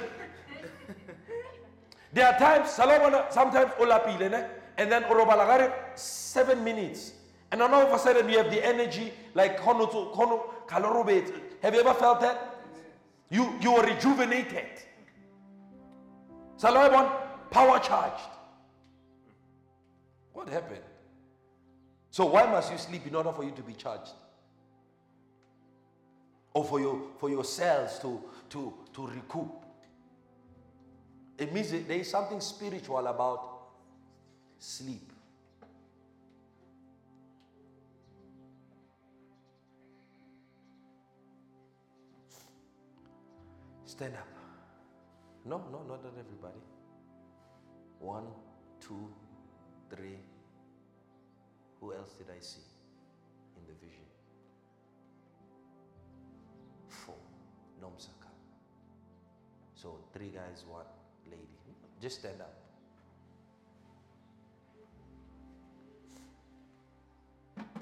[laughs] there are times, Solomon sometimes olapile, and then orobalagare seven minutes. And then all of a sudden you have the energy like Have you ever felt that? You you are rejuvenated. Salomon, power charged. What happened? So why must you sleep in order for you to be charged? Or for your for your cells to to to recoup? It means there is something spiritual about sleep. Stand up. No, no, not everybody. One, two, three. Who else did I see in the vision? Four. Nomsaka. So three guys, one lady. Just stand up.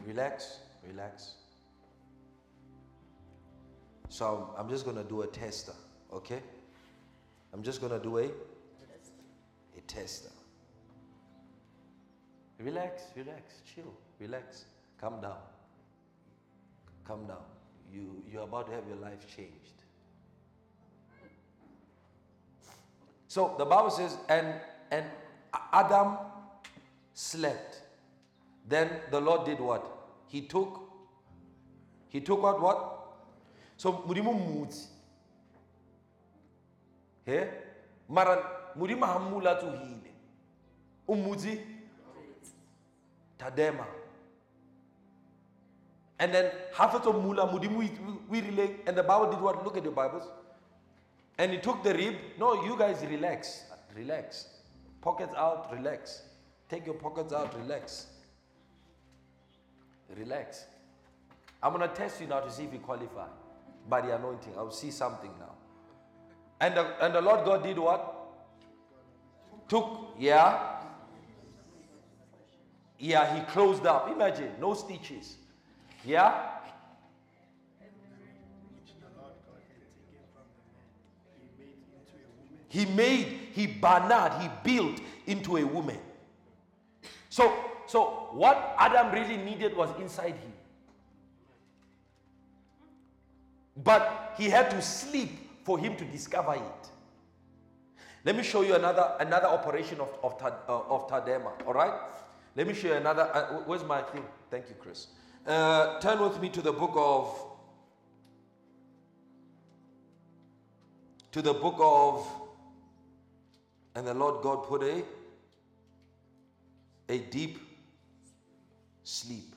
Relax, relax. So I'm just going to do a tester, okay? I'm just going to do a, a tester. Relax, relax, chill, relax, calm down. Calm down. You, you're about to have your life changed. So the Bible says, and, and Adam slept. Then the Lord did what? He took, he took what? What? So Murimu moods. he? Mara modimo ha mmula tsohile o tadema. And then half of the mula modimo we relate and the bible did what? Look at the bibles. And he took the rib. No you guys relax. Relax. Pockets out relax. Take your pockets out relax relax. I'm going to test you now to see if you qualify. By the anointing i'll see something now. And the, and the lord god did what? Took yeah. Yeah he closed up. Imagine no stitches. Yeah? He made, he bannered, he built into a woman. So, so what Adam really needed was inside him. But he had to sleep for him to discover it. Let me show you another, another operation of, of, uh, of Tadema, all right? Let me show you another. Uh, where's my thing? Thank you, Chris. Uh, turn with me to the book of to the book of and the Lord God put a a deep sleep.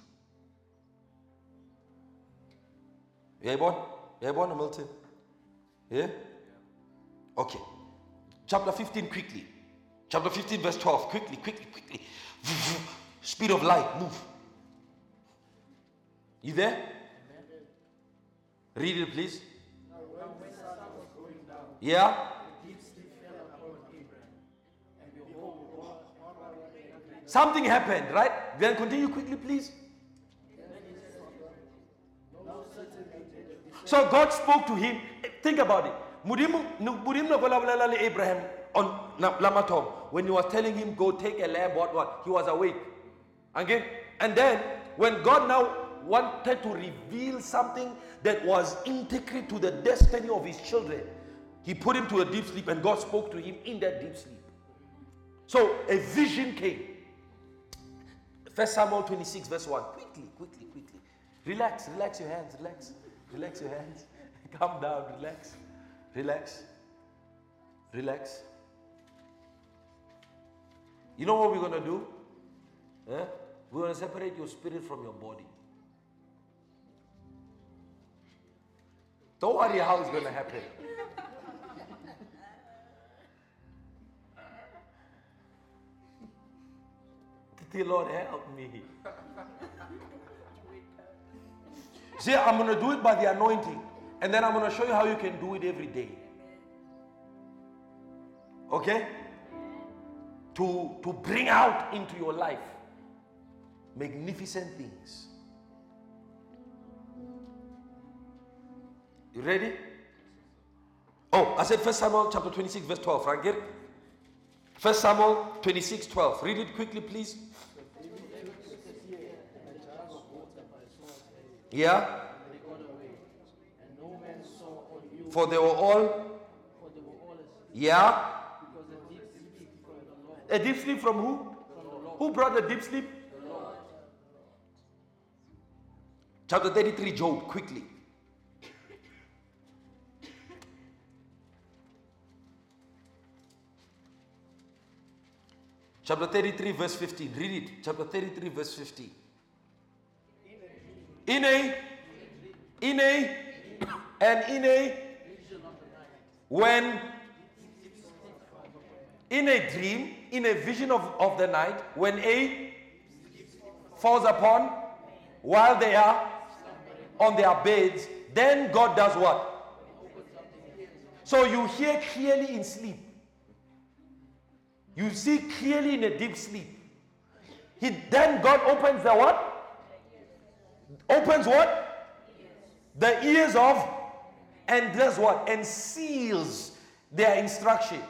Yeah, born? Yeah, born, Milton? Yeah? Okay. Chapter 15, quickly. Chapter 15, verse 12. Quickly, quickly, quickly. Speed of light, move. You there? Read it, please. Yeah? Something happened, right? Then continue quickly, please. So God spoke to him. Think about it. Abraham on Lamatom when he was telling him go take a lamb, what what? He was awake. Okay? And then when God now wanted to reveal something that was integral to the destiny of his children, he put him to a deep sleep and God spoke to him in that deep sleep. So a vision came. First Samuel 26, verse 1. Quickly, quickly, quickly. Relax, relax your hands, relax. Relax your hands. [laughs] Calm down, relax. Relax. Relax. You know what we're going to do? We're going to separate your spirit from your body. Don't worry how it's going to happen. The Lord help me. See, I'm going to do it by the anointing. And then I'm going to show you how you can do it every day. Okay? To, to bring out into your life magnificent things. You ready? Oh, I said First Samuel chapter 26, verse 12. Right? First Samuel 26, 12. Read it quickly, please. Yeah. For they were all. Yeah. A deep sleep from who? Who brought the deep sleep? Chapter 33, Job, quickly. Chapter 33, verse 15. Read it. Chapter 33, verse 15. In a, in a, and in a, when, in a dream, in a vision of, of the night, when a falls upon while they are on their beds, then God does what? So you hear clearly in sleep. You see clearly in a deep sleep. He then God opens the what? Opens what? The ears of and does what? And seals their instruction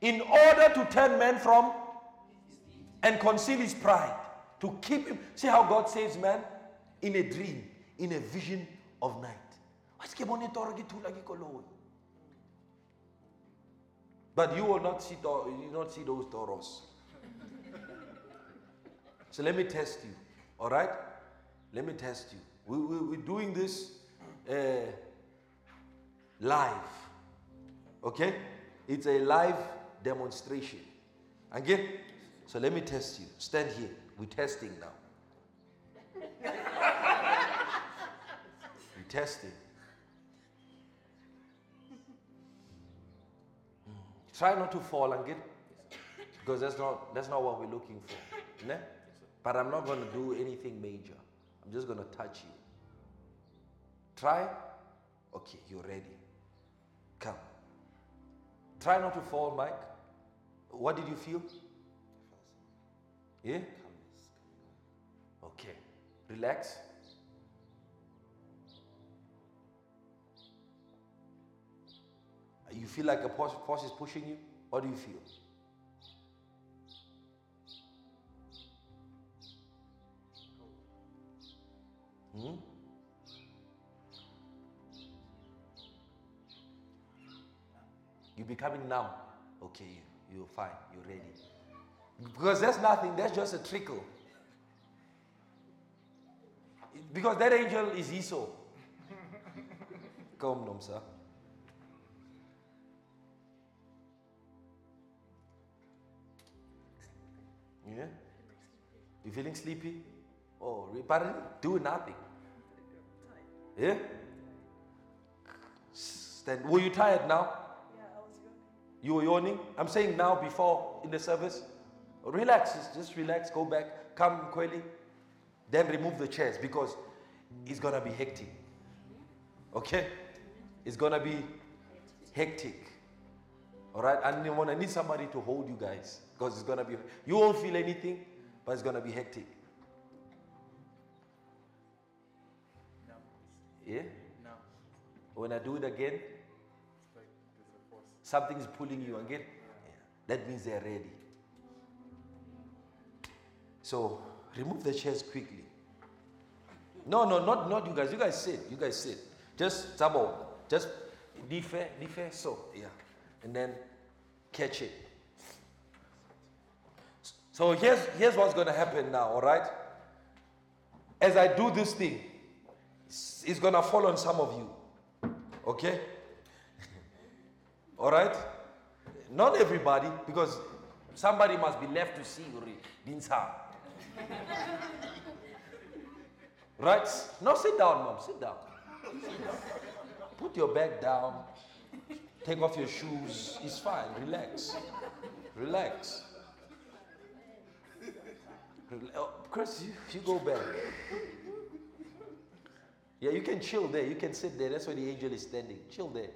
in order to turn man from and conceal his pride. To keep him. See how God saves man? In a dream, in a vision of night. But you will not see, you not see those toros. so let me test you. All right? Let me test you. We, we, we're doing this uh, live. Okay? It's a live demonstration. Again? So let me test you. Stand here. We're testing now. We're testing. Try not to fall and get because that's not that's not what we're looking for. Ne? But I'm not gonna do anything major. I'm just gonna touch you. Try. Okay, you're ready. Come. Try not to fall, Mike. What did you feel? Yeah? Okay. Relax. You feel like a force is pushing you? What do you feel? Hmm? You're becoming numb. Okay, you, you're fine. You're ready. Because that's nothing, that's just a trickle. Because that angel is Esau. Come, Nomsa. Yeah? You feeling sleepy? Oh, but do nothing. Yeah? Stand. Were you tired now? Yeah, I was yawning. You were yawning? I'm saying now before in the service. Relax, just, relax, go back. Come, Kweli. Then remove the chairs because it's gonna be hectic. Okay? It's gonna be hectic. Alright? And I need somebody to hold you guys. Because it's gonna be you won't feel anything, but it's gonna be hectic. Yeah? No. When I do it again, like there's a force. something is pulling you again. Yeah. That means they're ready. So remove the chairs quickly. No, no, not not you guys. You guys sit. You guys sit. Just Sabo. Just defer, defer. So yeah, and then catch it. So here's here's what's gonna happen now. All right. As I do this thing, it's, it's gonna fall on some of you. Okay. [laughs] all right. Not everybody, because somebody must be left to see Dinsa. [laughs] Right? No, sit down, mom. Sit down. Put your bag down. Take off your shoes. It's fine. Relax. Relax. Rela- oh, Chris, you, you go back. Yeah, you can chill there. You can sit there. That's where the angel is standing. Chill there.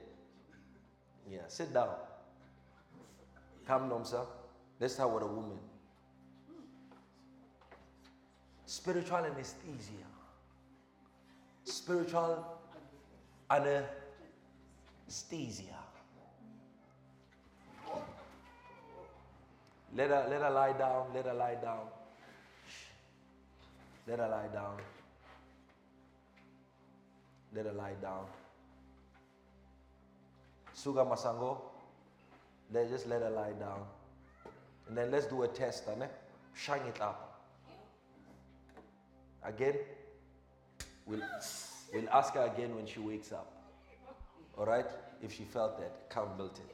Yeah, sit down. Come, Nomsa. Let's start with a woman. Spiritual anesthesia. Spiritual anesthesia. Let her, let her lie down. Let her lie down. Let her lie down. Let her lie down. Suga Masango. Let just let her lie down. And then let's do a test, ane? Shine it up. Again, we'll, we'll ask her again when she wakes up. All right? If she felt that. Count Milton.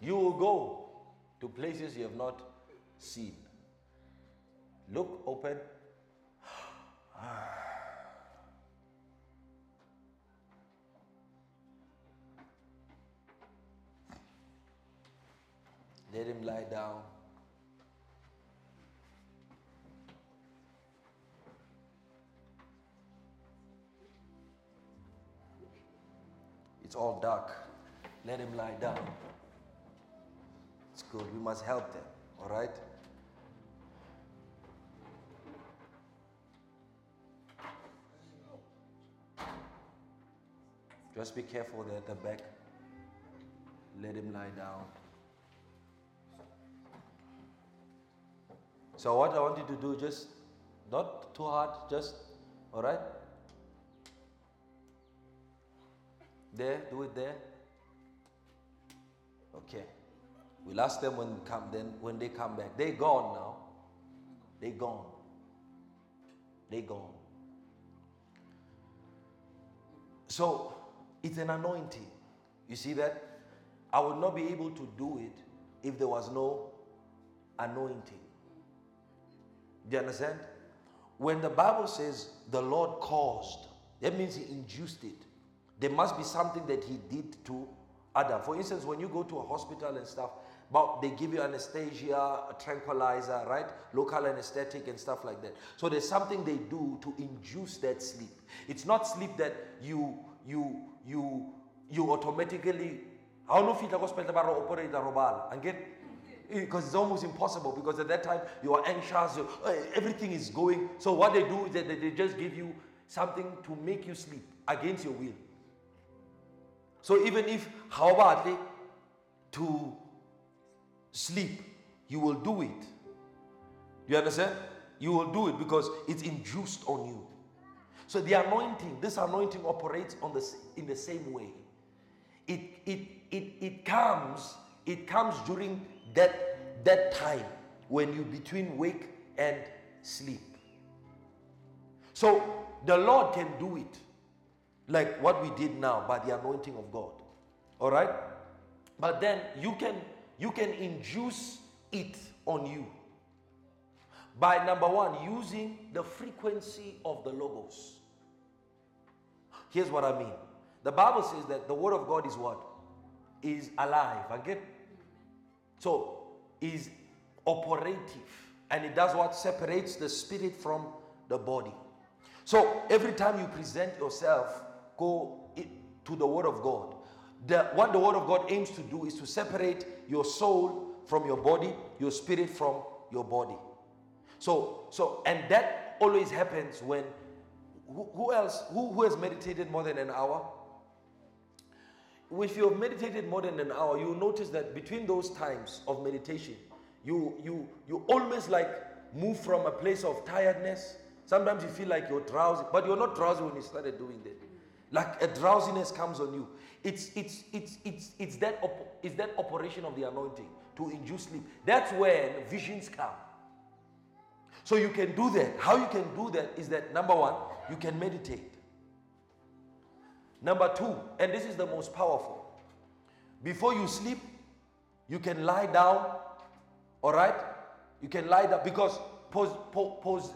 You will go to places you have not seen. Look open. [sighs] Let him lie down. It's all dark. Let him lie down. It's good. We must help them. All right? Just be careful there at the back. Let him lie down. So what I want you to do, just not too hard, just all right. There, do it there. Okay. We'll ask them when come then when they come back. They gone now. They gone. They gone. So It's an anointing. You see that? I would not be able to do it if there was no anointing. Do you understand? When the Bible says the Lord caused, that means he induced it. There must be something that he did to Adam. For instance, when you go to a hospital and stuff, but they give you anesthesia, a tranquilizer, right? Local anesthetic and stuff like that. So there's something they do to induce that sleep. It's not sleep that you you you you automatically how no fit hospital bara operate robala and get because it's almost impossible because at that time you are anxious uh, everything is going so what they do is that they just give you something to make you sleep against your will so even if how badly to sleep, you will do it. You understand? You will do it because it's induced on you. So the anointing, this anointing operates on the, in the same way. It, it, it, it comes, it comes during that, that time when you between wake and sleep. So the Lord can do it like what we did now by the anointing of God. All right? But then you can you can induce it on you by number one, using the frequency of the logos. Here's what I mean. The Bible says that the word of God is what? Is alive. Again? So is operative. And it does what? Separates the spirit from the body. So every time you present yourself, go to the word of God. The, what the word of God aims to do is to separate your soul from your body, your spirit from your body. So, so, and that always happens when who, who else who, who has meditated more than an hour? If you have meditated more than an hour, you notice that between those times of meditation, you you you almost like move from a place of tiredness. Sometimes you feel like you're drowsy, but you're not drowsy when you started doing that. Like a drowsiness comes on you. It's, it's, it's, it's, it's, that op- it's that operation of the anointing to induce sleep. That's when visions come. So you can do that. How you can do that is that number one, you can meditate. Number two, and this is the most powerful, before you sleep, you can lie down, all right? You can lie down because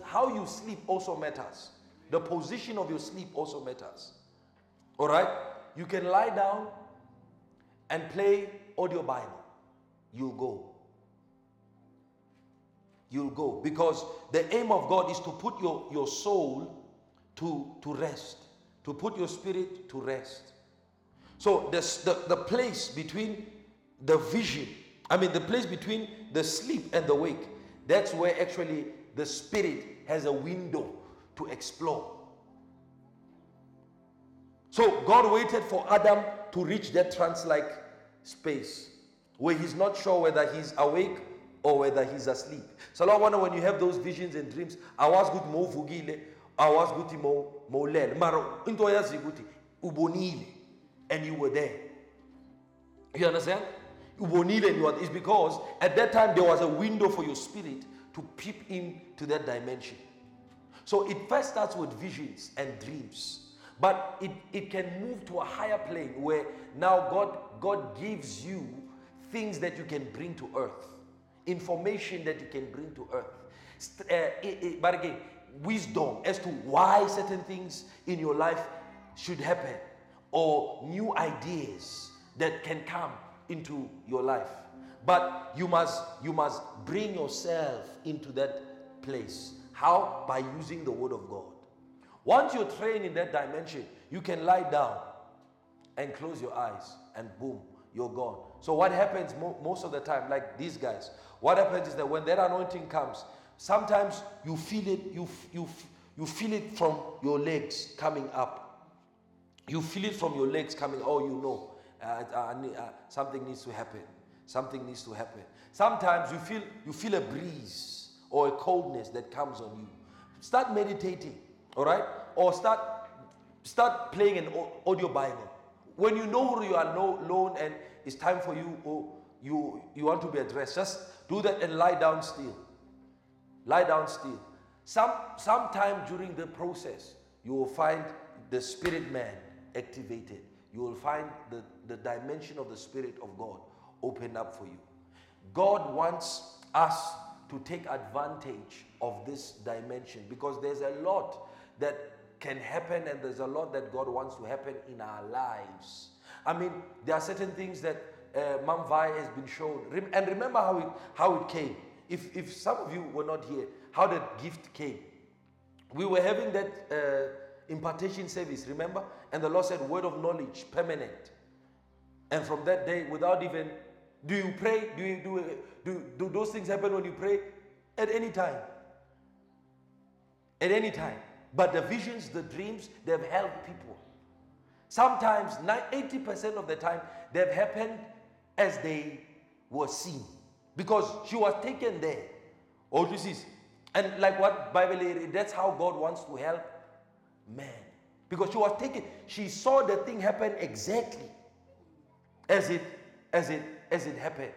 how you sleep also matters. The position of your sleep also matters. All right? You can lie down and play audio Bible. You'll go. You'll go. Because the aim of God is to put your, your soul to, to rest, to put your spirit to rest. So the, the, the place between the vision, I mean, the place between the sleep and the wake, that's where actually the spirit has a window to explore. So God waited for Adam to reach that trance like space where he's not sure whether he's awake or whether he's asleep. Wonder when you have those visions and dreams, I was good mo vugile, I was good mo mo lel. Maro into yazi guti ubonile and you were there. You understand? Ubonile and you were, because at that time there was a window for your spirit to peep into that dimension. So it first starts with visions and dreams. But it, it can move to a higher plane where now God, God gives you things that you can bring to earth, information that you can bring to earth. Uh, it, it, but again, wisdom as to why certain things in your life should happen, or new ideas that can come into your life. But you must you must bring yourself into that place. How? By using the word of God. Once you're trained in that dimension, you can lie down and close your eyes, and boom, you're gone. So, what happens mo- most of the time, like these guys, what happens is that when that anointing comes, sometimes you feel it, you, you, you feel it from your legs coming up. You feel it from your legs coming, oh, you know, uh, uh, uh, something needs to happen. Something needs to happen. Sometimes you feel, you feel a breeze or a coldness that comes on you. Start meditating all right? Or start start playing an audio Bible. When you know you are alone and it's time for you or you you want to be addressed, just do that and lie down still. Lie down still. Some sometime during the process, you will find the spirit man activated. you will find the, the dimension of the Spirit of God opened up for you. God wants us to take advantage of this dimension because there's a lot that can happen and there's a lot that God wants to happen in our lives. I mean, there are certain things that uh, Mam Vai has been shown. And remember how it, how it came. If, if some of you were not here, how the gift came. We were having that uh, impartation service, remember? And the Lord said, word of knowledge, permanent. And from that day, without even, do you pray? Do you do, do, do those things happen when you pray? At any time. At any time. But the visions, the dreams, they've helped people. Sometimes, 80% of the time, they've happened as they were seen. Because she was taken there. Oh, this is. And like what Bible, lady, that's how God wants to help man. Because she was taken, she saw the thing happen exactly as it as it as it happened.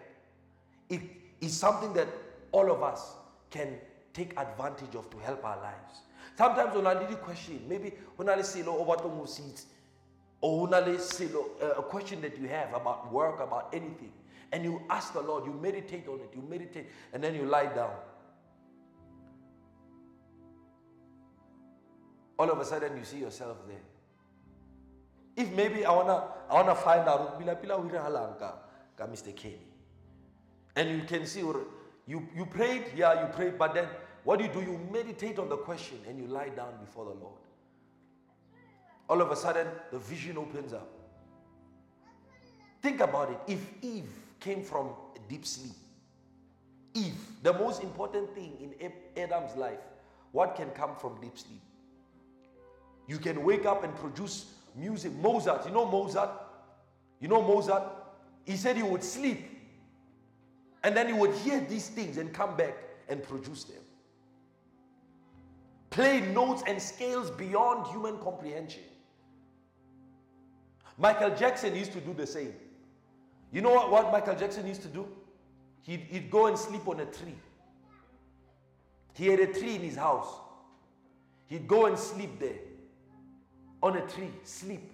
It is something that all of us can take advantage of to help our lives. Sometimes when I need a question, maybe when I see over the seats, or when I see eh, a question that you have about work, about anything, and you ask the Lord, you meditate on it, you meditate, and then you lie down. All of a sudden you see yourself there. If maybe I wanna I wanna find out bila bila halanka ka Mr. Kenny. And you can see you you prayed, yeah, you prayed, but then what do you do? You meditate on the question and you lie down before the Lord. All of a sudden, the vision opens up. Think about it. If Eve came from deep sleep, Eve, the most important thing in Adam's life, what can come from deep sleep? You can wake up and produce music. Mozart, you know Mozart? You know Mozart? He said he would sleep and then he would hear these things and come back and produce them. Play notes and scales beyond human comprehension. Michael Jackson used to do the same. You know what, what Michael Jackson used to do? He'd, he'd go and sleep on a tree. He had a tree in his house. He'd go and sleep there on a tree, sleep.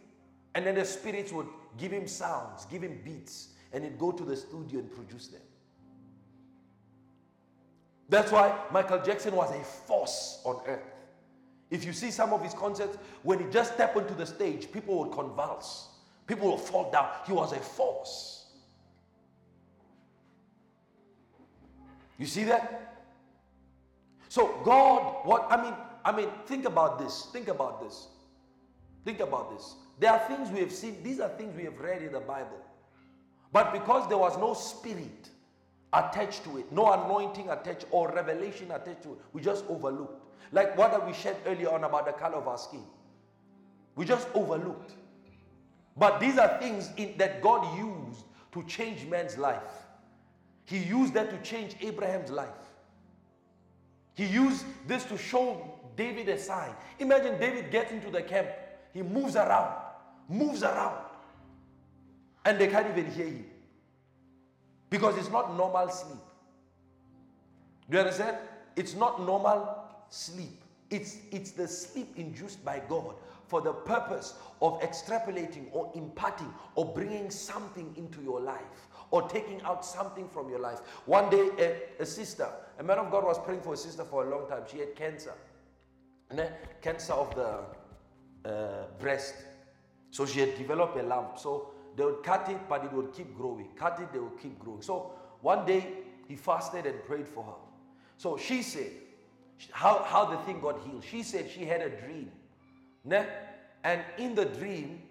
And then the spirits would give him sounds, give him beats, and he'd go to the studio and produce them. That's why Michael Jackson was a force on earth. If you see some of his concerts, when he just stepped onto the stage, people would convulse, people would fall down. He was a force. You see that? So God, what I mean, I mean, think about this. Think about this. Think about this. There are things we have seen, these are things we have read in the Bible. But because there was no spirit attached to it, no anointing attached or revelation attached to it, we just overlooked. Like what we shared earlier on about the color of our skin. We just overlooked. But these are things in, that God used to change man's life. He used that to change Abraham's life. He used this to show David a sign. Imagine David gets into the camp he moves around, moves around. And they can't even hear him. Because it's not normal sleep. Do you understand? It's not normal sleep. It's, it's the sleep induced by God for the purpose of extrapolating or imparting or bringing something into your life or taking out something from your life. One day, a, a sister, a man of God was praying for a sister for a long time. She had cancer. And cancer of the uh, breast. So she had developed a lump. So they would cut it, but it would keep growing. Cut it, they would keep growing. So one day he fasted and prayed for her. So she said, how, how the thing got healed. She said she had a dream. Ne? And in the dream,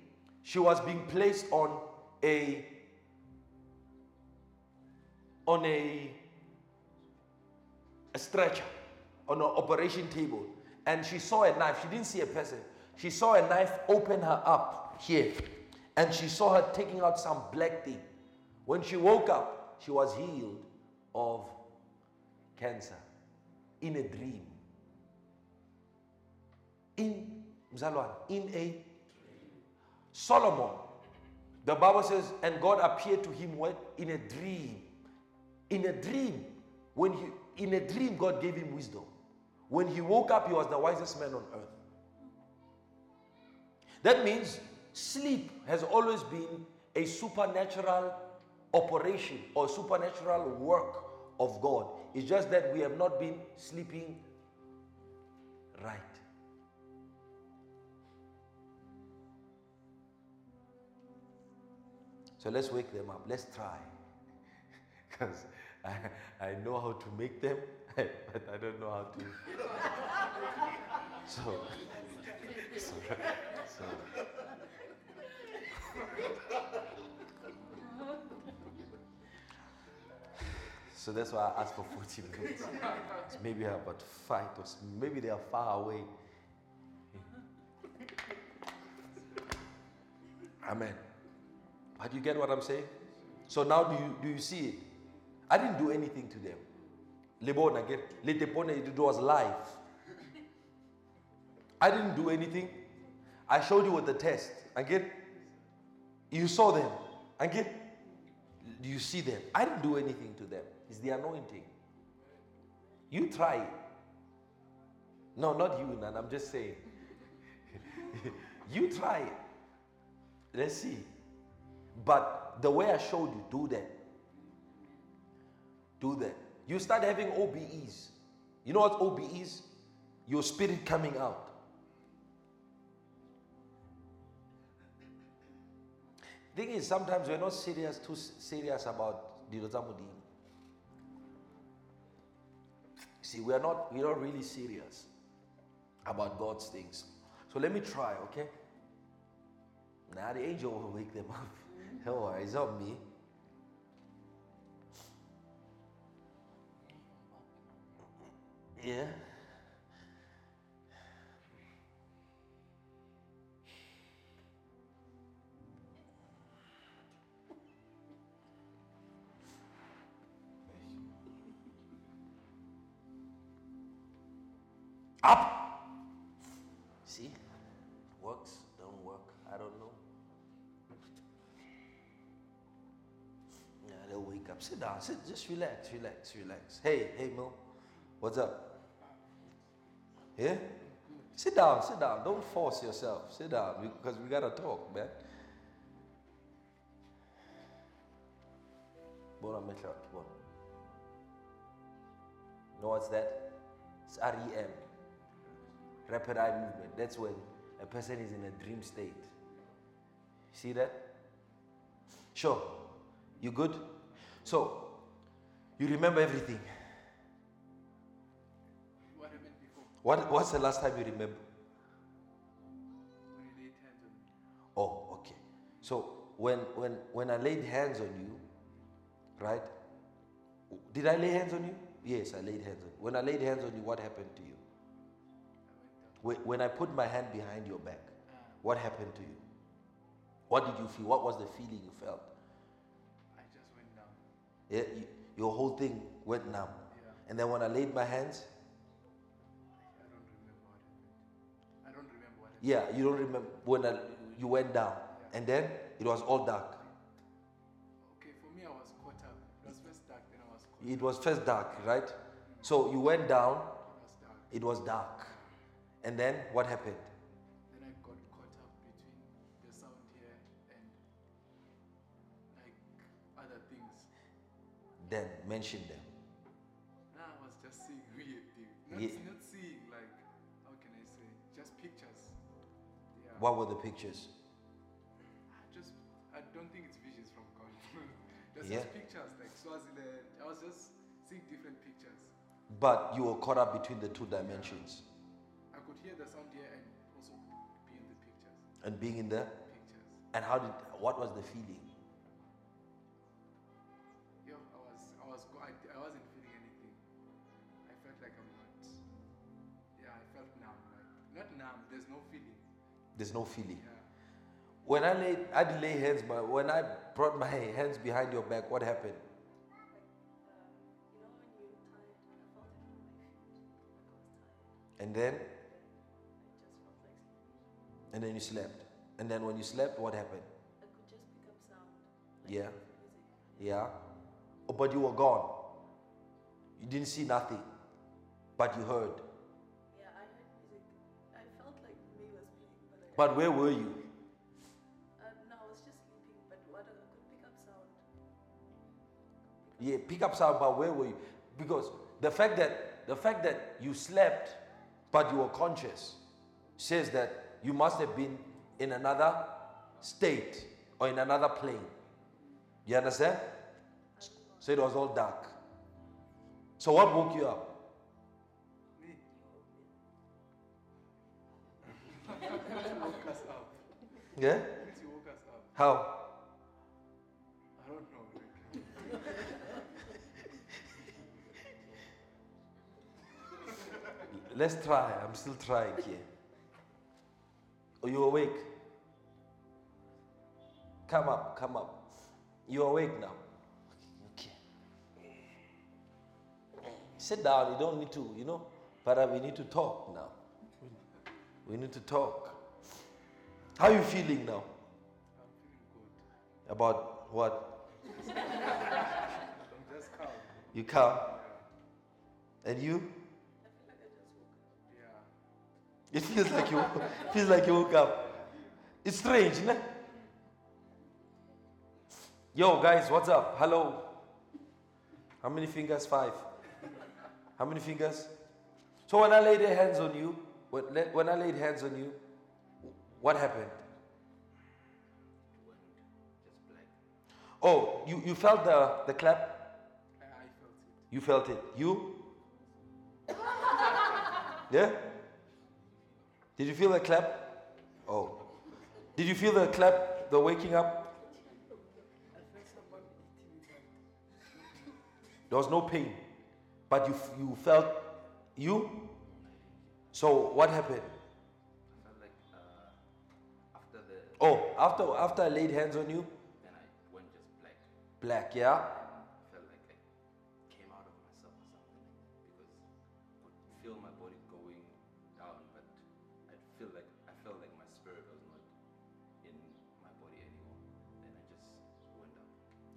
she was being placed on a on a, a stretcher, on an operation table. And she saw a knife. She didn't see a person she saw a knife open her up here and she saw her taking out some black thing. When she woke up, she was healed of cancer in a dream. In Mzalwan, in a Solomon, the Bible says, and God appeared to him? In a dream. In a dream. When he in a dream, God gave him wisdom. When he woke up, he was the wisest man on earth. That means Sleep has always been a supernatural operation or supernatural work of God. It's just that we have not been sleeping right. So let's wake them up. Let's try. [laughs] Because I, I know how to make them, [laughs] but I don't know how to. [laughs] So, so, so. So that's why I asked for 40 minutes. So maybe I have about five or maybe they are far away. Amen. But you get what I'm saying? So now do you do you see it? I didn't do anything to them. Lebona get letepone it was live. I didn't do anything. I showed you with the test. Again, you saw them. Again, you see them? I didn't do anything to them. It's the anointing. You try. No, not you, Nan. I'm just saying. [laughs] you try. Let's see. But the way I showed you, do that. Do that. You start having OBEs. You know what OBE is? Your spirit coming out. Thing is, sometimes we're not serious, too serious about Modimo. See, we're not, we're not really serious about God's things. So let me try, okay? Now the angel will wake them up. [laughs] Worry, it's not me. Yeah. Up. See? Works, don't work. I don't know. Yeah, they'll wake up. Sit down. Sit. Just relax. Relax. Relax. Hey, hey, Mo. What's up? Yeah. Sit down. Sit down. Don't force yourself. Sit down because we gotta talk, man. Mehla, bona. Know what's that? It's REM. Rapid eye movement. That's when a person is in a dream state. See that? Sure. You good? So, you remember everything. What happened before? What, what's the last time you remember? When you laid hands on me. Oh, okay. So when when when I laid hands on you, right? Did I lay hands on you? Yes, I laid hands on you. When I laid hands on you, what happened to you? I went down. When, I put my hand behind your back, what happened to you? What did you feel? What was the feeling you felt? I just went down. Yeah, you, your whole thing went numb. Yeah. And then when I laid my hands, I don't remember what happened. I don't remember what happened. yeah, you don't remember when I, you went down, Yeah. and then it was all dark. Okay, for me, I was caught up. It was first dark, then I was caught It up. was first dark, right? Mm. So you went down, It was dark. it was dark. And then what happened? Then I got caught up between the sound here and like other things. Then mention them. Now I was just seeing weird things. Not, Ye- not seeing like, how can I say, just pictures. Yeah. What were the pictures? I just, I don't think it's visions from God. [laughs] There's Yeah. just pictures like Swaziland. I was just seeing different pictures. But you were caught up between the two dimensions hear the sound here and also be in the pictures. and being in the. Pictures. And how did. What was the feeling? Yeah, I was, I was, go- I, I wasn't feeling anything. I felt like I'm not. Yeah, I felt numb. Like not numb. There's no feeling. There's no feeling. Yeah. When I laid, I did lay hands, but when I brought my hands behind your back, what happened? And then, and then you slept. And then when you slept, what happened? I could just pick up sound. Like yeah. Yeah. Oh, but you were gone. You didn't see nothing, but you heard. Yeah, I heard music. I felt like me was playing, but. but where were you? Uh, no, I was just sleeping, but what I could pick up sound. Pick up yeah, pick up sound, but where were you? Because the fact that the fact that you slept, but you were conscious, says that you must have been in another state or in another plane. You understand? So it was all dark. So what woke you up? Yeah? How? I don't know. Let's try. I'm still trying here. Are you awake? Come up, come up. You're awake now. Okay. Sit down. You don't need to, you know. But uh, we need to talk now. We need to talk. How are you feeling now? I'm feeling good. About what? [laughs] I'm just calm. You calm? And you? It feels like you [laughs] feels like you woke up. It's strange, isn't it? Yo, guys, what's up? Hello. How many fingers? Five. How many fingers? So when I laid hands on you, when, I laid hands on you, what happened? Oh, you, you felt the, the clap? I felt it. You felt it. You? [laughs] Yeah? Did you feel the clap? Oh. Did you feel the clap, the waking up? There was no pain, but you, you felt you? So what happened? Like uh, after the Oh, after, after I laid hands on you, then I went just black. black, yeah?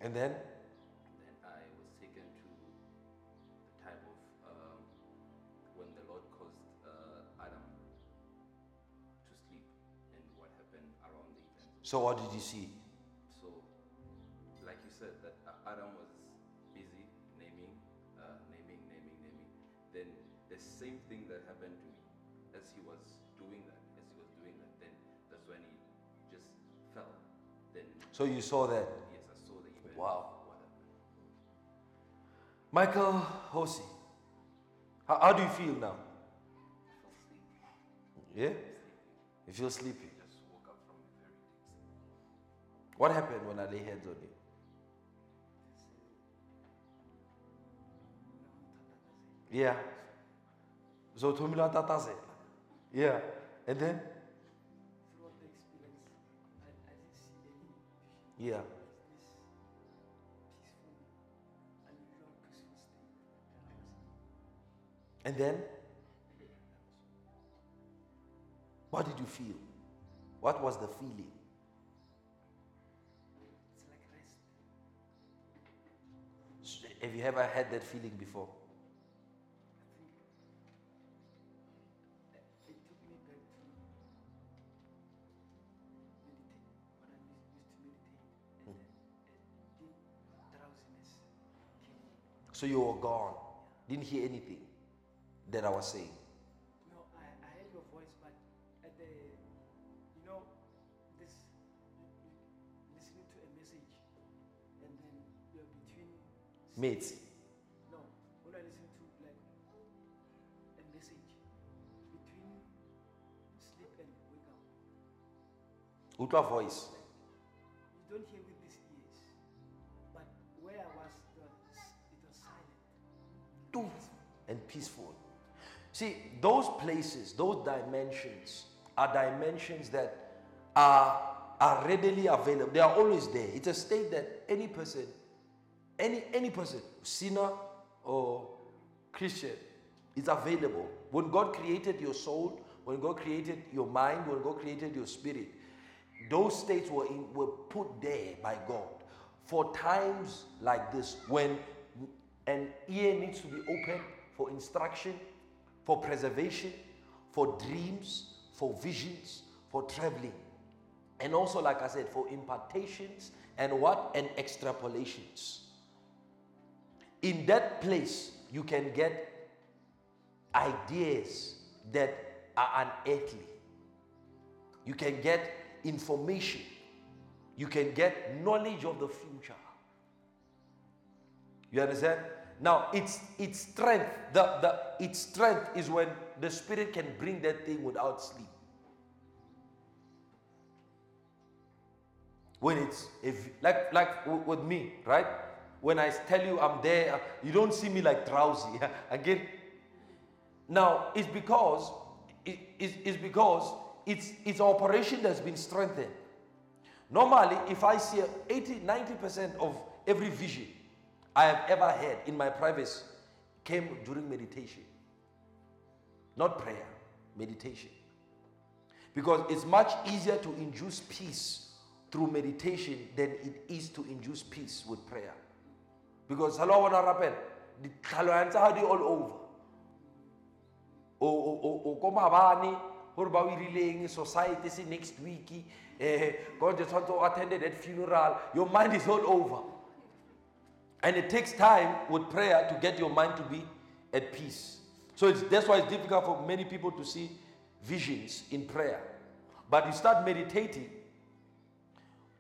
And then? Then I was taken to the time of um, when the Lord caused uh, Adam to sleep and what happened around the event. So what did you see? So, like you said, that Adam was busy naming, uh, naming, naming, naming. Then the same thing that happened to me, as he was doing that, as he was doing that, then that's when he just fell. Then So you saw that. yes, I saw the event. Wow. Michael Hosi, how, how do you feel now? I fell asleep. Yeah? You feel sleepy. Just woke up from a very deep. What happened when I lay hands on you? Yeah. So Tumila Tatase. Yeah. And then? throughout And then? What did you feel? What was the feeling? It's like rest. Have you ever had that feeling before? I think it, it took me back to meditate, when I used, used to meditate, and hmm. then a deep drowsiness came in. So you were gone. Didn't hear anything that I was saying. No, I, I heard your voice, but at the, you know, this, listening to a message, and then you're between. Mates. No, when I listen to like a message between sleep and wake up, Utwa voice. you don't hear with these ears, but where I was, it was, silent. Doof, and peaceful. See, those places, those dimensions are dimensions that are, are readily available. They are always there. It's a state that any person, any, any person, sinner or Christian, is available. When God created your soul, when God created your mind, when God created your spirit, those states were, in, were put there by God for times like this when an ear needs to be open for instruction, for preservation, for dreams, for visions, for traveling. And also, like I said, for impartations and what? And extrapolations. in that place, you can get ideas that are unearthly. You can get information. You can get knowledge of the future. You understand? Now, its its strength, the, the its strength is when the spirit can bring that thing without sleep. When it's if, like like with me, right? When I tell you I'm there, you don't see me like drowsy. [laughs] Again, now it's because it- it's, it's because it's it's operation that's been strengthened. Normally, if I see 80, 90% of every vision I have ever had in my privacy came during meditation. Not prayer, meditation. Because it's much easier to induce peace through meditation than it is to induce peace with prayer. Because hello what happen? The tlhaloganyo tsa all over. O ko maabane gore ba o irileng society se next week eh God want to attend that funeral. Your mind is all over. And it takes time with prayer to get your mind to be at peace. So that's why it's difficult for many people to see visions in prayer. But you start meditating,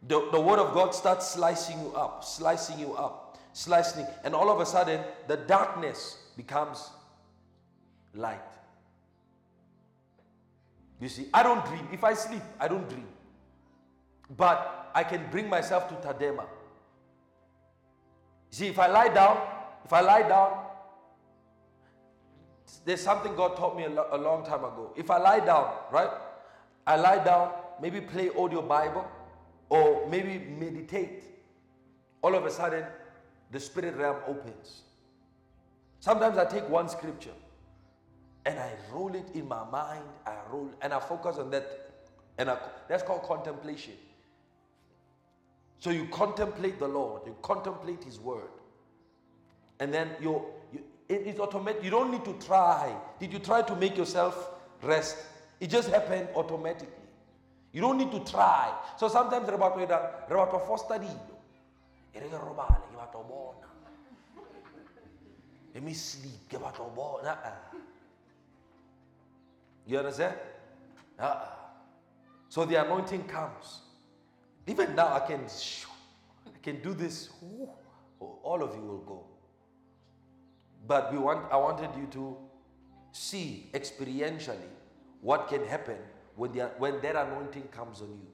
the, the word of God starts slicing you up, slicing you up, slicing, and all of a sudden the darkness becomes light. You see, I don't dream. If I sleep, I don't dream. But I can bring myself to Tadema. See, if I lie down, if I lie down, there's something God taught me a, lo- a long time ago. If I lie down, right? I lie down, maybe play audio Bible, or maybe meditate. All of a sudden, the spirit realm opens. Sometimes I take one scripture and I roll it in my mind. I roll and I focus on that, and I, that's called contemplation. So you contemplate the Lord, you contemplate His Word, and then you, you it- it's automatic. You don't need to try. Did you try to make yourself rest? It just happened automatically. You don't need to try. So sometimes re batho ena- re batho foster dilo. E re ke robale, ke batho bona. Let me bona. Uh-uh. You understand? Uh-uh. So the anointing comes. Even now, I can, I can do this. All of you will go. But we want, I wanted you to see experientially what can happen when, the, when that anointing comes on you.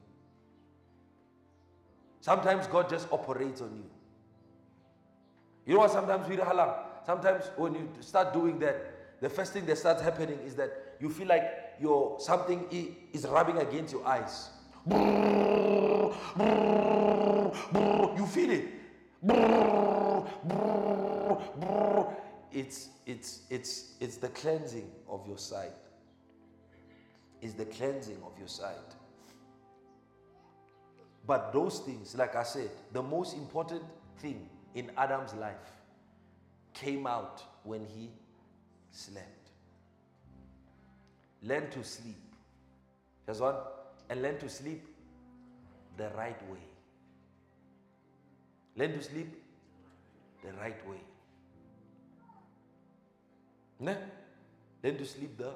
Sometimes God just operates on you. You know what? Sometimes we halang. Sometimes when you start doing that, the first thing that starts happening is that you feel like your something is rubbing against your eyes. You feel it. It's it's it's it's the cleansing of your sight. It's the cleansing of your sight. But those things, like I said, the most important thing in Adam's life came out when he slept. Learn to sleep. That's one. And learn to sleep the right way. Learn to sleep the right way. Ne? Learn to sleep the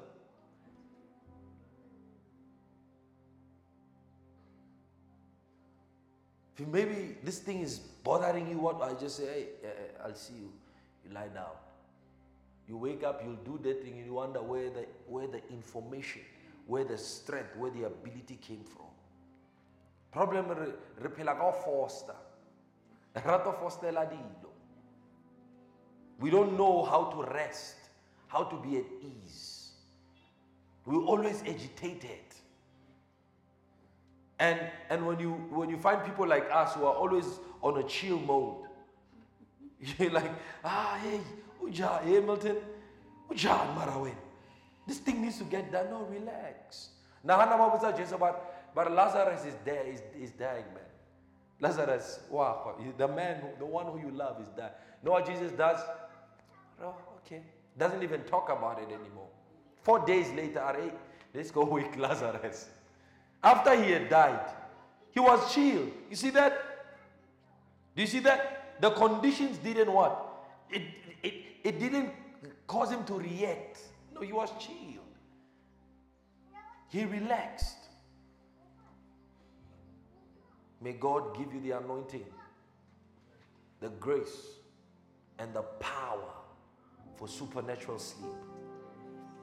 If maybe this thing is bothering you, what I just say, hey, eh, eh, I'll see you. You lie down. You wake up, you'll do that thing, you wonder where the where the information, where the strength, where the ability came from. Problem re re phela foster. We don't know how to rest, how to be at ease. We're always agitated. And and when you when you find people like us who are always on a chill mode, [laughs] you're like, ah, hey, uja, hey Milton, uja, Marawen. This thing needs to get done. No, relax. Now, Hannah Mabuza just about, but Lazarus is there, is, is dying, man. Lazarus, wow, the man, the one who you love is dying. Know what Jesus does? Oh, okay. Doesn't even talk about it anymore. Four days later, all right, let's go [laughs] wake Lazarus. After he had died, he was chilled. You see that? Do you see that? The conditions didn't what? it, it, it didn't cause him to react. No, he was chilled. He relaxed. May God give you the anointing, the grace, and the power for supernatural sleep.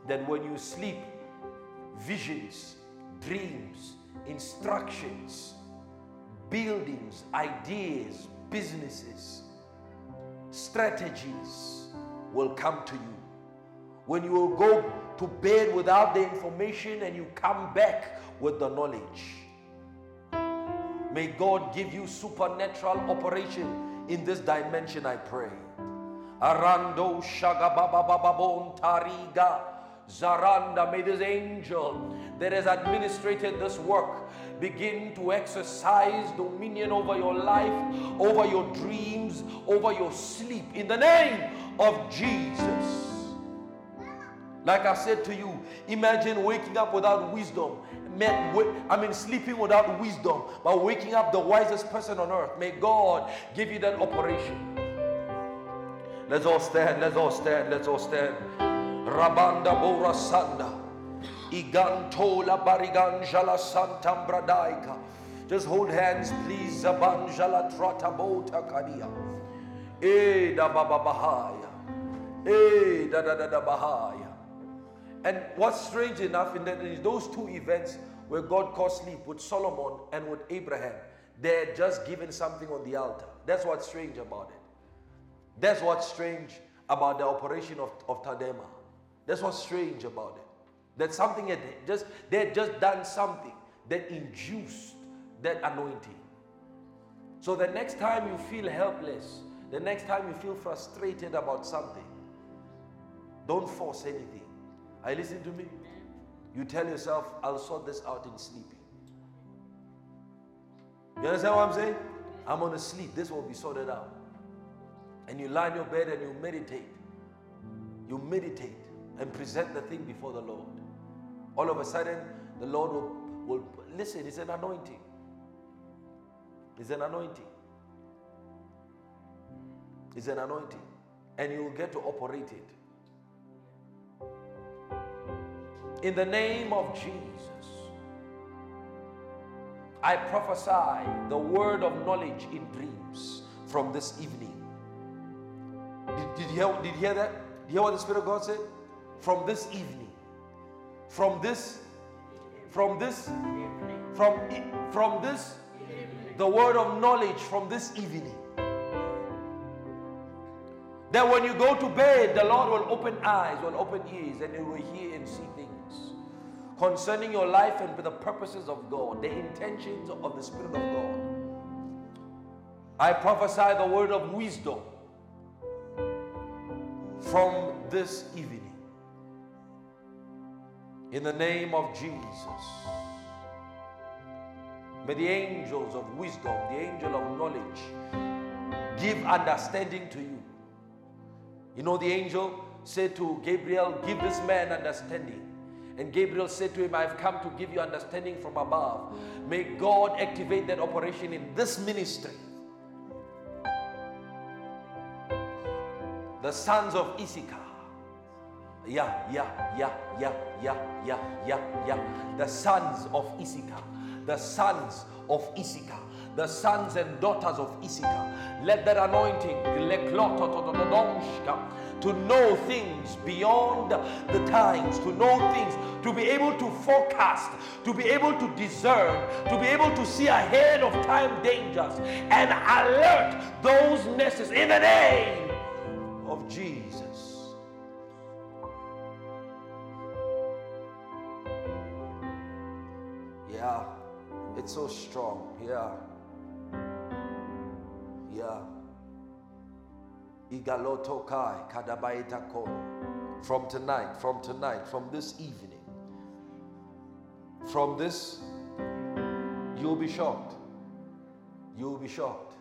That when you sleep, visions, dreams, instructions, buildings, ideas, businesses, strategies will come to you. When you will go to bed without the information and you come back with the knowledge. May God give you supernatural operation in this dimension, I pray. Arando Shagababababon Tariga Zaranda, may this angel that has administrated this work begin to exercise dominion over your life, over your dreams, over your sleep in the name of Jesus. Like I said to you, imagine waking up without wisdom. I mean, sleeping without wisdom, but waking up the wisest person on earth. May God give you that operation. Let's all stand, let's all stand, let's all stand. Rabanda Bora Sanda. Igantola Bariganjala Santambradaika. Just hold hands, please. Zabanjala Tratabota Kadia. Eh da Baba Bahaya. Eh da da da da Bahaya. And what's strange enough in that is those two events where God caused sleep with Solomon and with Abraham, they're just given something on the altar. That's what's strange about it. That's what's strange about the operation of, of Tadema. That's what's strange about it. That something had just they had just done something that induced that anointing. So the next time you feel helpless, the next time you feel frustrated about something, don't force anything. Are you listening to me? You tell yourself, I'll sort this out in sleeping. You understand what I'm saying? I'm going to sleep. This will be sorted out. And you lie in your bed and you meditate. You meditate and present the thing before the Lord. All of a sudden, the Lord will, will listen, it's an anointing. It's an anointing. It's an anointing. And you will get to operate it. In the name of Jesus, I prophesy the word of knowledge in dreams from this evening. Did, did, you, hear, did you hear that? Did you hear what the Spirit of God said? From this evening. From this, from this, from, from this, the word of knowledge from this evening. That when you go to bed, the Lord will open eyes, will open ears, and you will hear and see things concerning your life and the purposes of God, the intentions of the Spirit of God. I prophesy the word of wisdom from this evening. In the name of Jesus. May the angels of wisdom, the angel of knowledge, give understanding to you. You know, the angel said to Gabriel, Give this man understanding. And Gabriel said to him, I've come to give you understanding from above. May God activate that operation in this ministry. The sons of Issachar. Yeah, yeah, yeah, yeah, yeah, yeah, yeah, yeah. The sons of Issachar. The sons of Issachar the sons and daughters of Issachar. Let that anointing to know things beyond the times, to know things, to be able to forecast, to be able to discern, to be able to see ahead of time dangers and alert those necessary in the name of Jesus. Yeah, it's so strong. Yeah. Yeah. Igalotokai kadabaita From tonight, from tonight, from this evening, from this, you'll be shocked. You'll be shocked.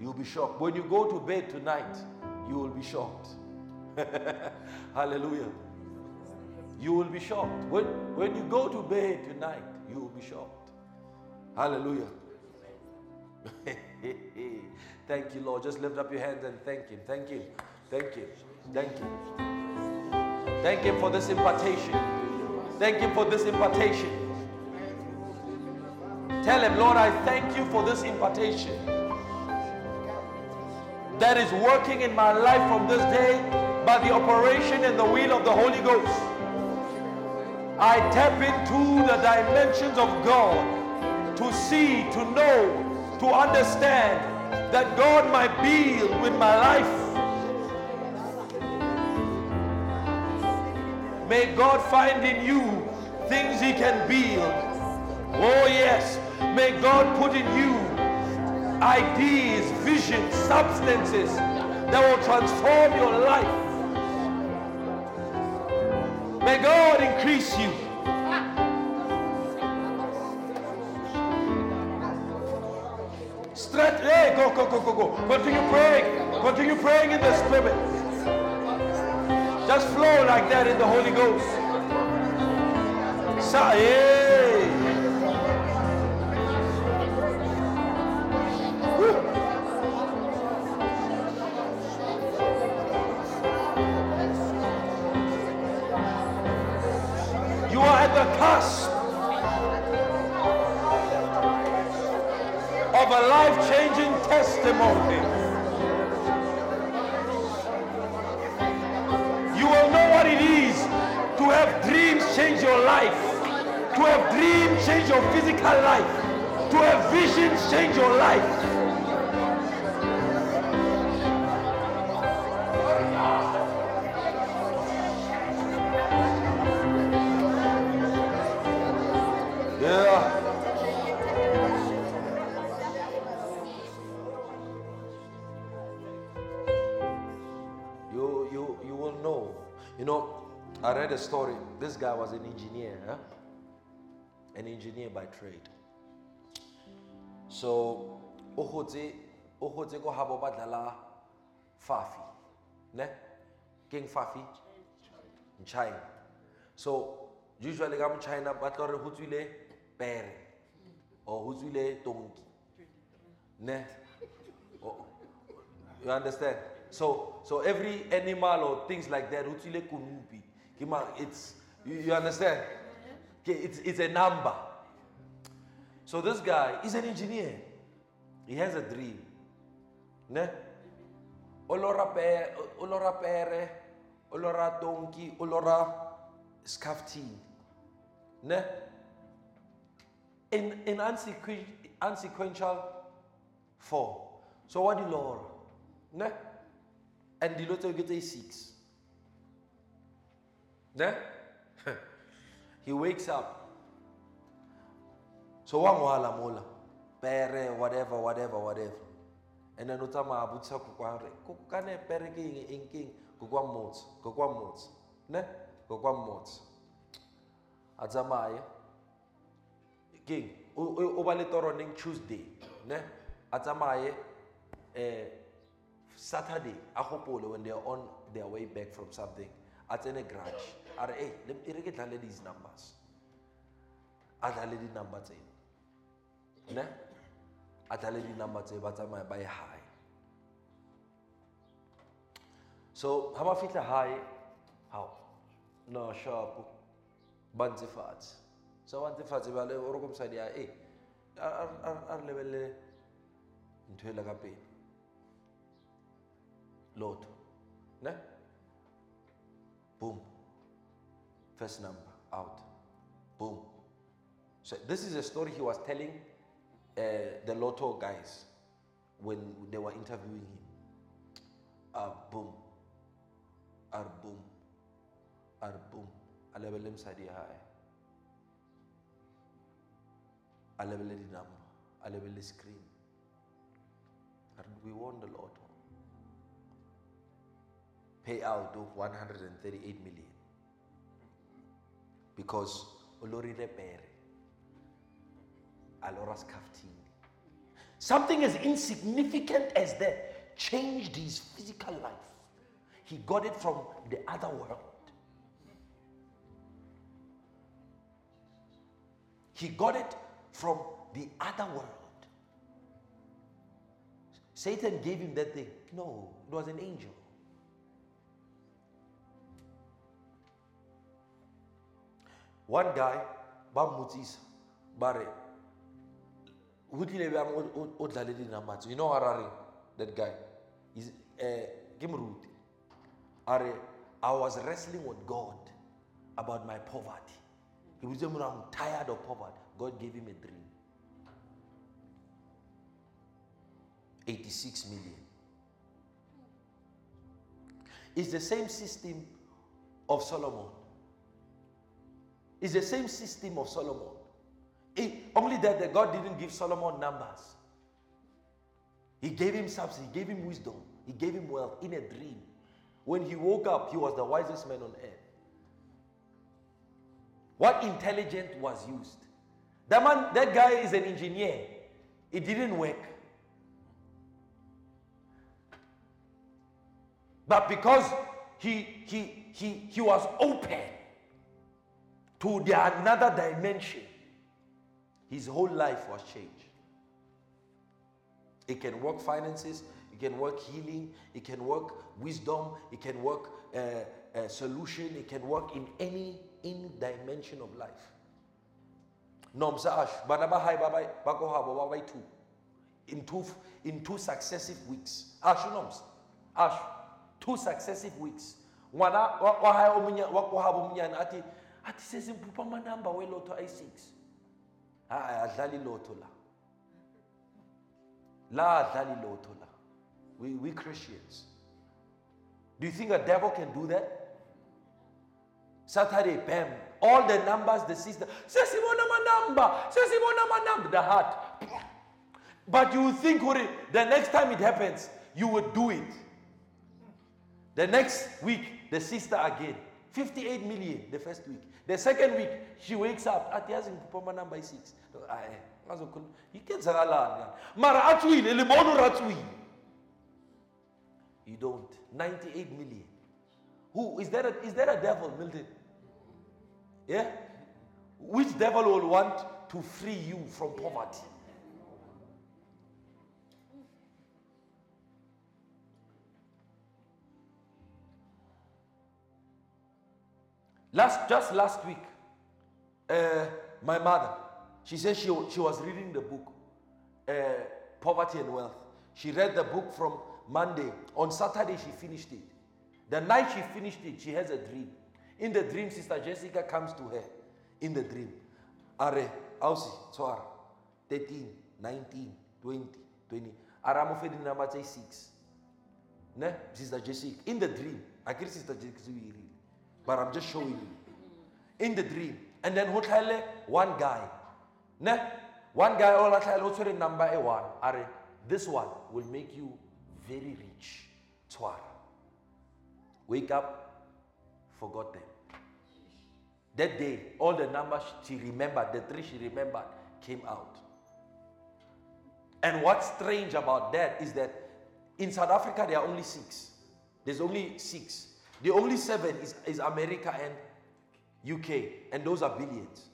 You'll be shocked. When you go to bed tonight, you will be shocked. [laughs] Hallelujah. You will be shocked. When, when you go to bed tonight, you will be shocked. Hallelujah. [laughs] Thank you, Lord. Just lift up your hands and thank Him. Thank Him. Thank Him. Thank Him. Thank Him for this impartation. Thank Him for this impartation. Tell Him, Lord, I thank you for this impartation that is working in my life from this day by the operation and the will of the Holy Ghost. I tap into the dimensions of God to see, to know, to understand that God might be with my life. May God find in you things He can build. Oh, yes. May God put in you ideas, visions, substances that will transform your life. May God increase you. Straight, hey, go, go, go, go, go. Continue praying. Continue praying in the Spirit. Just flow like that in the Holy Ghost. Sa- hey. You are at the cusp life changing testimony. You will know what it is to have dreams change your life, to have dreams change your physical life, to have visions change your life. Guy was an engineer, huh? an engineer by trade. So, o gotse o gotse ko habo ba dlala fafi, ne? King fafi in China. So, usually mo China ba tlo re ho tswile pere or ho tswile tonki. Ne? You understand? So, so every animal or things like that, utsile kunupi. It's you, you understand? Okay, it's it's a number. So this guy is an engineer. He has a dream. Ne? Olora pere, olora pere, olora donkey, olora scaftine. Ne? In in unsequen- unsequential form. So what do Lord? Ne? And the Lord get a six. Ne? He wakes up. So one wala mola. Pere, whatever, whatever, whatever. And then utama abutsa kukware. Kukane pere ke ing ing king. Kukwa mots. Kukwa mots. Ne? Kukwa mots. Atsamaye. King. O o- o ba le toro ning Tuesday. Ne? Atsamaye. Eh, Saturday, gopole when they are on their way back from something, at any garage. Are hey, let me get dlale these numbers. A dlale di number tse. Ne? A dlale di number tse ba tsamaya ba ye high. So, ha ba fihla high, how? No, sharp. Ba ntse fatshe. So ba ntse fatshe ba le o re ko mosadi a eh a a a re lebelle ntho e le ka pele. Lord. Ne? Boom. First number out. Boom. So this is a story he was telling uh, the lotto guys when they were interviewing him. Ah, boom. Ar boom. Ar boom. Alebele msadi. Alebele di number. Alebele screen. And we won the lotto payout of 138 million because olorile pere aloras kaftini something as insignificant as that changed his physical life he got it from the other world he got it from the other world Satan gave him that thing. No, it was an angel. One guy, ba mmotsisa ba re ho tlile bjang o- dlale dinamba tse?" you know a that guy? He's, eh, ke moruti a re i was wrestling with god about my poverty. He was saying i'm tired of poverty. God gave him a dream. 86 million. It's the same system of solomon it's the same system of Solomon. It- only that the God didn't give Solomon numbers. He gave him substance, he gave him wisdom, he gave him wealth in a dream. When he woke up, he was the wisest man on earth. What intelligence was used? That man, that guy is an engineer. It didn't work. But because he he he he was open to the another dimension, his whole life was changed. It can work finances, it can work healing, it can work wisdom, it can work uh, uh, solution, it can work in any in dimension of life. In two in two successive weeks. Ash Noms. Ash, two successive weeks. Ngwana ati sesimpupha amanamba welotho ayi-6 hayi adlali lotho la. La adlali lotho la. We, we christians. Do you think a devil can do that? Saturday bam. All the numbers the sister sesibona amanamba sesibona amanamba the heart. But you think the next time it happens you would do it. The next week, the sister again. 58 million the first week. The second week, she wakes up. Ah, At yazi ngiphuma number 6. Aye, ah, eh, ngazokhuluma. Ikenzakalani yani? Mara atswile libona uratswile. You don't. 98 million. Who is there a, is there a devil, Milton? Yeah? Which devil will want to free you from poverty? Last, just last week, uh, my mother, she said she, she was reading the book, uh, Poverty and Wealth. She read the book from Monday. On Saturday, she finished it. The night she finished it, she has a dream. In the dream, Sister Jessica comes to her. In the dream. Are, Ausi, Tswara, 13, 19, 20, 20. Are mo fedi number say 6. Ne? Sister Jessica. In the dream. I can Sister Jessica. But I'm just showing you. In the dream. And then ho tlhaele one guy. Ne? One guy all tshwere number a one. Are this one will make you very rich. Tshwara. Wake up, forgot them. That day, all the numbers she remembered, the three she remembered, came out. And what's strange about that is that in South Africa there are only six. There's only six. The only seven is, is America and UK, and those are billions.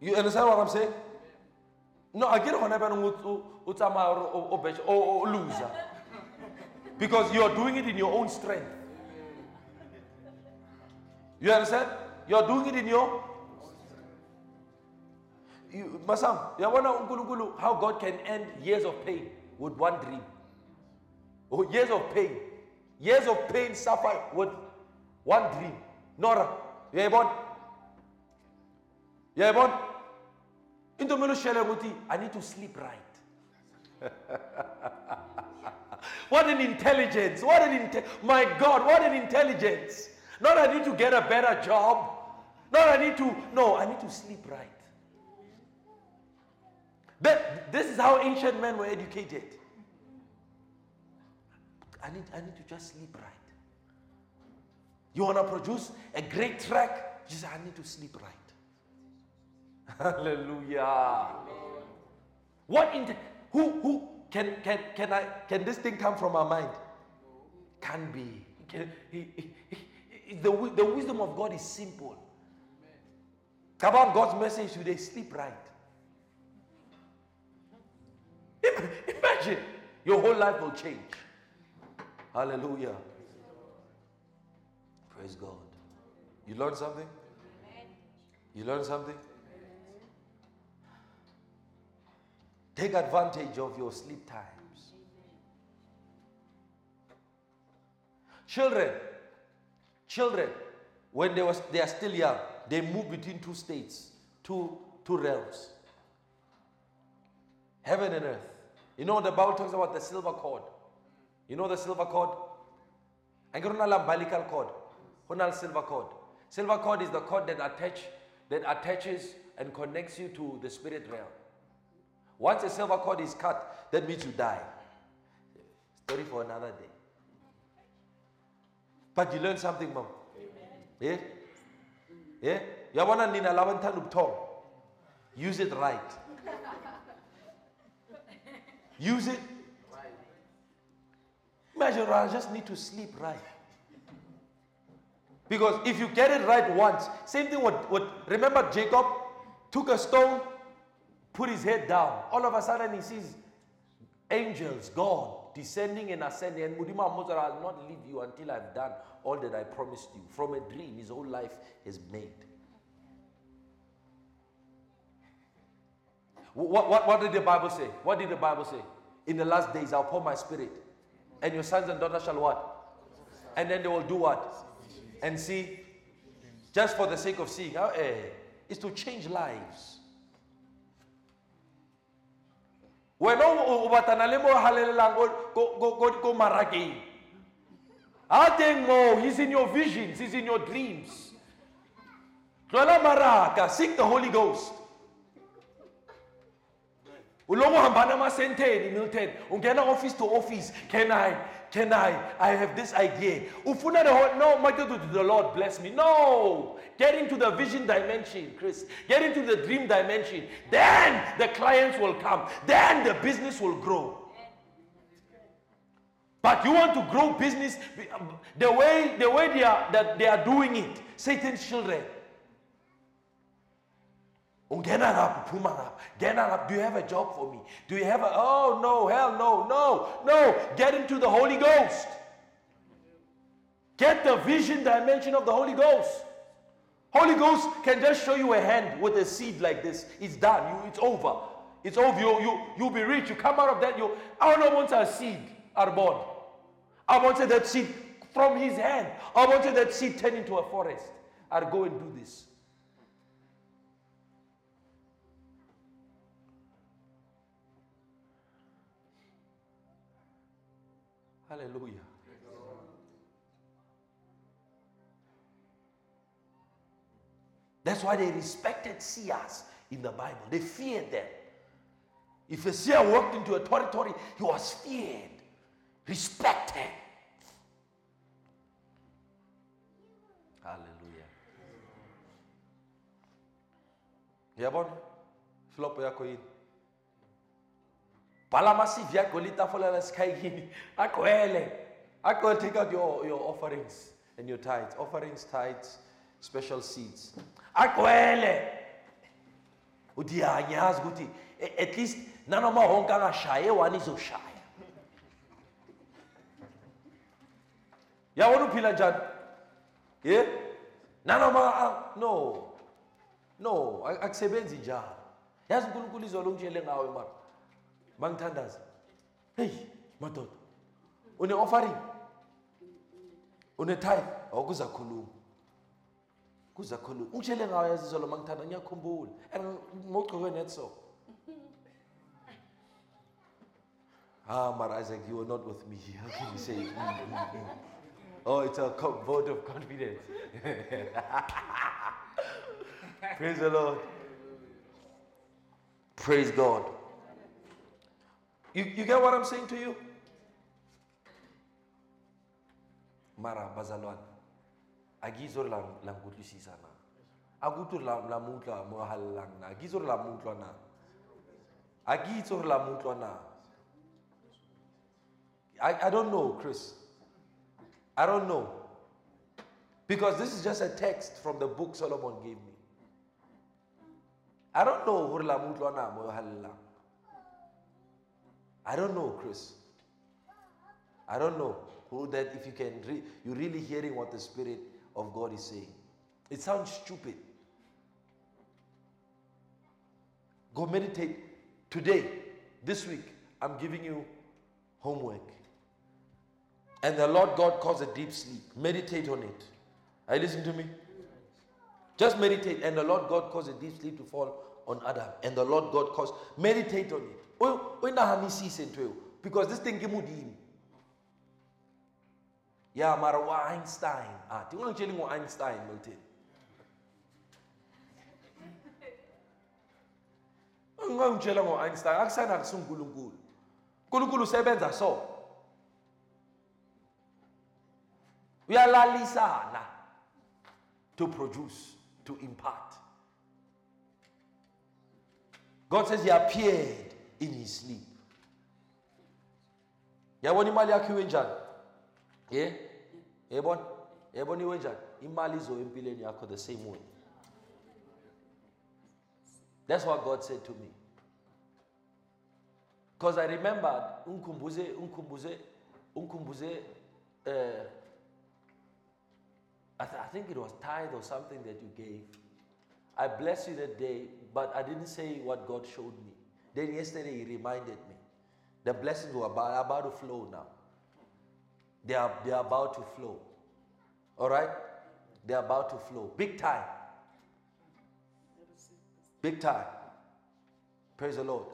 You understand what I'm saying? No, I get it whenever or loser. Because you're doing it in your own strength. You understand? You're doing it in your you, Masam, yabona uNkulunkulu how God can end years of pain with one dream. Oh, years of pain. Years of pain suffer with one dream. Nora, uyayibona? Uyayibona? Into mina ushele ukuthi I need to sleep right. [laughs] what an intelligence. What an inte- my God, what an intelligence. Not I need to get a better job. Not I need to no, I need to sleep right. That, this is how ancient men were educated. I need, I need to just sleep right. You want to produce a great track? Say, I need to sleep right. [laughs] Hallelujah. What in who who can can can I can this thing come from our mind? Can be. Can, he- he- he- the, the wisdom of God is simple. Come on, God's message today, sleep right. Im- Imagine your whole life will change. Hallelujah. Praise God. You learn something? You learn something? Take advantage of your sleep times. Children, children, when they, was, they are still young, they move between two states, two, two realms heaven and earth. You know, the Bible talks about the silver cord. You know the silver cord? Know umbilical cord. Knows silver cord? Silver cord is the cord that attach that attaches and connects you to the spirit realm. Once a silver cord is cut, that means you die. Story for another day. But you learn something, mom. Yeah? Yeah? Yabona nina. Use it right. Use it. Imagine, I just need to sleep right. Because if you get it right once, same thing what, what remember Jacob took a stone, put his head down. All of a sudden he sees angels, God, descending and ascending. And Mudima Mozart, I'll not leave you until I've done all that I promised you. From a dream, his whole life is made. What, what, what did the Bible say? What did the Bible say? In the last days, I'll pour my spirit. And your sons and daughters shall what? And then they will do what? And see? Just for the sake of seeing. How, eh, it's to change lives. wena o o batlana le mo halelelang ko- he's in your visions he's in your dreams maraka seek the holy ghost uloko hambana emasenteni milton. Ungena office to office. Can i can i i have this idea. Ufuna the whole no my God, the lord bless me. No. Get into the vision dimension chris. Get into the dream dimension. Then the clients will come. Then the business will grow. But you want to grow business the way the way they are that they are doing it satan's children Oh, Ungena ngapha uphuma ngapha ngena ngapha do you have a job for me? Do you have a oh no hell no no no. Get into the holy ghost. Get the vision dimension of the holy ghost. Holy ghost can just show you a hand with a seed like this. It's done. You it's over. It's over. You you you'll be rich. You come out of that you i don't want a seed are born. I wanted that seed from his hand. I wanted that seed turn into a forest. I'll go and do this Hallelujah. That's why they respected seers in the Bible. They feared them. If a seer walked into a territory, he was feared, respected. Hallelujah. Yabona? Flop yakho yini? Yakho litafula lesikhayikini agcwele agcwele take out your, your offerings and your tithes. Offerings tithes special seeds. Ya ngiyazi ukuthi at least nanoma wonke angashaye one izoshaya yabona uphila njani ye? Nanoma no no ak- akusebenzi njalo. Yazi unkulunkulu izolo ungitshele ngawe mara bangithandaza heyi madoda une-offering une-tithe awu kuzakhuluma kuzakhuluma ungitshele ngayo yazi izolo mangithanda ngiyakhumbula. And ngogcoke net so. [laughs] Ah mara isaac you were not with me. How can you say [laughs] oh it's a vote of confidence. [laughs] Praise the lord. Praise god you, you get what I'm saying to you? Mara bazalwane. Akizo la la ngutlisisa na. Akutu la la mutla mo halang na. Akizo la mutla na. Akizo la mutla na. I, I don't know, Chris. I don't know. Because this is just a text from the book Solomon gave me. I don't know hore la mo utlwana mo yo hallelang. I don't know, Chris. I don't know who that if you can re- you're really hearing what the Spirit of God is saying. It sounds stupid. Go meditate today, this week. I'm giving you homework. And the Lord God caused a deep sleep. Meditate on it. Are you listening to me? Just meditate, and the Lord God caused a deep sleep to fall on Adam. And the Lord God caused meditate on it. O- o inahanisise ntho eo, Because this thing ke modimo. Yeah, mara wa Einstein. Ah, ti ngitshela ngo Einstein Milton. Ungangitshela ngo Einstein, aksa akusana kusunkulunkulu. uNkulunkulu usebenza so. Uyalalisana to produce, to impart. God says he appeared in his sleep. Yabona imali yakho iwe njani? Yeah? Yabona? Yabona iwe njani? Imali izo empilweni yakho the same way. That's what God said to me. Because I remembered unkumbuze unkumbuze unkumbuze uh, I, th- I think it was tithe or something that you gave. I blessed you that day, but I didn't say what God showed me. Then yesterday he reminded me. The blessings were about, about to flow now. They are, they are about to flow. All right? They are about to flow. Big time. Big time. Praise the Lord.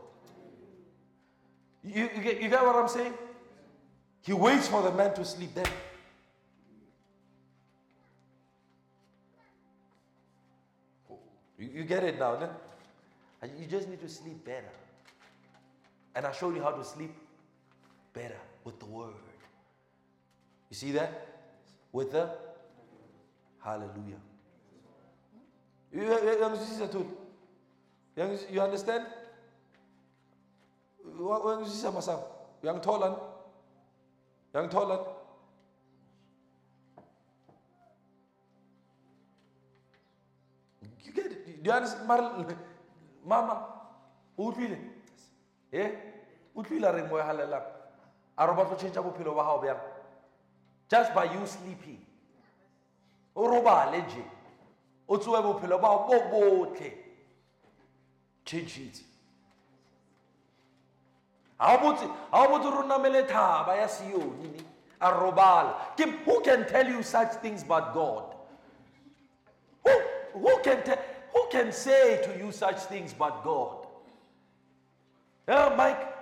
You, you, get, you get what I'm saying? He waits for the man to sleep. Then You, you get it now, then? You just need to sleep better. And I showed you how to sleep better with the word. You see that? With the hallelujah. You, you, you understand? Young sister masam. Young tolan. Young tolan. You get it? Do you understand? Mar- Mama, utlwile? O utlwile re mo halelang? A re batla change bophelo ba hao bjang? Just by you sleeping. O robale je. O tsoe bophelo ba hao bo botle. Change it. Ha o botse, ha o re namele thaba ya Sioni ni. A robala. Ke- Who can tell you such things but God? Who, who, can te- who can say to you such things but God? Yeah, Mike.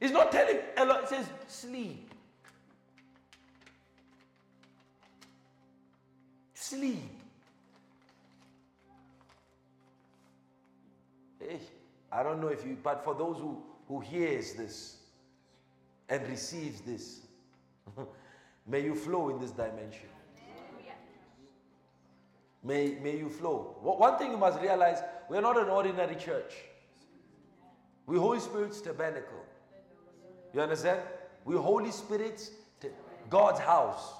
He's not telling a lot. It says sleep. Sleep. Hey, I don't know if you, but for those who, who hears this and receives this, [laughs] may you flow in this dimension. May, may you flow. One thing you must realize we're not an ordinary church. We Holy Spirit's tabernacle. You understand? We Holy Spirit's ta- God's house,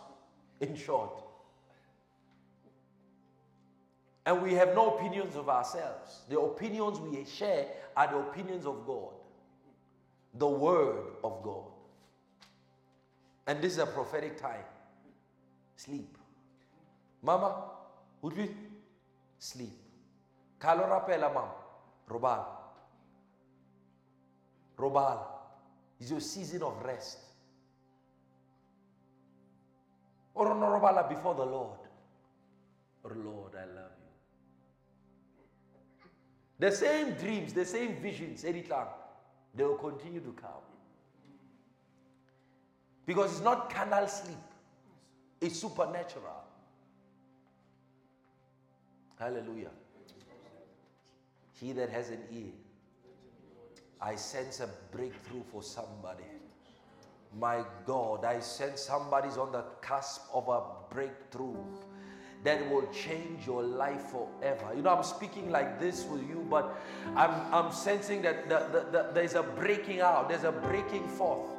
in short. And we have no opinions of ourselves. The opinions we share are the opinions of God, the Word of God. And this is a prophetic time. Sleep. Mama, utlwi? Sleep. Kalo rapela mama, robala. is your season of rest. Or no robala before the Lord. Or Lord, I love you. The same dreams, the same visions, anytime, they will continue to come. Because it's not carnal sleep, it's supernatural. Hallelujah. He that has an ear, I sense a breakthrough for somebody. My God, I sense somebody's on the cusp of a breakthrough. that will change your life forever. You know, I'm speaking like this with you, but I'm, I'm sensing that the, the, the, there's a breaking out, there's a breaking forth.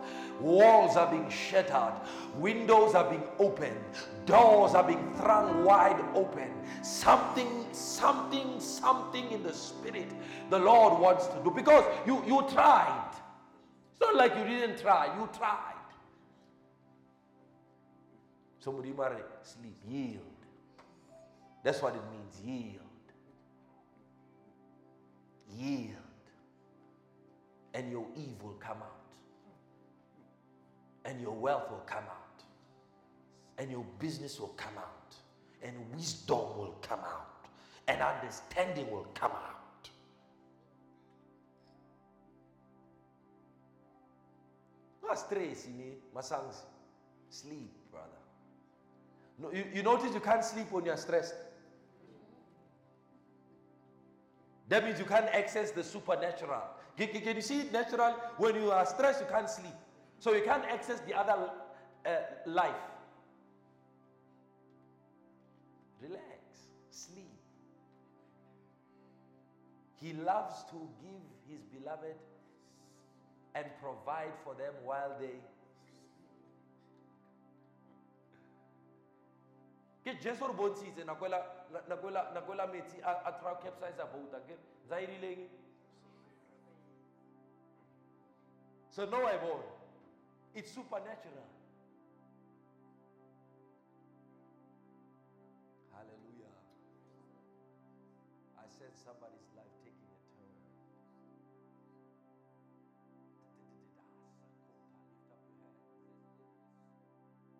Walls are being shattered, windows are being opened, doors are being thrown wide open. Something, something, something in the spirit the Lord wants to do because you, you tried. It's not like you didn't try, you tried. Somebody marry, sleep, yield. That's what it means yield. Yield. And your evil come out. And your wealth will come out. And your business will come out. And wisdom will come out. And understanding will come out. Stress in masangs. Sleep, brother. No, you, you notice you can't sleep when you're stressed. That means you can't access the supernatural. Can, can- can you see it natural? When you are stressed, you can't sleep. So you can't access the other uh, life. Relax, sleep. He loves to give his beloved and provide for them while they. ke jesu re bontshitse nakwela nakwela metsi a tra capsize a boat ke za e rileng so no i born it's supernatural